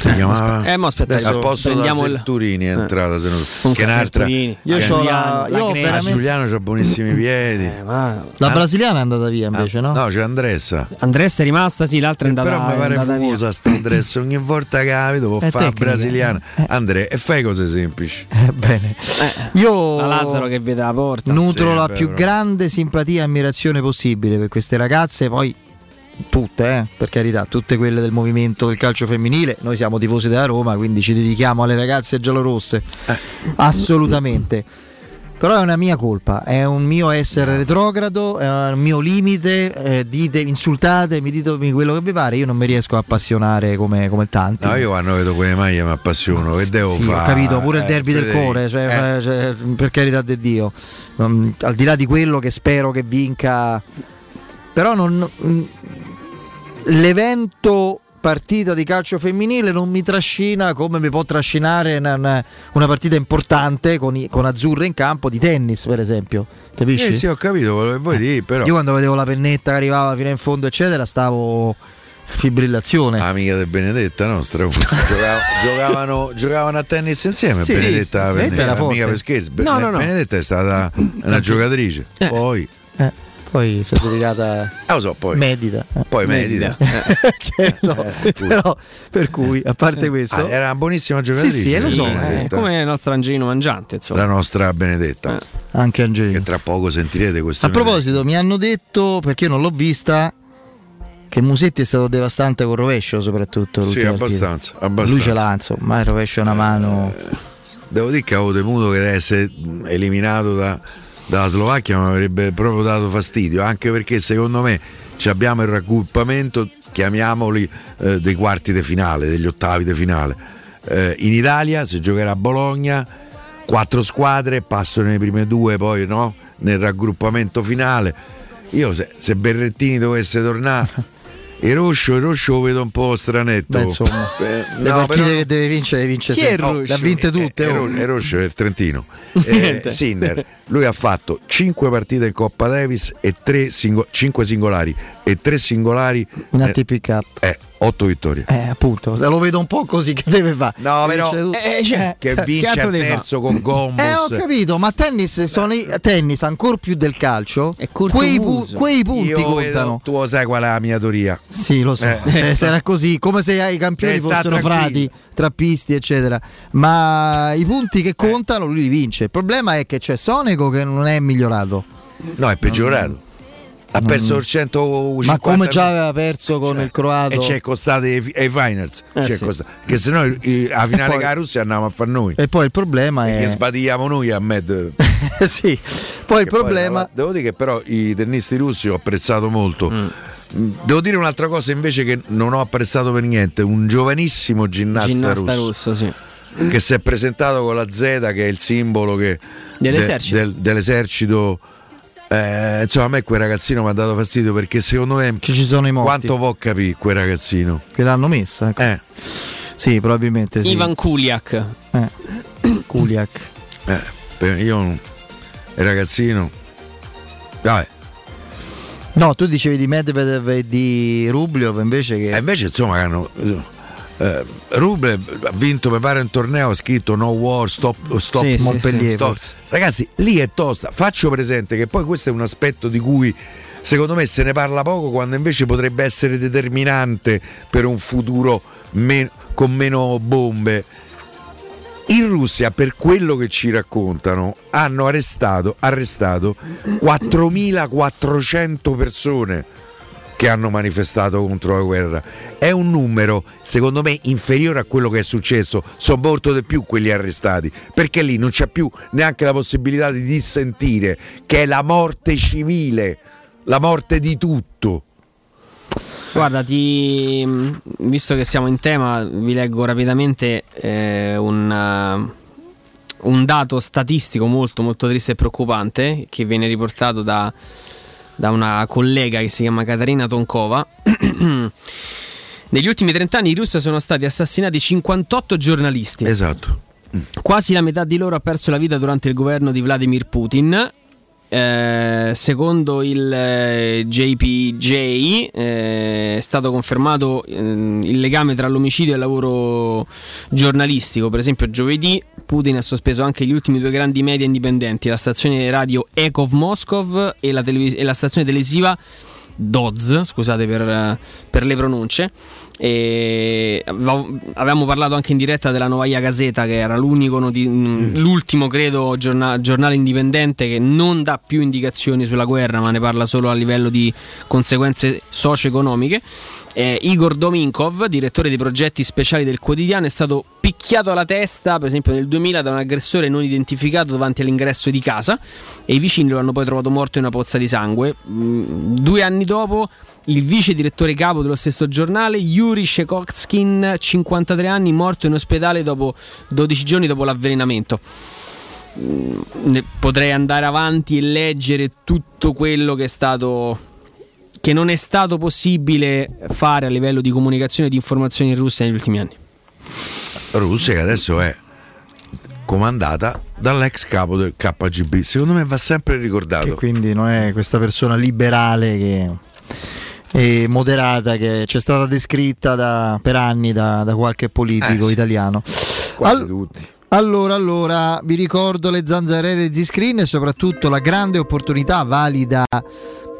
Si chiamava? Eh, ma aspetta, Adesso, al posto da prendiamo il- Serturini è Eh. entrata se non... Che è un'altra Serturini. Io che- c'ho la- io ho Ah, veramente- Giuliano ha buonissimi piedi. ma- La Ah. brasiliana è andata via invece, Ah, no? No, c'è Andressa. Andressa è rimasta, sì, l'altra è andata, Però mi è pare andata via. fumosa sta Andressa. Ogni volta che la vedo può fare tecnica. brasiliana. Andrea, e fai cose semplici. Eh, bene. Io La Lazzaro che vede la porta. nutro Sì, la più grande simpatia e ammirazione possibile per queste ragazze, poi tutte, eh, per carità, tutte quelle del movimento del calcio femminile. Noi siamo tifosi della Roma, quindi ci dedichiamo alle ragazze giallorosse. Eh. Assolutamente. Però è una mia colpa, è un mio essere retrogrado, è un mio limite, eh, dite, insultatemi, ditemi quello che vi pare, io non mi riesco a appassionare come, come tanti. No, io quando vedo quelle maglie mi appassiono. Che devo Sì, fare? ho capito, pure il Eh, derby del cuore, cioè, eh. cioè, per carità di Dio. Um, al di là di quello che spero che vinca, però non, mm, l'evento partita di calcio femminile non mi trascina come mi può trascinare una, partita importante con, i- con Azzurre in campo di tennis, per esempio. Capisci? Eh sì, ho capito quello che vuoi dire, però. Io quando vedevo la pennetta che arrivava fino in fondo, eccetera, stavo fibrillazione. Amica di Benedetta nostra Giocava- giocavano, giocavano a tennis insieme Sì, Benedetta, sì, sì, Benedetta, era forte. mica per scherzi No, no, no. Benedetta è stata una giocatrice poi Eh, poi si è dedicata ah, lo so, poi, medita. eh. poi medita, certo, però per cui a parte questo, Ah, era una buonissima giocatrice Sì, sì, eh, lo so. Eh, come il nostro Angelino Mangiante, insomma. la nostra Benedetta anche Angelino. che tra poco sentirete questo A proposito, mi hanno detto, perché io non l'ho vista, che Musetti è stato devastante con rovescio soprattutto. Sì, abbastanza, abbastanza. Lui ce l'ha, insomma, il rovescio è una mano. devo dire che avevo temuto che deve essere eliminato da- dalla Slovacchia mi avrebbe proprio dato fastidio anche perché secondo me ci abbiamo il raggruppamento chiamiamoli eh, dei quarti di finale degli ottavi di finale Eh, in Italia si giocherà a Bologna quattro squadre passano nei prime due poi no nel raggruppamento finale io se, se Berrettini dovesse tornare il Roscio, il Roscio lo vedo un po' stranetto. Beh, insomma, Eh, le no, partite però- che deve vincere, vince sempre. Ruscio? Le ha vinte tutte. è, oh. Ro- è Roscio, è il Trentino. Eh. Sinner. lui ha fatto 5 partite in Coppa Davis e 5 singolari e 3 singolari Una eh, TP Cup. eh, 8 vittorie. Eh, appunto, lo vedo un po' così che deve fare. No, però. Eh, cioè, che che vince altro al terzo con Gombos. Eh, ho capito, ma tennis sono i, tennis ancora più del calcio. Quei, pu- quei punti Io contano. vedo- tu lo sai qual è la mia teoria? Sì, lo so. Eh. Se era così, come se i campioni Eh, fossero tranquillo. frati, trappisti, eccetera. Ma i punti che contano lui li vince. Il problema è che c'è Sonego che non è migliorato. No, è peggiorato. Ha perso il 150 Ma come già aveva perso con il croato. e c'è costato ai, ai finals. Eh, C'è sì. costato. Che se no i- a finale poi- con la Russia andavamo a far noi. E poi il problema Che è. sbadigliamo noi a Med. sì. Poi il Che poi, problema. devo dire che però i tennisti russi ho apprezzato molto. Mm, Devo dire un'altra cosa invece che non ho apprezzato per niente, un giovanissimo ginnasta, Ginnasta russo, russo, sì. Che si è presentato con la Z che è il simbolo che- Dell'esercito. del- dell'esercito. Eh, insomma, a me quel ragazzino mi ha dato fastidio perché secondo me Che ci sono i morti. quanto può capire quel ragazzino? Che l'hanno messa. ecco. Eh, Sì, probabilmente sì. Ivan Kuliak. Eh. Kuliak. eh, io il ragazzino. Vabbè, No, tu dicevi di Medvedev e di Rubliov invece che. E invece insomma hanno eh, Rublev ha vinto mi pare un torneo ha scritto no war stop, stop Sì, sì, Montpellier. sì, forse. ragazzi lì è tosta. Faccio presente che poi questo è un aspetto di cui secondo me se ne parla poco quando invece potrebbe essere determinante per un futuro men- con meno bombe. In Russia, per quello che ci raccontano, hanno arrestato, arrestato 4.400 persone che hanno manifestato contro la guerra. È un numero, secondo me, inferiore a quello che è successo. Sono molto di più quelli arrestati, perché lì non c'è più neanche la possibilità di dissentire, che è la morte civile, la morte di tutto. Guarda, ti, visto che siamo in tema, vi leggo rapidamente eh, un, uh, un dato statistico molto molto triste e preoccupante che viene riportato da, da una collega che si chiama Katarina Tonkova. Negli ultimi 30 anni in Russia sono stati assassinati 58 giornalisti. Esatto. Quasi la metà di loro ha perso la vita durante il governo di Vladimir Putin. Eh, secondo il eh, JPJ eh, è stato confermato eh, il legame tra l'omicidio e il lavoro giornalistico. Per esempio, giovedì Putin ha sospeso anche gli ultimi due grandi media indipendenti, la stazione radio Ekov Moscow e la, televis- e la stazione televisiva Doz, scusate per, per le pronunce. E avevamo parlato anche in diretta della Novaya Gazeta, che era l'unico noti- mh, l'ultimo, credo, giorna- giornale indipendente che non dà più indicazioni sulla guerra, ma ne parla solo a livello di conseguenze socio-economiche. Eh, Igor Dominkov, direttore dei progetti speciali del quotidiano, è stato picchiato alla testa, per esempio nel 2000, da un aggressore non identificato davanti all'ingresso di casa e i vicini lo hanno poi trovato morto in una pozza di sangue. Mm, due anni dopo, il vice direttore capo dello stesso giornale, Yuri Shekotskin, 53 anni, morto in ospedale dopo 12 giorni dopo l'avvelenamento. Mm, Potrei andare avanti e leggere tutto quello che è stato che non è stato possibile fare a livello di comunicazione e di informazioni in Russia negli ultimi anni. Russia che adesso è comandata dall'ex capo del KGB. Secondo me va sempre ricordato. Che quindi non è questa persona liberale che e moderata che ci è stata descritta da- per anni da, da qualche politico Eh, sì. italiano. Quasi Al- tutti. Allora, allora, vi ricordo le zanzariere Z-Screen e soprattutto la grande opportunità valida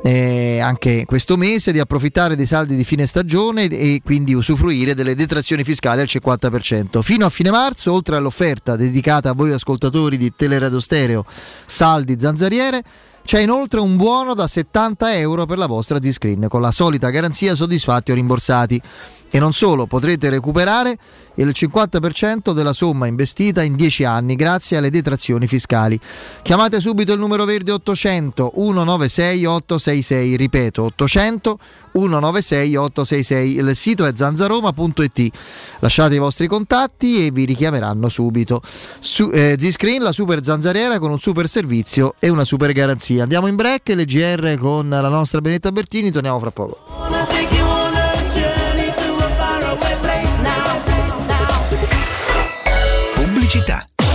eh, anche questo mese di approfittare dei saldi di fine stagione e quindi usufruire delle detrazioni fiscali al 50%. Fino a fine marzo, oltre all'offerta dedicata a voi ascoltatori di Teleradio Stereo Saldi Zanzariere, c'è inoltre un buono da 70 euro per la vostra Z-Screen con la solita garanzia soddisfatti o rimborsati. E non solo, potrete recuperare il 50% della somma investita in 10 anni grazie alle detrazioni fiscali. Chiamate subito il numero verde 800 196 866, ripeto 800 196 866, il sito è zanzaroma.it. Lasciate i vostri contatti e vi richiameranno subito. Su, eh, Z-Screen, la super zanzariera con un super servizio e una super garanzia. Andiamo in break, l'EGR con la nostra Benetta Bertini, torniamo fra poco.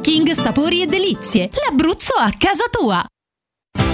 King Sapori e Delizie, l'Abruzzo a casa tua.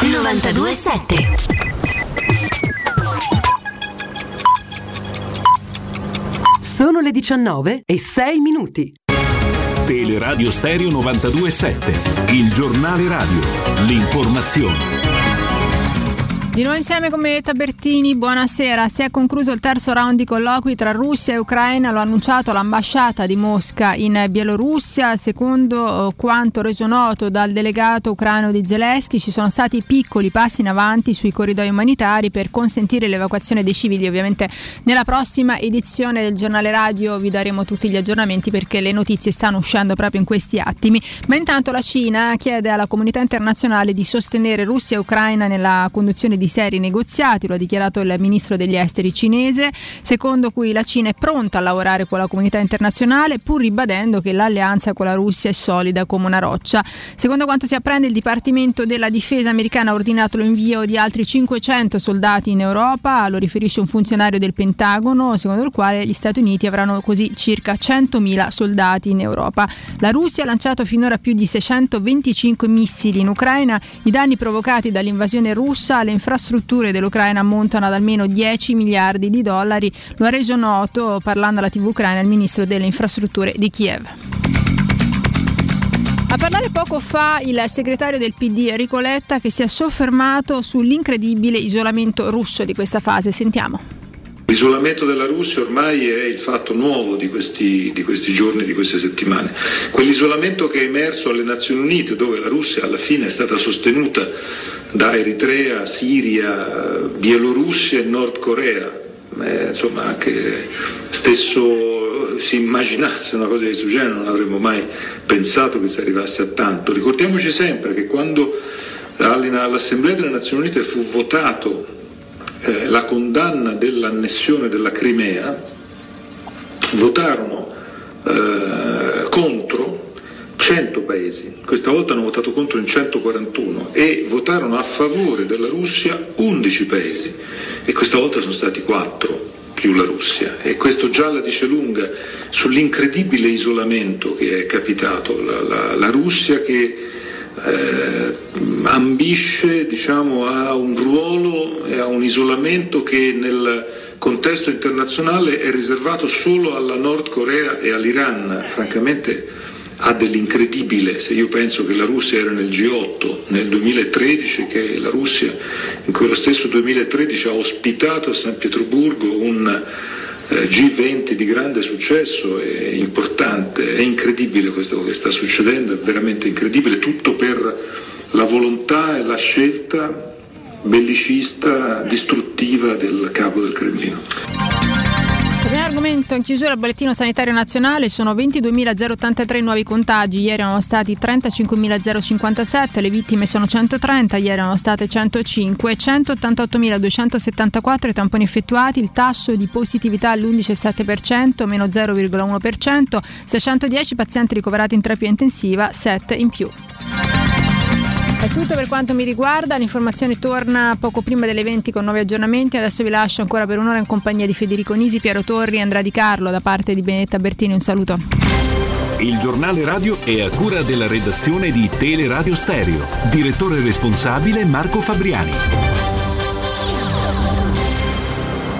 927 Sono le 19 e 6 minuti. Teleradio Stereo 92.7, il giornale radio, l'informazione. Di nuovo insieme con me Tabertini, buonasera. Si è concluso il terzo round di colloqui tra Russia e Ucraina, lo ha annunciato l'ambasciata di Mosca in Bielorussia. Secondo eh, quanto reso noto dal delegato ucraino di Zelensky, ci sono stati piccoli passi in avanti sui corridoi umanitari per consentire l'evacuazione dei civili. Ovviamente nella prossima edizione del giornale radio vi daremo tutti gli aggiornamenti perché le notizie stanno uscendo proprio in questi attimi. Ma intanto la Cina chiede alla comunità internazionale di sostenere Russia e Ucraina nella conduzione di seri negoziati, lo ha dichiarato il ministro degli esteri cinese, secondo cui la Cina è pronta a lavorare con la comunità internazionale pur ribadendo che l'alleanza con la Russia è solida come una roccia. Secondo quanto si apprende il Dipartimento della Difesa americana ha ordinato l'invio di altri 500 soldati in Europa, lo riferisce un funzionario del Pentagono, secondo il quale gli Stati Uniti avranno così circa 100.000 soldati in Europa. La Russia ha lanciato finora più di 625 missili in Ucraina, i danni provocati dall'invasione russa alle infrastrutture infrastrutture dell'Ucraina ammontano ad almeno 10 miliardi di dollari, lo ha reso noto parlando alla TV ucraina il ministro delle infrastrutture di Kiev. A parlare poco fa il segretario del PD Enrico Letta che si è soffermato sull'incredibile isolamento russo di questa fase. Sentiamo. L'isolamento della Russia ormai è il fatto nuovo di questi, di questi, giorni, di queste settimane. Quell'isolamento che è emerso alle Nazioni Unite, dove la Russia alla fine è stata sostenuta da Eritrea, Siria, Bielorussia e Nord Corea. Eh, insomma, anche stesso si immaginasse una cosa di questo genere, non avremmo mai pensato che si arrivasse a tanto. Ricordiamoci sempre che quando all'Assemblea delle Nazioni Unite fu votato eh, la condanna dell'annessione della Crimea, votarono eh, contro 100 paesi, questa volta hanno votato contro in 141 e votarono a favore della Russia 11 paesi. E questa volta sono stati 4 più la Russia. E questo già la dice lunga sull'incredibile isolamento che è capitato, la, la, la Russia che eh, ambisce diciamo, a un ruolo e a un isolamento che nel contesto internazionale è riservato solo alla Nord Corea e all'Iran. Francamente ha dell'incredibile, se io penso che la Russia era nel G8 nel 2013, che la Russia in quello stesso 2013 ha ospitato a San Pietroburgo un G20 di grande successo, è importante, è incredibile questo che sta succedendo, è veramente incredibile, tutto per la volontà e la scelta bellicista, distruttiva del capo del Cremlino. Primo argomento in chiusura al bollettino sanitario nazionale sono 22.083 nuovi contagi, ieri erano stati 35.057, le vittime sono 130, ieri erano state 105, 188.274 i tamponi effettuati, il tasso di positività all'11,7%, meno 0,1%, 610 pazienti ricoverati in terapia intensiva, 7 in più. È tutto per quanto mi riguarda, l'informazione torna poco prima delle 20 con nuovi aggiornamenti, adesso vi lascio ancora per un'ora in compagnia di Federico Nisi, Piero Torri e Andrea Di Carlo da parte di Benetta Bertini, un saluto. Il giornale radio è a cura della redazione di Teleradio Stereo. Direttore responsabile Marco Fabriani.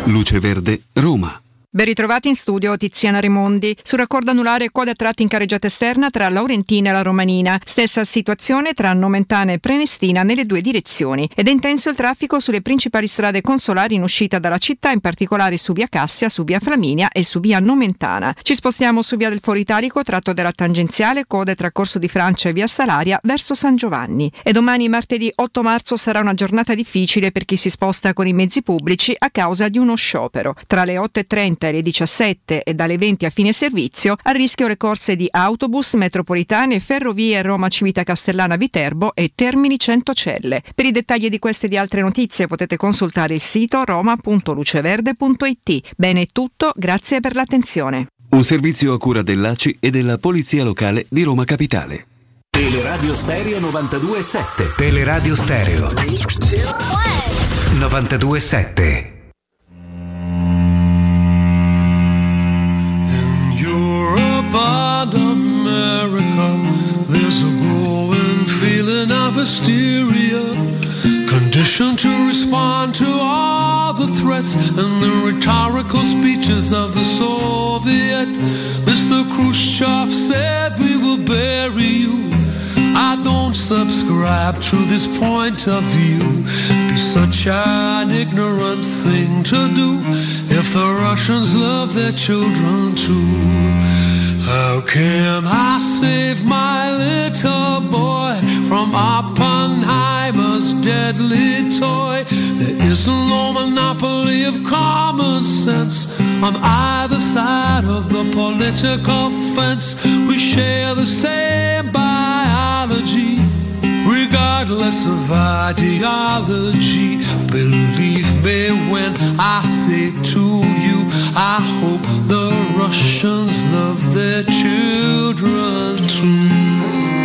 Luce Verde, Roma. Ben ritrovati in studio Tiziana Remondi. Sul raccordo anulare quota tratti in carreggiata esterna tra Laurentina e la Romanina. Stessa situazione tra Nomentana e Prenestina nelle due direzioni. Ed è intenso il traffico sulle principali strade consolari in uscita dalla città, in particolare su via Cassia, su via Flaminia e su via Nomentana. Ci spostiamo su via del Foro Italico, tratto della tangenziale, code tra Corso di Francia e via Salaria, verso San Giovanni. E domani, martedì 8 marzo, sarà una giornata difficile per chi si sposta con i mezzi pubblici a causa di uno sciopero. Tra le 8.30 e le 17 e dalle 20 a fine servizio, a rischio le corse di autobus, metropolitane, ferrovie Roma Civita Castellana Viterbo e Termini Centocelle. Per i dettagli di queste e di altre notizie potete consultare il sito roma.luceverde.it. Bene è tutto, grazie per l'attenzione. Un servizio a cura dell'ACI e della Polizia Locale di Roma Capitale. Teleradio Stereo 92.7. Teleradio Stereo 92.7. And America, there's a growing feeling of hysteria, conditioned to respond to all the threats and the rhetorical speeches of the Soviet. Mr. Khrushchev said we will bury you. I don't subscribe to this point of view. Be such an ignorant thing to do if the Russians love their children too. How can I save my little boy from Oppenheimer's deadly toy? There is no monopoly of common sense on either side of the political fence. We share the same biology, regardless of ideology. Believe me when I say to you, I hope the Russians love their children too.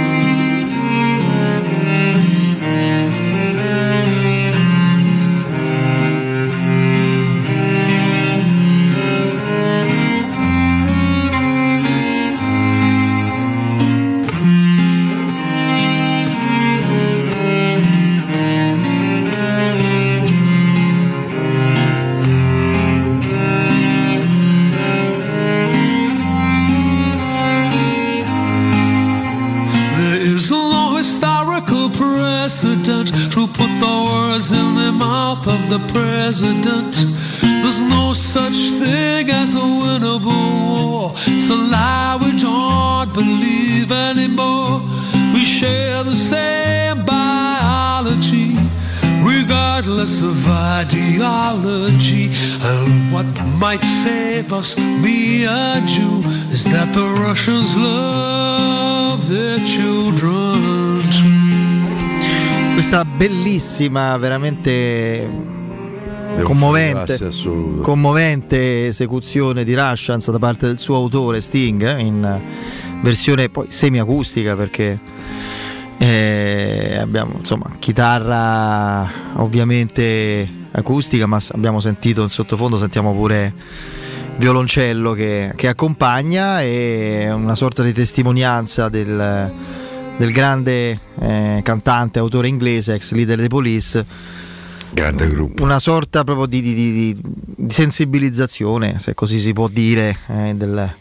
Mouth of the president. There's no such thing as a winnable war. It's a lie we don't believe anymore. We share the same biology, regardless of ideology. And what might save us, me and you, is that the Russians love their children. Questa bellissima, veramente commovente, commovente esecuzione di Russians da parte del suo autore Sting eh, in versione poi semiacustica perché eh, abbiamo insomma chitarra ovviamente acustica ma abbiamo sentito in sottofondo sentiamo pure violoncello che, che accompagna e una sorta di testimonianza del, del grande eh, cantante, autore inglese, ex leader dei Police. Grande gruppo. Una sorta proprio di, di- di- di sensibilizzazione, se così si può dire, eh, del-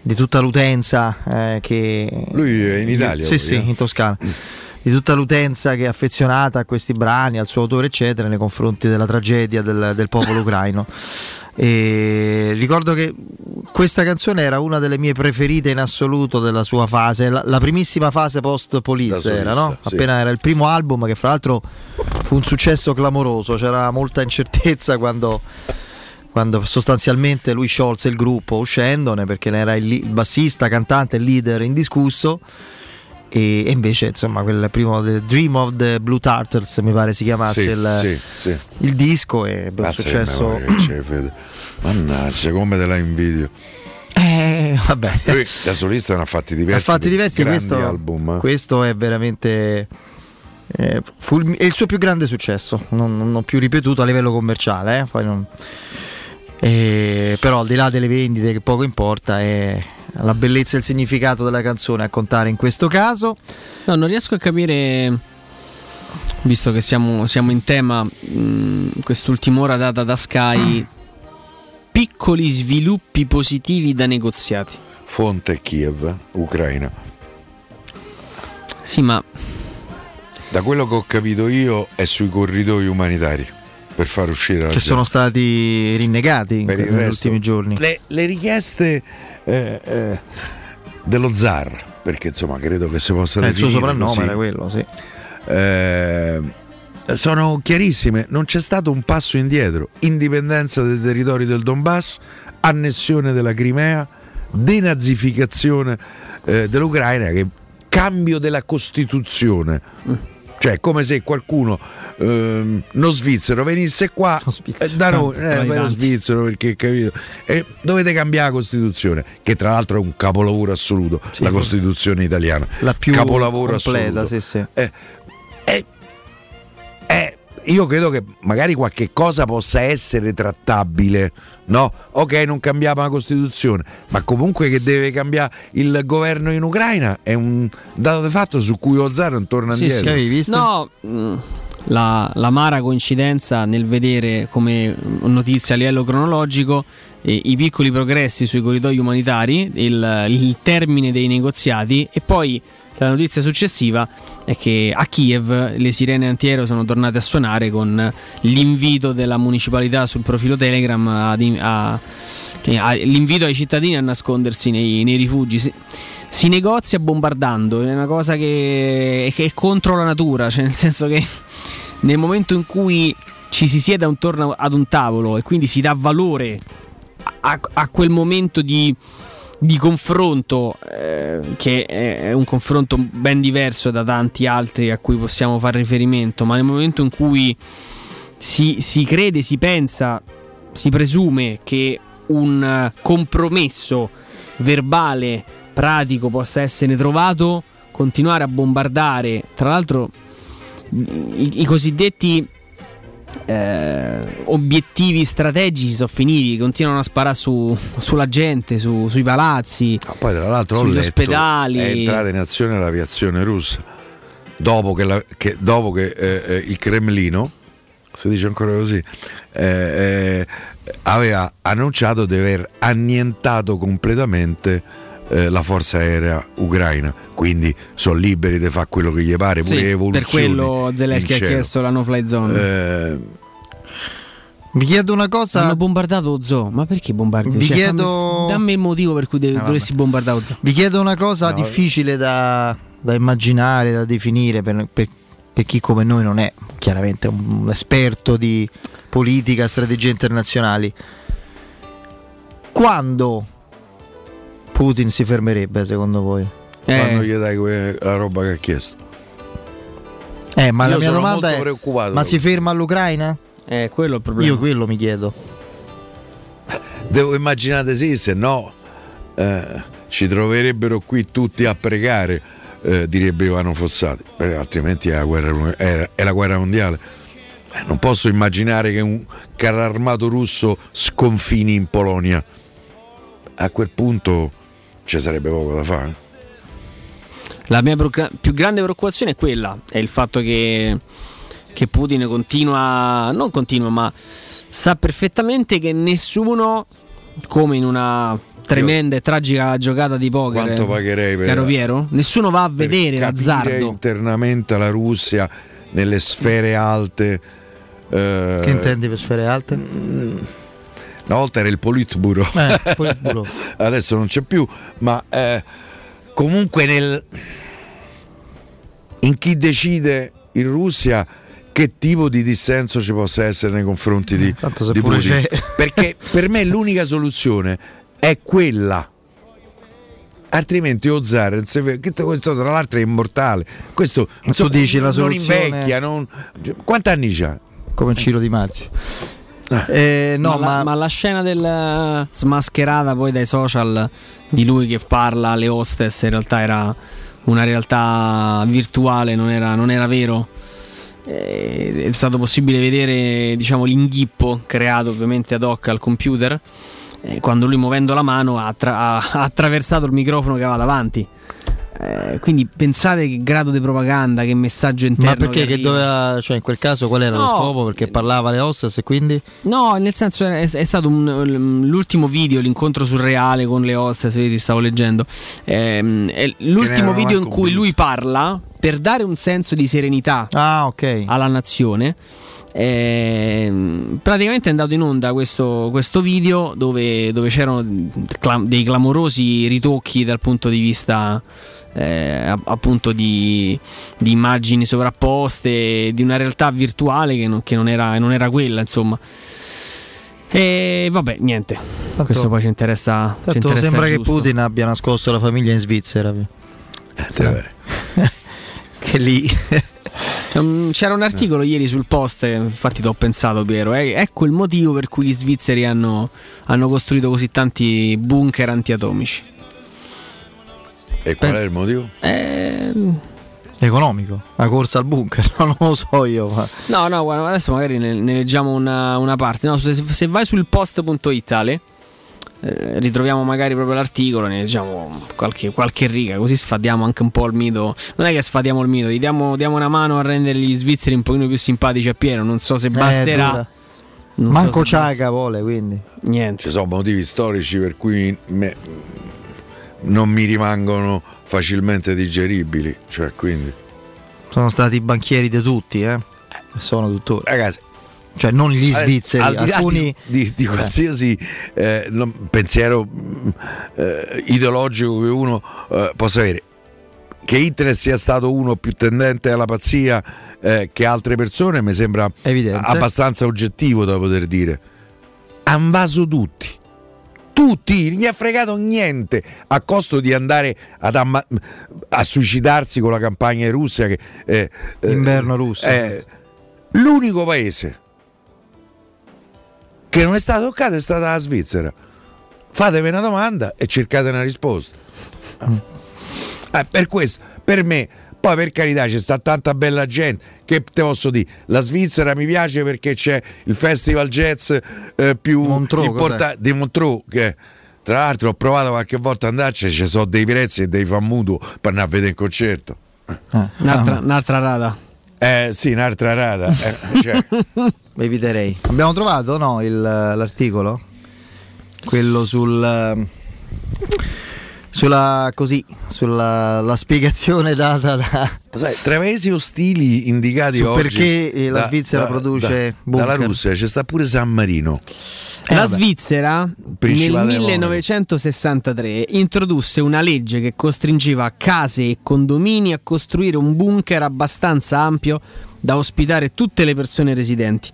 di tutta l'utenza eh, che... Lui è in Italia, Sì, lui, sì, eh? in Toscana. Di tutta l'utenza che è affezionata a questi brani, al suo autore, eccetera, nei confronti della tragedia del, del popolo ucraino. E ricordo che questa canzone era una delle mie preferite in assoluto della sua fase, la, la primissima fase post Police era, no? sì. Appena era il primo album che fra l'altro fu un successo clamoroso, c'era molta incertezza quando, quando sostanzialmente lui sciolse il gruppo uscendone perché ne era il, il bassista, cantante, leader indiscusso. E, e invece insomma quel primo The Dream of the Blue Turtles mi pare si chiamasse Sì, il, sì, sì. il disco e di successo. Mannaggia, come te la invidio. Eh, vabbè. Lui da solista ne ha fatti diversi. ha fatti diversi questo, album. eh. questo è veramente eh, il, è il suo più grande successo non, non ho più ripetuto a livello commerciale eh, non- eh, però al di là delle vendite che poco importa è la bellezza e il significato della canzone a contare in questo caso No, non riesco a capire, visto che siamo, siamo in tema, mh, quest'ultima ora data da Sky, piccoli sviluppi positivi da negoziati. Fonte Kiev, Ucraina. Sì, ma Da quello che ho capito io è sui corridoi umanitari per far uscire la che gente. sono stati rinnegati Per negli resto, ultimi giorni Le, le richieste eh, eh, dello zar, perché insomma credo che si possa Eh, il suo soprannome così, era quello sì. Eh, sono chiarissime, non c'è stato un passo indietro, indipendenza dei territori del Donbass, annessione della Crimea, denazificazione eh, dell'Ucraina, che cambio della Costituzione. Cioè, è come se qualcuno, ehm, non svizzero, venisse qua eh, da noi, eh, beh, lo svizzero perché capito? E dovete cambiare la Costituzione, che tra l'altro è un capolavoro assoluto, la Costituzione italiana. la più capolavoro completa assoluto. sì, sì. Eh, eh, eh, io credo che magari qualche cosa possa essere trattabile, no? Ok, non cambiamo la Costituzione, ma comunque che deve cambiare il governo in Ucraina è un dato di fatto su cui Ozzaro non torna Sì, indietro. sì. No, mh, la, l'amara coincidenza nel vedere come notizia a livello cronologico eh, i piccoli progressi sui corridoi umanitari, il, il termine dei negoziati e poi la notizia successiva è che a Kiev le sirene antiaereo sono tornate a suonare con l'invito della municipalità sul profilo Telegram a- che- a- l'invito ai cittadini a nascondersi nei, nei rifugi. Si, si negozia bombardando, è una cosa che, che è contro la natura, cioè nel senso che nel momento in cui ci si siede attorno ad un tavolo e quindi si dà valore a, a quel momento di, di confronto, eh, che è un confronto ben diverso da tanti altri a cui possiamo fare riferimento, ma nel momento in cui si, si crede, si pensa, si presume che un compromesso verbale, pratico possa essere trovato, continuare a bombardare, tra l'altro i, i cosiddetti eh, obiettivi strategici sono finiti, continuano a sparare su- sulla gente, su- sui palazzi, Poi tra l'altro sugli letto, ospedali. è entrata in azione l'aviazione russa dopo che, la- che- dopo che, eh, eh, il Cremlino, si dice ancora così, eh, eh, aveva annunciato di aver annientato completamente eh, la forza aerea ucraina, quindi sono liberi di fare quello che gli pare, pure Sì, evoluzioni per quello Zelensky ha chiesto la no fly zone. Eh, Vi chiedo una cosa. Hanno bombardato Ozo, ma perché bombardi? Vi Cioè, chiedo- fammi- dammi il motivo per cui devi- Ah, dovresti bombardare Ozo. Vi chiedo una cosa No, difficile da, da immaginare, da definire per, per- per chi come noi non è chiaramente un, un esperto di politica, strategie internazionali. Quando Putin si fermerebbe secondo voi? Quando gli dai que- la roba che ha chiesto. Eh, ma Io la mia domanda è: ma si ferma all'Ucraina? Eh, quello è il problema. Io quello mi chiedo. Devo immaginare sì, se no eh, ci troverebbero qui tutti a pregare, eh, direbbe Ivano Fossati, perché altrimenti è la guerra, è- è la guerra mondiale. Eh, non posso immaginare che un carro armato russo sconfini in Polonia. A quel punto ci sarebbe poco da fare. La mia più grande preoccupazione è quella, è il fatto che, che Putin continua, non continua, ma sa perfettamente che nessuno, come in una tremenda e tragica giocata di poker, Quanto pagherei per- caro Piero, nessuno va a vedere l'azzardo. internamente la Russia nelle sfere alte. eh, Che intendi per sfere alte? Una volta era il Politburo, Eh, Politburo. adesso non c'è più, ma eh, comunque nel, in chi decide in Russia che tipo di dissenso ci possa essere nei confronti di, se di pure Putin. Perché per me l'unica soluzione è quella. Altrimenti non che questo tra l'altro è immortale. Questo insomma, dici la non soluzione- invecchia, non... quanti anni c'ha? Come Ciro Di Mazzi. Eh, no, ma, la, ma- ma la scena del smascherata poi dai social di lui che parla alle hostess in realtà era una realtà virtuale, non era, non era vero. Eh, È stato possibile vedere diciamo, l'inghippo creato ovviamente ad hoc al computer eh, quando lui muovendo la mano ha, attra- ha attraversato il microfono che aveva davanti. Eh, quindi pensate che grado di propaganda, che messaggio interno. Ma perché che doveva, cioè in quel caso qual era lo No. scopo? Perché parlava alle hostess e quindi No, nel senso è, è stato un- l'ultimo video, l'incontro surreale con le hostess, vedi, stavo leggendo. Ehm, è l'ultimo video in cui lui parla per dare un senso di serenità alla nazione. Ehm, praticamente è andato in onda questo, questo video dove, dove c'erano clam- dei clamorosi ritocchi dal punto di vista eh, app- appunto di, di immagini sovrapposte di una realtà virtuale che non, che non era, non era quella insomma e vabbè niente questo poi ci interessa, ci Tanto interessa sembra che. Putin abbia nascosto la famiglia in Svizzera. che lì Um, C'era un articolo ieri sul post, eh, infatti ti ho pensato Piero, eh, ecco il motivo per cui gli svizzeri hanno, hanno costruito così tanti bunker antiatomici. E qual è il motivo? Ehm, economico, la corsa al bunker, non lo so io. Ma... No, no, guarda, adesso magari ne, ne leggiamo una, una parte. No, se, se vai sul post.it Ale, eh, ritroviamo magari proprio l'articolo, ne leggiamo qualche, qualche riga, così sfadiamo anche un po' il mito. Non è che sfadiamo il mito, gli diamo, diamo una mano a rendere gli svizzeri un pochino più simpatici a Piero. Non so se basterà. dura. Non Manco so Ciaga vuole, quindi. Niente. Ci sono motivi storici per cui me- non mi rimangono facilmente digeribili. Cioè, quindi. Sono stati banchieri di tutti, eh. Sono tuttora. Ragazzi, cioè non gli Al- svizzeri, al di là alcuni di, di- di qualsiasi eh, non- pensiero mh, eh, ideologico che uno eh, possa avere che Hitler sia stato uno più tendente alla pazzia eh, che altre persone mi sembra abbastanza oggettivo da poter dire han vaso tutti tutti, non gli ha fregato niente a costo di andare amma- a suicidarsi con la campagna in Russia che, eh, eh, Inverno russo. eh, l'unico paese che non è stato toccato è stata la Svizzera. Fatevi una domanda e cercate una risposta. Eh, per questo, per me, poi per carità c'è sta tanta bella gente che te posso dire, la Svizzera mi piace perché c'è il festival jazz eh, più importante di Montreux che tra l'altro ho provato qualche volta ad andarci, ci sono dei prezzi e dei fan mutuo per andare a vedere il concerto. Un'altra, un'altra rata. Eh sì, un'altra rata. eh, cioè, eviterei. Abbiamo trovato no, il- l'articolo? Quello sul sulla così, sulla la spiegazione data da Sai, tra i paesi ostili indicati Su oggi perché, eh, la Svizzera produce bunker. dalla Russia c'è sta pure San Marino La Svizzera nel Principale Monaco. 1963 introdusse una legge che costringeva case e condomini a costruire un bunker abbastanza ampio da ospitare tutte le persone residenti.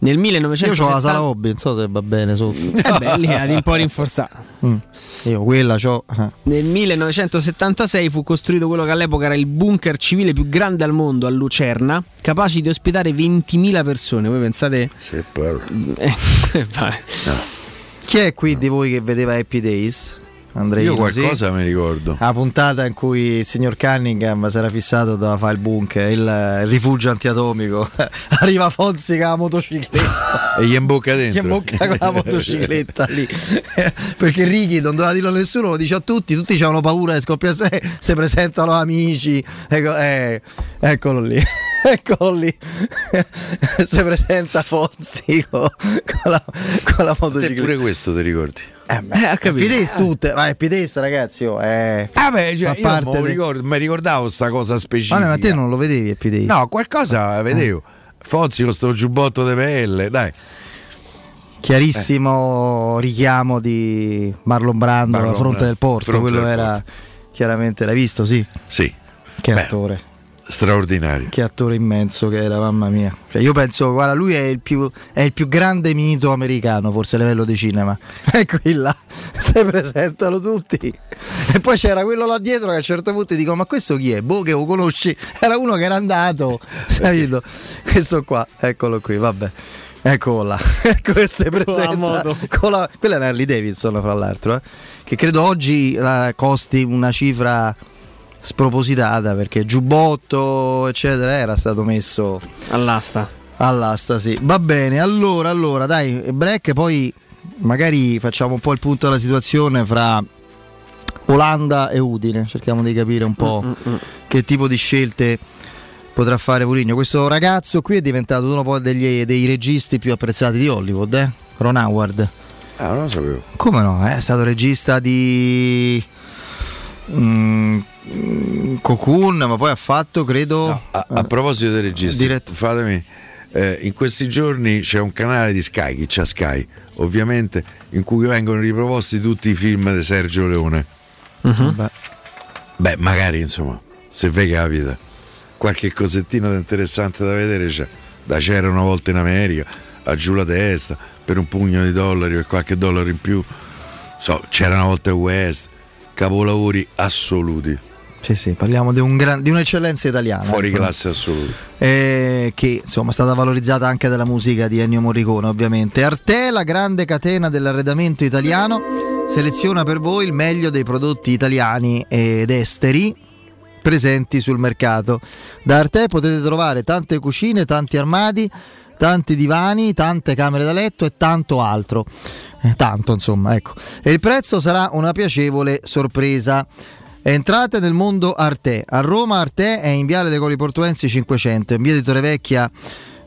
Nel Io 1970 ho la sala hobby, non so se va bene sotto. Eh beh, lì è un po' rinforzata. Mm. Io quella c'ho. eh. Nel 1976 fu costruito quello che all'epoca era il bunker civile più grande al mondo a Lucerna, capace di ospitare 20.000 persone. Voi pensate? Sì, Eh, vabbè. Chi è qui di voi che vedeva Happy Days? Andrei io qualcosa mi ricordo La puntata in cui il signor Cunningham si era fissato da fare il bunker, il, il rifugio antiatomico. Arriva Fonzi con la motocicletta. e gli imbocca dentro Gli imbocca con la motocicletta lì. Perché Righi non doveva dirlo a nessuno, lo dice a tutti, tutti avevano paura che scoppia se, se presentano amici. Ecco, eh, eccolo lì. Eccolo lì. si presenta Fonzi con, con la, con la motocicletta. pure questo ti ricordi Eh, beh, Days tutte, Happy Days ragazzi, oh, eh, ah beh cioè, parte de- ricordo, mi ricordavo sta cosa specifica. Ma, no, ma te non lo vedevi Days? no qualcosa vedevo. Fozzi con sto giubbotto di pelle dai. Chiarissimo richiamo di Marlon Brando alla fronte del porto, fronte quello del era chiaramente l'hai visto, sì. sì. Che Beh, attore, straordinario che attore immenso che era, mamma mia. Cioè, io penso, guarda, lui è il, più, è il più grande mito americano, forse a livello di cinema. E qui là si presentano tutti. E poi c'era quello là dietro che a un certo punto dico, ma questo chi è? Boh, che lo conosci? Era uno che era andato, capito? Questo qua, eccolo qui, vabbè. Eccolo là, ecco che si presenta moto. con la- quella è Harley Davidson fra l'altro eh, che credo oggi eh, costi una cifra spropositata perché giubbotto eccetera era stato messo all'asta all'asta sì va bene allora allora dai break poi magari facciamo un po' il punto della situazione fra Olanda e Udine cerchiamo di capire un po' Mm, che tipo di scelte potrà fare Mourinho. Questo ragazzo qui è diventato uno poi degli- dei registi più apprezzati di Hollywood, eh? Ron Howard. ah non lo sapevo Come no? eh? È stato regista di mm, Cocoon, ma poi ha fatto, credo... a, a proposito dei registi Diretto. fatemi eh, in questi giorni c'è un canale di Sky chi c'ha Sky ovviamente in cui vengono riproposti tutti i film di Sergio Leone Beh, Beh, magari insomma, se vi capita qualche cosettina di interessante da vedere c'è. Da c'era una volta in America, a giù la testa, per un pugno di dollari o qualche dollaro in più. So, c'era una volta il West, capolavori assoluti, sì, sì, parliamo di, un gran- di un'eccellenza italiana. fuori ecco. classe assoluti. eh, che insomma è stata valorizzata anche dalla musica di Ennio Morricone ovviamente. Arte, la grande catena dell'arredamento italiano, seleziona per voi il meglio dei prodotti italiani ed esteri presenti sul mercato. Da Arte potete trovare tante cucine, tanti armadi, tanti divani, tante camere da letto e tanto altro. Eh, tanto insomma, ecco. E il prezzo sarà una piacevole sorpresa. Entrate nel mondo Arte. A Roma Arte è in Viale dei Colli Portuensi 500, in via di Torrevecchia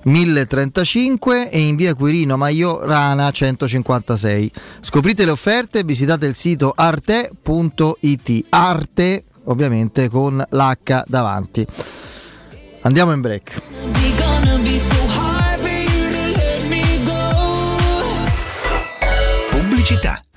1035 e in via Quirino Maiorana 156. Scoprite le offerte e visitate il sito arte.it. Arte ovviamente con l'H davanti. Andiamo in break. Pubblicità.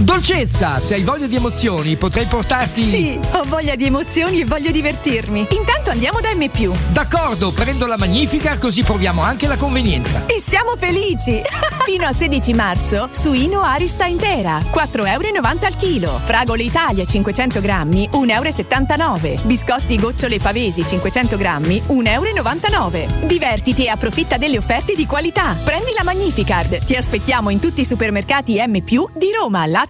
Dolcezza, se hai voglia di emozioni, potrei portarti. Sì, ho voglia di emozioni e voglio divertirmi. Intanto andiamo da M. D'accordo, prendo la Magnifica così proviamo anche la convenienza. E siamo felici! Fino a 16 marzo, suino Arista intera, 4,90 euro al chilo. Fragole Italia 500 grammi, 1,79 euro. Biscotti gocciole pavesi 500 grammi, 1,99 euro. Divertiti e approfitta delle offerte di qualità. Prendi la Magnificard. Ti aspettiamo in tutti i supermercati M+, di Roma, Lazio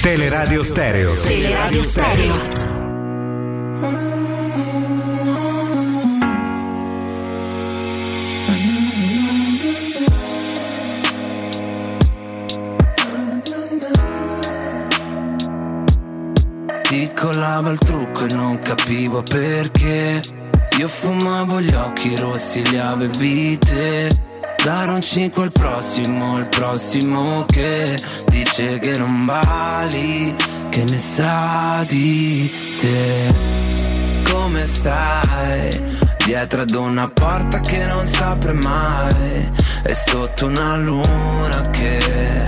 Teleradio Stereo. Teleradio Stereo. Ti colava il trucco e non capivo perché Io fumavo gli occhi rossi, li avevi te Dare un 5 al prossimo, il prossimo che Dice che non vali, che ne sa di te Come stai? Dietro ad una porta che non si apre mai E sotto una luna che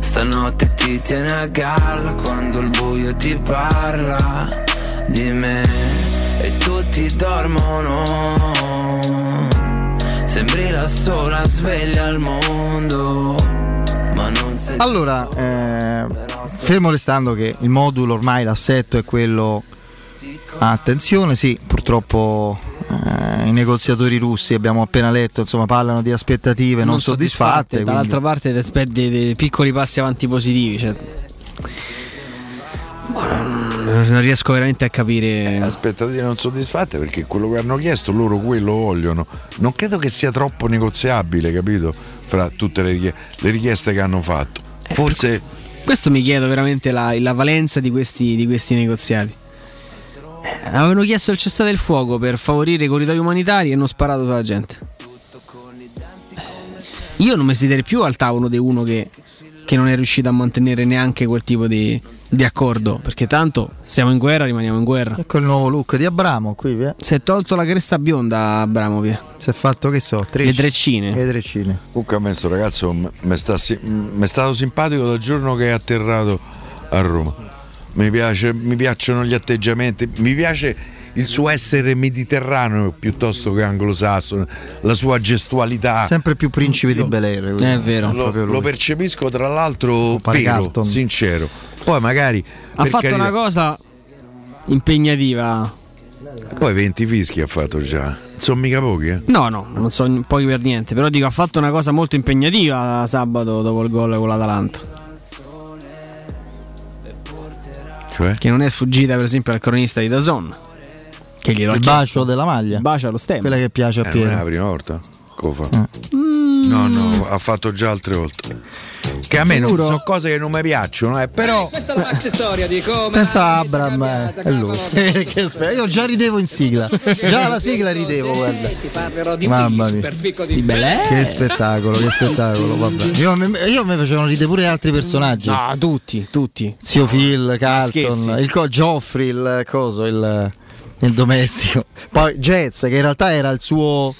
Stanotte ti tiene a galla quando il buio ti parla di me e tutti dormono. Sembri la sola sveglia al mondo, Allora, eh, fermo restando che il modulo ormai l'assetto è quello. Attenzione, sì, purtroppo eh, i negoziatori russi abbiamo appena letto, insomma, parlano di aspettative non, soddisfatte. Dall'altra parte ti aspetti dei piccoli passi avanti positivi. Cioè. Non, non riesco veramente a capire. Aspettative non soddisfatte perché quello che hanno chiesto loro quello vogliono. Non credo che sia troppo negoziabile, capito? Fra tutte le, le richieste che hanno fatto. Forse Questo mi chiedo veramente la, la valenza di questi, di questi negoziati. Eh, Avevano chiesto il cessate il fuoco per favorire i corridoi umanitari e hanno sparato sulla gente. Eh, Io non mi siederei più al tavolo di uno che, che non è riuscito a mantenere neanche quel tipo di, di accordo. Perché tanto siamo in guerra, rimaniamo in guerra. Ecco il nuovo look di Abramo qui. via. Si è tolto la cresta bionda Abramo, via. Si è fatto che so, tre Le treccine. Le treccine. Comunque a me sto ragazzo mi è stato simpatico dal giorno che è atterrato a Roma. Mi, piace, mi piacciono gli atteggiamenti, mi piace il suo essere mediterraneo piuttosto che anglosassone, la sua gestualità. Sempre più principe di Bel Air. È vero. Lo, lo percepisco tra l'altro vero, Carlton. sincero. Poi magari Ha fatto carità- una cosa impegnativa. Poi 20 fischi ha fatto già. Non sono mica pochi, eh. No, no, non so pochi per niente. Però dico, ha fatto una cosa molto impegnativa sabato dopo il gol con l'Atalanta. Cioè? Che non è sfuggita, per esempio, al cronista di Dazon. Che glielo Il chiesto. bacio della maglia. Il bacio allo stemma. Quella che piace a Eh, non è la Piero. prima volta che lo fa. No, no, ha fatto già altre volte. Che a me non, sono cose che non mi piacciono, eh, però. Questa è la maxi storia di come Pensa a Abram, eh, è lui. Eh, che spe- Io già ridevo in sigla. Già alla sigla ridevo, guarda. ti parlerò di Mamma mia. Di Belè. Che spettacolo, che spettacolo, vabbè. Io, io mi facevano ridere pure altri personaggi. No, tutti, tutti. Zio Phil, Carlton, scherzi. il co- Geoffrey, il coso, il, il domestico. Poi Jazz, che in realtà era il suo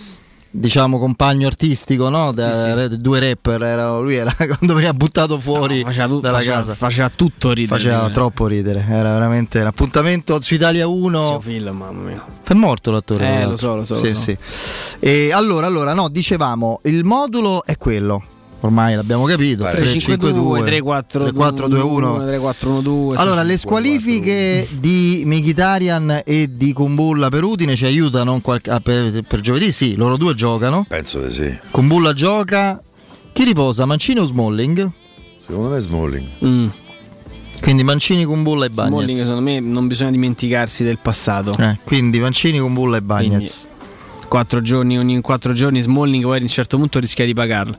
diciamo compagno artistico, no? Da, Sì, Due rapper, era, lui era quando veniva buttato fuori Faceva, tu- dalla faceva- casa. faceva tutto ridere. Faceva troppo ridere, era veramente un appuntamento su Italia 1. Zio Phil, mamma mia. È morto l'attore. Eh, tra lo so, lo so, Sì, lo so. sì. E allora, allora, no, dicevamo, il modulo è quello. Ormai l'abbiamo capito. 3-5-2, 3-4-2-1, 3-4-1-2. Allora, le squalifiche di Mkhitaryan e di Kumbulla per Udine ci aiutano qualche- ah, per, per giovedì? Sì, loro due giocano. Penso di sì. Kumbulla gioca. Chi riposa? Mancini o Smalling? Secondo me Smalling. Mm. Quindi Mancini, Kumbulla e Smalling, Bagnez. secondo me, non bisogna dimenticarsi del passato. Eh, quindi Mancini, Kumbulla e Bagnez. Quattro giorni, ogni quattro giorni Smalling poi a un certo punto rischia di pagarlo.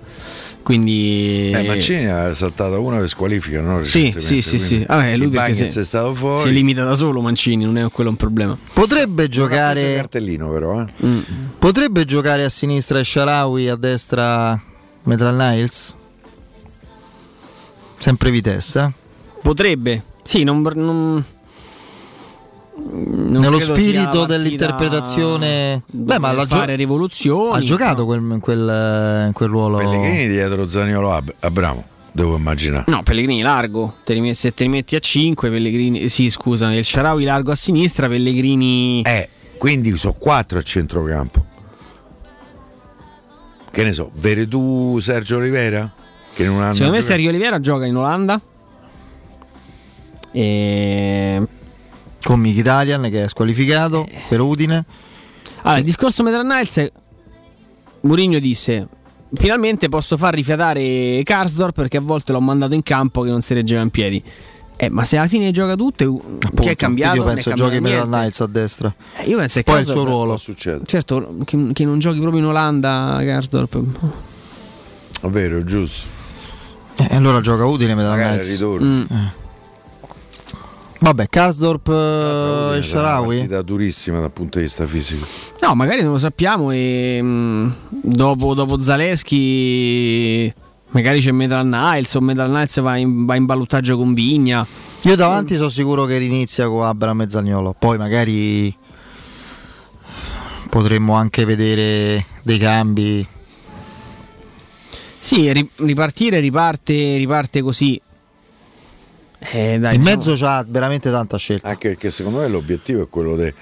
Quindi Eh, Mancini ha saltato una per squalifica, no? Sì, sì, sì, sì. Vabbè, lui il perché se- è stato fuori. si limita da solo Mancini, non è quello un problema. Potrebbe giocare, cartellino però, eh. Mm. potrebbe giocare a sinistra Sharawi, a destra Metal Niles? Sempre Vitesse. eh? Potrebbe, sì, non. non- non Nello spirito la dell'interpretazione. Beh, ma dove l'ha gio- fare rivoluzioni. ha giocato quel- in, quel, in quel ruolo. Pellegrini dietro Zaniolo Ab- Abramo, devo immaginare. No, Pellegrini largo. Te li met- se te li metti a 5, Pellegrini. Sì, scusa, il Sharawi largo a sinistra, Pellegrini. Eh, quindi sono quattro a centrocampo. Che ne so, Veretù, Sergio Rivera? Che non hanno Secondo me giocato- Sergio Oliveira gioca in Olanda. E... Con Mkhitaryan che è squalificato Eh. per Udine. Allora, il discorso Maitland Niles Mourinho disse finalmente posso far rifiatare Karsdorp perché a volte l'ho mandato in campo che non si reggeva in piedi. Eh, ma se alla fine gioca tutte, che è cambiato? Io penso giochi per. Niles a destra. Eh, io penso che Poi il suo ruolo. succede? Certo, che, che non giochi proprio in Olanda, Karsdorp. È vero, giusto. Eh, allora gioca Udine per Magari Niles. ritorno. Mm. Eh. Vabbè, Karsdorp e sarà una Sharawi. partita durissima dal punto di vista fisico. No, magari non lo sappiamo e mm, dopo, dopo Zaleschi magari c'è Metal Niles o Metal Niles va in, va in ballottaggio con Vigna. Io davanti sono sicuro che inizia con Abram e Zagnolo. Poi magari potremmo anche vedere dei cambi. Sì, ri- ripartire, riparte, riparte così. Eh, dai, In mezzo c'ha veramente tanta scelta. Anche perché secondo me l'obiettivo è quello di,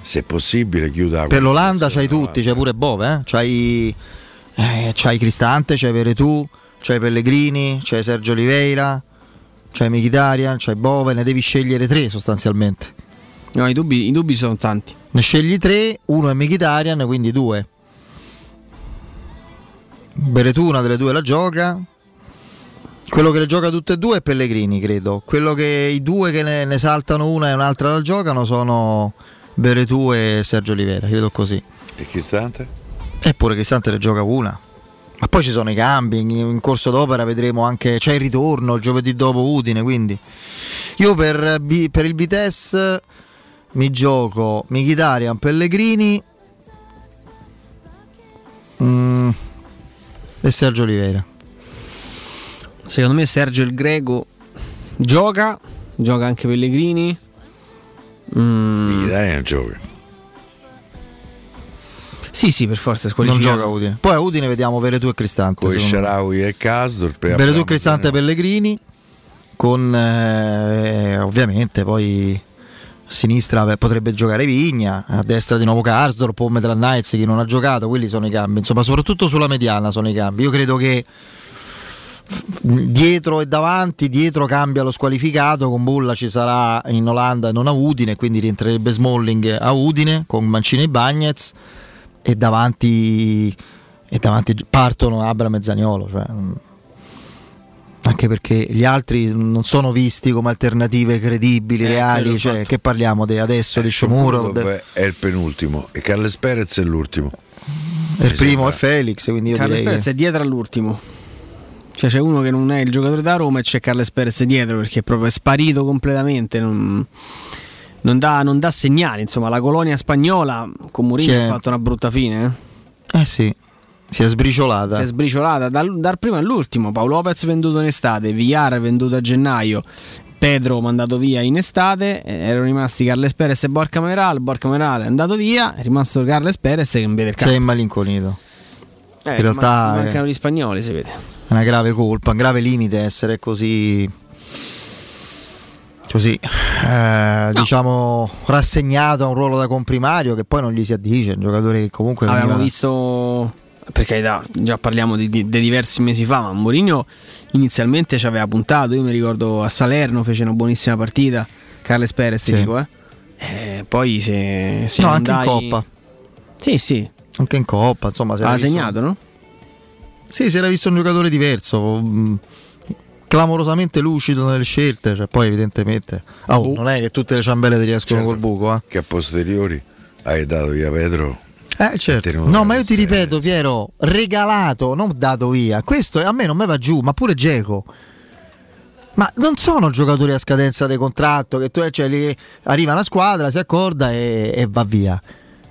se possibile, chiuda Per l'Olanda c'hai tutti, c'hai pure Bove, eh? c'hai, eh, c'hai Cristante, c'hai Veretù, c'hai Pellegrini, c'hai Sergio Oliveira, c'hai Mkhitaryan, c'hai Bove, ne devi scegliere tre sostanzialmente. No, i dubbi, i dubbi sono tanti. Ne scegli tre, uno è Mkhitaryan, quindi due. Veretù una delle due la gioca. Quello che le gioca tutte e due è Pellegrini, credo. Quello che i due che ne, ne saltano una e un'altra la giocano sono Veretù e Sergio Oliveira, credo così. E Cristante? Eppure Cristante ne gioca una. Ma poi ci sono i cambi, in, in corso d'opera vedremo anche, c'è il ritorno il giovedì dopo Udine, quindi io per, per il Vitesse mi gioco Mkhitaryan, Pellegrini mm, e Sergio Oliveira. Secondo me Sergio il Greco gioca, gioca anche Pellegrini. Mm, Mkhitaryan gioca. Sì, sì, per forza è Non gioca Udine. Poi a Udine vediamo Veretù e Cristante. Me. Sharawi e Casdorp. e Veretù, Cristante, Zagnolo. Pellegrini con eh, ovviamente poi a sinistra potrebbe giocare Vigna, a destra di nuovo Karsdorp o Metal Knights chi non ha giocato, quelli sono i cambi, insomma soprattutto sulla mediana sono i cambi. Io credo che dietro e davanti, dietro cambia lo squalificato, con Bulla ci sarà in Olanda e non a Udine, quindi rientrerebbe Smalling a Udine con Mancini e Bagnez e davanti, e davanti partono Abram e Zagnolo. Cioè, mm, anche perché gli altri non sono visti come alternative credibili, Eh, reali. Cioè, che parliamo di adesso di Sciomuro? Dove è il penultimo e Carles Perez è l'ultimo. Il primo è Felix, quindi io Carles direi Perez che... è dietro all'ultimo. Cioè c'è uno che non è il giocatore da Roma e c'è Carles Perez dietro perché è proprio sparito completamente. Non, non dà, non dà segnali. Insomma, la colonia spagnola con Mourinho ha fatto una brutta fine. eh. Eh sì, si è sbriciolata. Si è sbriciolata dal, dal primo all'ultimo. Paolo Lopez venduto in estate, Villar venduto a gennaio, Pedro mandato via in estate. eh, erano rimasti Carles Perez e Borca Meral. Borca Meral è andato via, è rimasto Carles Perez che non vede il Sei campo. immalinconito. Eh, in realtà ma- è- mancano gli spagnoli, si vede. Una grave colpa, un grave limite essere così. Così, eh, diciamo, rassegnato a un ruolo da comprimario che poi non gli si addice. Un giocatore che comunque. Avevamo veniva- visto, per carità, già parliamo di, di- di diversi mesi fa, ma Mourinho inizialmente ci aveva puntato. Io mi ricordo a Salerno fece una buonissima partita. Carles Perez, Sì. dico, eh. Eh, poi se, se No, non anche in Coppa. Sì, sì. Anche in coppa, insomma. si Ha segnato, no? Sì, si era visto un giocatore diverso, mh, clamorosamente lucido nelle scelte. Cioè, poi, evidentemente, oh, non è che tutte le ciambelle ti riescono col buco. Eh. Che a posteriori hai dato via Pedro. Eh, certo. No, ma io ti ripeto, Piero, regalato, non dato via. Questo a me non mi va giù, ma pure Geco. Ma non sono giocatori a scadenza di contratto che tu cioè, li- arriva una squadra, si accorda e, e va via.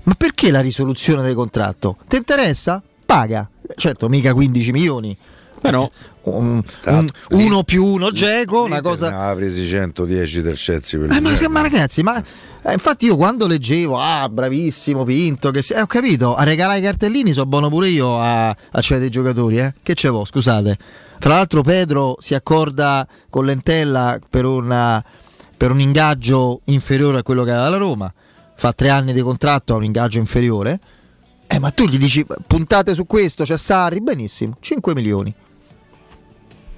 Ma perché la risoluzione del contratto? Ti interessa? Paga. Certo, mica 15 milioni. Però un, un- uno più uno Geco, una cosa Ne aveva presi 110 del Chelsea per eh, ma, ma ragazzi, ma eh, infatti io quando leggevo, ah, bravissimo Pinto, che si- eh, ho capito, a regalare i cartellini so buono pure io a, a cedere i giocatori, eh? Che ce vo, scusate. Tra l'altro Pedro si accorda con Lentella per, una- per un ingaggio inferiore a quello che aveva la Roma, fa tre anni di contratto a un ingaggio inferiore, eh, ma tu gli dici puntate su questo, c'è Sarri, benissimo, 5 milioni.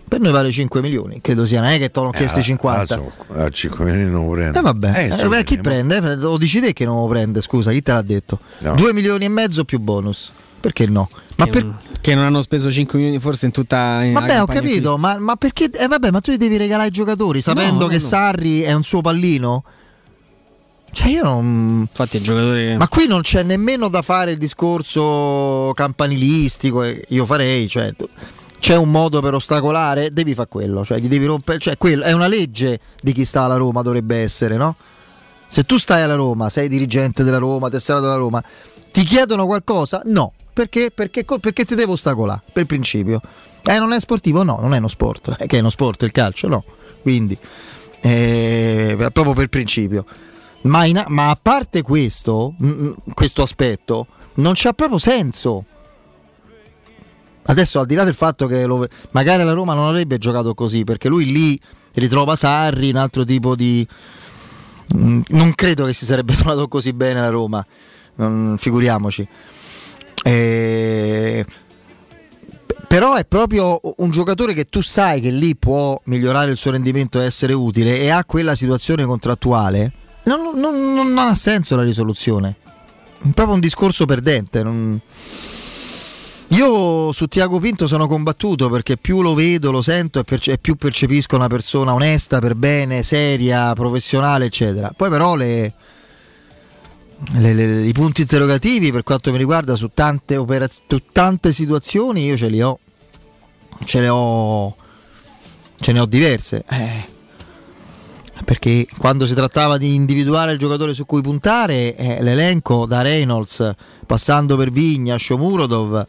Per noi vale 5 milioni, credo sia, non è che te l'ho chiesto Eh, 50. adesso, a 5 milioni non lo prendo. Eh vabbè, Eh, Eh, beh, chi prende? Eh, Lo dici te che non lo prende, scusa, chi te l'ha detto? No. 2 milioni e mezzo più bonus. Perché no? Ma che, per- non, che non hanno speso 5 milioni forse in tutta in Vabbè, ho capito, ma, ma perché? Eh, vabbè, ma tu li devi regalare ai giocatori sapendo no, che no. Sarri è un suo pallino? Cioè, io non. Infatti, il giocatore. Ma qui non c'è nemmeno da fare il discorso campanilistico. eh, Io farei, cioè. C'è un modo per ostacolare? Devi fare quello, cioè gli devi rompere. Cioè, quello è una legge di chi sta alla Roma, dovrebbe essere, no? Se tu stai alla Roma, sei dirigente della Roma, tesserato della Roma, ti chiedono qualcosa? No. Perché? Perché, perché ti devo ostacolare, per principio. Eh, non è sportivo? No, non è uno sport. Eh, che è uno sport il calcio? No. Quindi, eh, proprio per principio. Ma, in- ma a parte questo, questo aspetto, non c'ha proprio senso. Adesso al di là del fatto che lo- magari la Roma non avrebbe giocato così, perché lui lì ritrova Sarri, un altro tipo di... Mm, Non credo che si sarebbe trovato così bene la Roma, figuriamoci. Eh, però è proprio un giocatore che tu sai che lì può migliorare il suo rendimento e essere utile e ha quella situazione contrattuale. Non, non- non ha senso la risoluzione. È proprio un discorso perdente. non- Io su Tiago Pinto sono combattuto perché più lo vedo, lo sento e, perce- più percepisco una persona onesta, per bene, seria, professionale, eccetera. Poi però le, le- le- i punti interrogativi per quanto mi riguarda su tante, operaz- su tante situazioni io ce li ho. Ce ho, ce ne ho diverse. Eh, perché quando si trattava di individuare il giocatore su cui puntare, eh, l'elenco da Reynolds passando per Vigna, Shomurodov,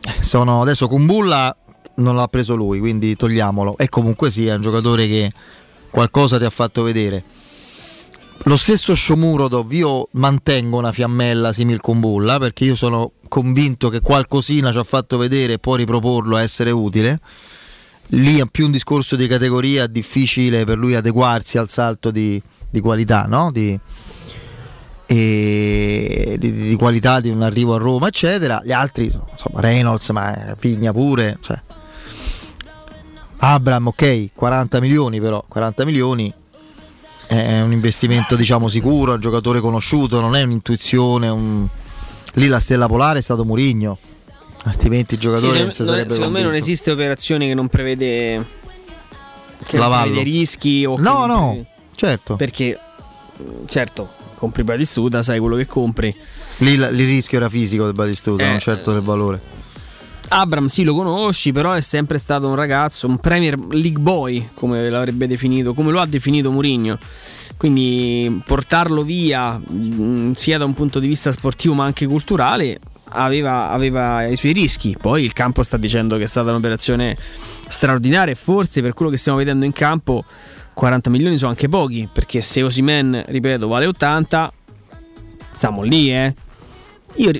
eh, sono adesso Kumbulla non l'ha preso lui, quindi togliamolo. E comunque sì, è un giocatore che qualcosa ti ha fatto vedere. Lo stesso Shomurodov, io mantengo una fiammella simil Kumbulla perché io sono convinto che qualcosina ci ha fatto vedere e può riproporlo a essere utile lì è più un discorso di categoria, difficile per lui adeguarsi al salto di, di qualità, no? Di, e di, di qualità di un arrivo a Roma, eccetera. Gli altri, insomma, Reynolds, ma Pigna pure. Cioè. Abram, ok, 40 milioni però, 40 milioni è un investimento diciamo sicuro, è un giocatore conosciuto, non è un'intuizione, un... lì la stella polare è stato Murigno, altrimenti il Sì, giocatore secondo, non si secondo me non esiste operazione che non prevede che non prevede rischi o No, no, prevede- certo. Perché certo, compri Batistuta, sai quello che compri. Lì il rischio era fisico del Batistuta, Eh, non certo del valore. Abram sì lo conosci, però è sempre stato un ragazzo, un Premier League boy, come l'avrebbe definito, come lo ha definito Mourinho. Quindi portarlo via, mh, sia da un punto di vista sportivo ma anche culturale, aveva, aveva i suoi rischi. Poi il campo sta dicendo che è stata un'operazione straordinaria e forse per quello che stiamo vedendo in campo 40 milioni sono anche pochi, perché se Osimen, ripeto, vale 80, stiamo lì, eh. Io,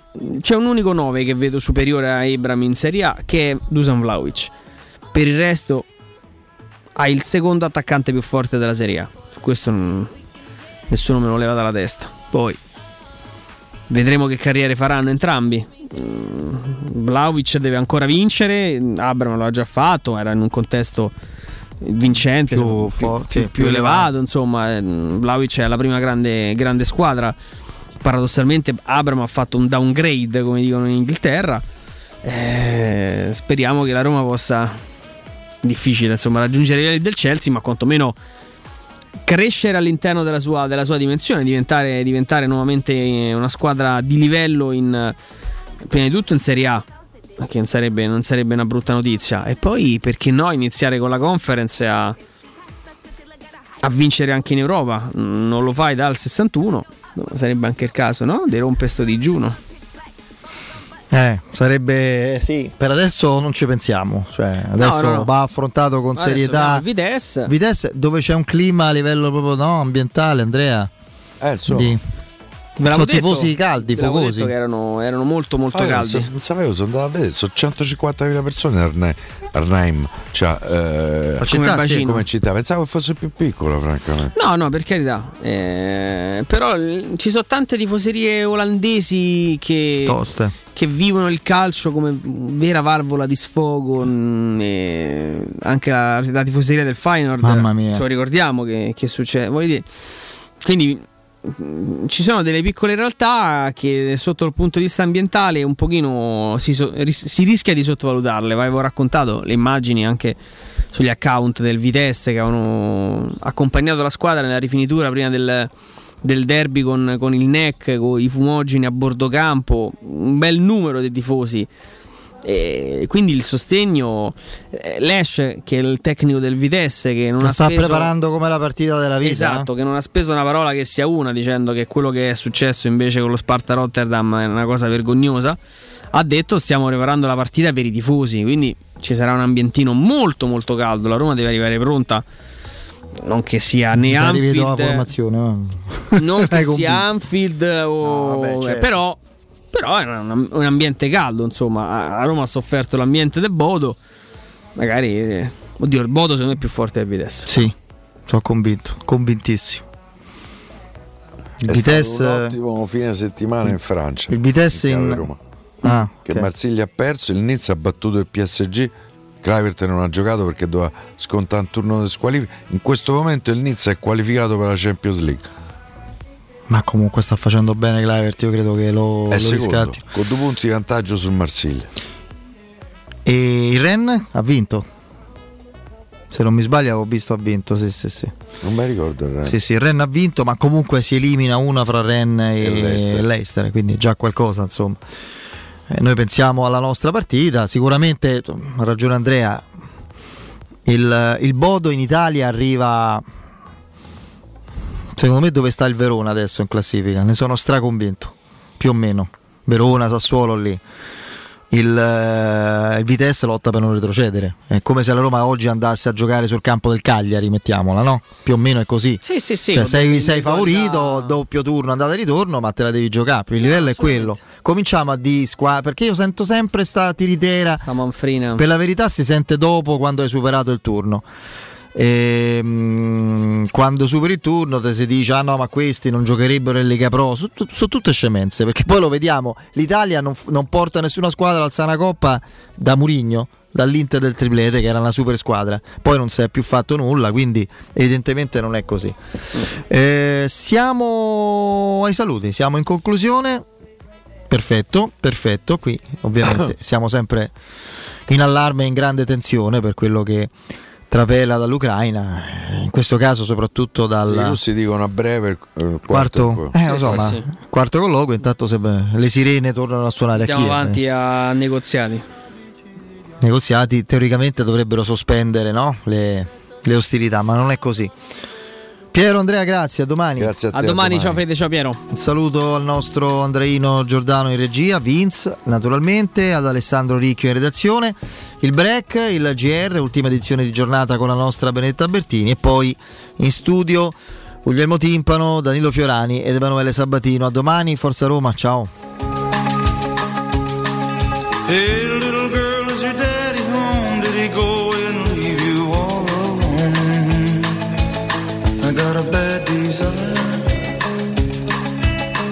c'è un unico 9 che vedo superiore a Abram in Serie A che è Dusan Vlaovic. Per il resto ha il secondo attaccante più forte della Serie A. Su questo non- nessuno me lo leva dalla testa. Poi vedremo che carriere faranno entrambi. Mm, Vlaovic deve ancora vincere, Abram lo ha già fatto, era in un contesto vincente, Più più, più- più più elevato, elevato. insomma, eh, Vlaovic è la prima grande, grande squadra. Paradossalmente Abram ha fatto un downgrade, come dicono in Inghilterra. Eh, speriamo che la Roma possa difficile insomma raggiungere i livelli del Chelsea, ma quantomeno crescere all'interno della sua, della sua dimensione, diventare, diventare nuovamente una squadra di livello in, prima di tutto in Serie A, che non sarebbe, non sarebbe una brutta notizia, e poi perché no iniziare con la conference a, a vincere anche in Europa, non lo fai dal 61, sarebbe anche il caso, no? Di rompe sto digiuno. Eh, sarebbe sì, per adesso non ci pensiamo, cioè adesso no, no. va affrontato con Adesso serietà. Vitesse. Vitesse dove c'è un clima a livello proprio no, ambientale, Andrea. Eh, insomma. Di- sono tifosi detto- caldi, focosi. erano, erano molto molto Ah, caldi. Non, sapevo, sono andato a vedere, sono 150.000 persone a Arnheim, cioè, eh, città, come, sì. come città, pensavo che fosse più piccola francamente. No, no, per carità. Eh, però l- ci sono tante tifoserie olandesi che, che vivono il calcio come vera valvola di sfogo. mm, e anche la, la tifoseria del Feyenoord, Mamma mia. ce lo ricordiamo che, che succede. Voglio dire, quindi ci sono delle piccole realtà che sotto il punto di vista ambientale un pochino si, so- si rischia di sottovalutarle. Avevo raccontato le immagini anche sugli account del Vitesse che avevano accompagnato la squadra nella rifinitura prima del, del derby con, con il NEC, con i fumogeni a bordo campo, un bel numero di tifosi. E quindi il sostegno, eh, Lesh che è il tecnico del Vitesse che non La ha sta speso preparando come la partita della vita. Esatto, che non ha speso una parola che sia una, dicendo che quello che è successo invece con lo Sparta Rotterdam è una cosa vergognosa. Ha detto stiamo preparando la partita per i tifosi, quindi ci sarà un ambientino molto molto caldo. La Roma deve arrivare pronta. Non che sia né Anfield, formazione. eh. non che sia. Anfield o No, vabbè, certo. però, però è un, un ambiente caldo, insomma. A Roma ha sofferto l'ambiente del Bodo. Magari eh, oddio, il Bodo secondo me è più forte del Vitesse. Sì, sono convinto, convintissimo. Il È Vitesse stato un ottimo fine settimana in Francia. Il Vitesse chiave in- Roma. Ah, che ok. Marsiglia ha perso, il Nizza ha battuto il PSG. Kluivert non ha giocato perché doveva scontare un turno di squalifica. In questo momento il Nizza è qualificato per la Champions League. Ma comunque sta facendo bene Clivert, io credo che lo, È lo secondo, riscatti. con due punti di vantaggio sul Marsiglia. E il Ren ha vinto. Se non mi sbaglio ho visto ha vinto, sì sì sì. Non mi ricordo il Rennes. Sì sì, il Ren ha vinto, ma comunque si elimina una fra Ren e, E Leicester. Leicester, quindi già qualcosa insomma. Eh, noi pensiamo alla nostra partita, sicuramente ha ragione Andrea, il, il Bodo in Italia arriva secondo me dove sta il Verona adesso in classifica, ne sono straconvinto, più o meno. Verona, Sassuolo lì. Il, eh, il Vitesse lotta per non retrocedere. È come se la Roma oggi andasse a giocare sul campo del Cagliari, mettiamola, no? Più o meno è così. Sì, sì, sì. Cioè, sei, sei favorito, doppio turno, andata e ritorno, ma te la devi giocare. Il livello è quello. Cominciamo a di squadra. Perché io sento sempre sta tiritera. Sta manfrina. Per la verità si sente dopo quando hai superato il turno. E, mm, quando superi il turno ti si dice ah no ma questi non giocherebbero in Lega Pro. Sono so tutte scemenze perché poi lo vediamo l'Italia non, non porta nessuna squadra al Sana Coppa da Murigno dall'Inter del triplete che era una super squadra. Poi non si è più fatto nulla quindi evidentemente non è così. Eh, siamo ai saluti siamo in conclusione. Perfetto perfetto. Qui ovviamente siamo sempre in allarme e in grande tensione per quello che trapela dall'Ucraina, in questo caso soprattutto dal I russi dicono a breve il il quarto, quarto. eh, lo so, sì, sì. quarto colloquio, intanto se le sirene tornano a suonare a Andiamo Kiev. avanti a negoziati. negoziati teoricamente dovrebbero sospendere no? le, le ostilità, ma non è così. Piero Andrea, grazie, a domani. Grazie A domani, ciao Fede, ciao Piero. Un saluto al nostro Andreino Giordano in regia, Vince naturalmente, ad Alessandro Ricchio in redazione, il break, il GR, ultima edizione di giornata con la nostra Benetta Bertini e poi in studio Guglielmo Timpano, Danilo Fiorani ed Emanuele Sabatino. A domani, Forza Roma, ciao. Hey, got a bad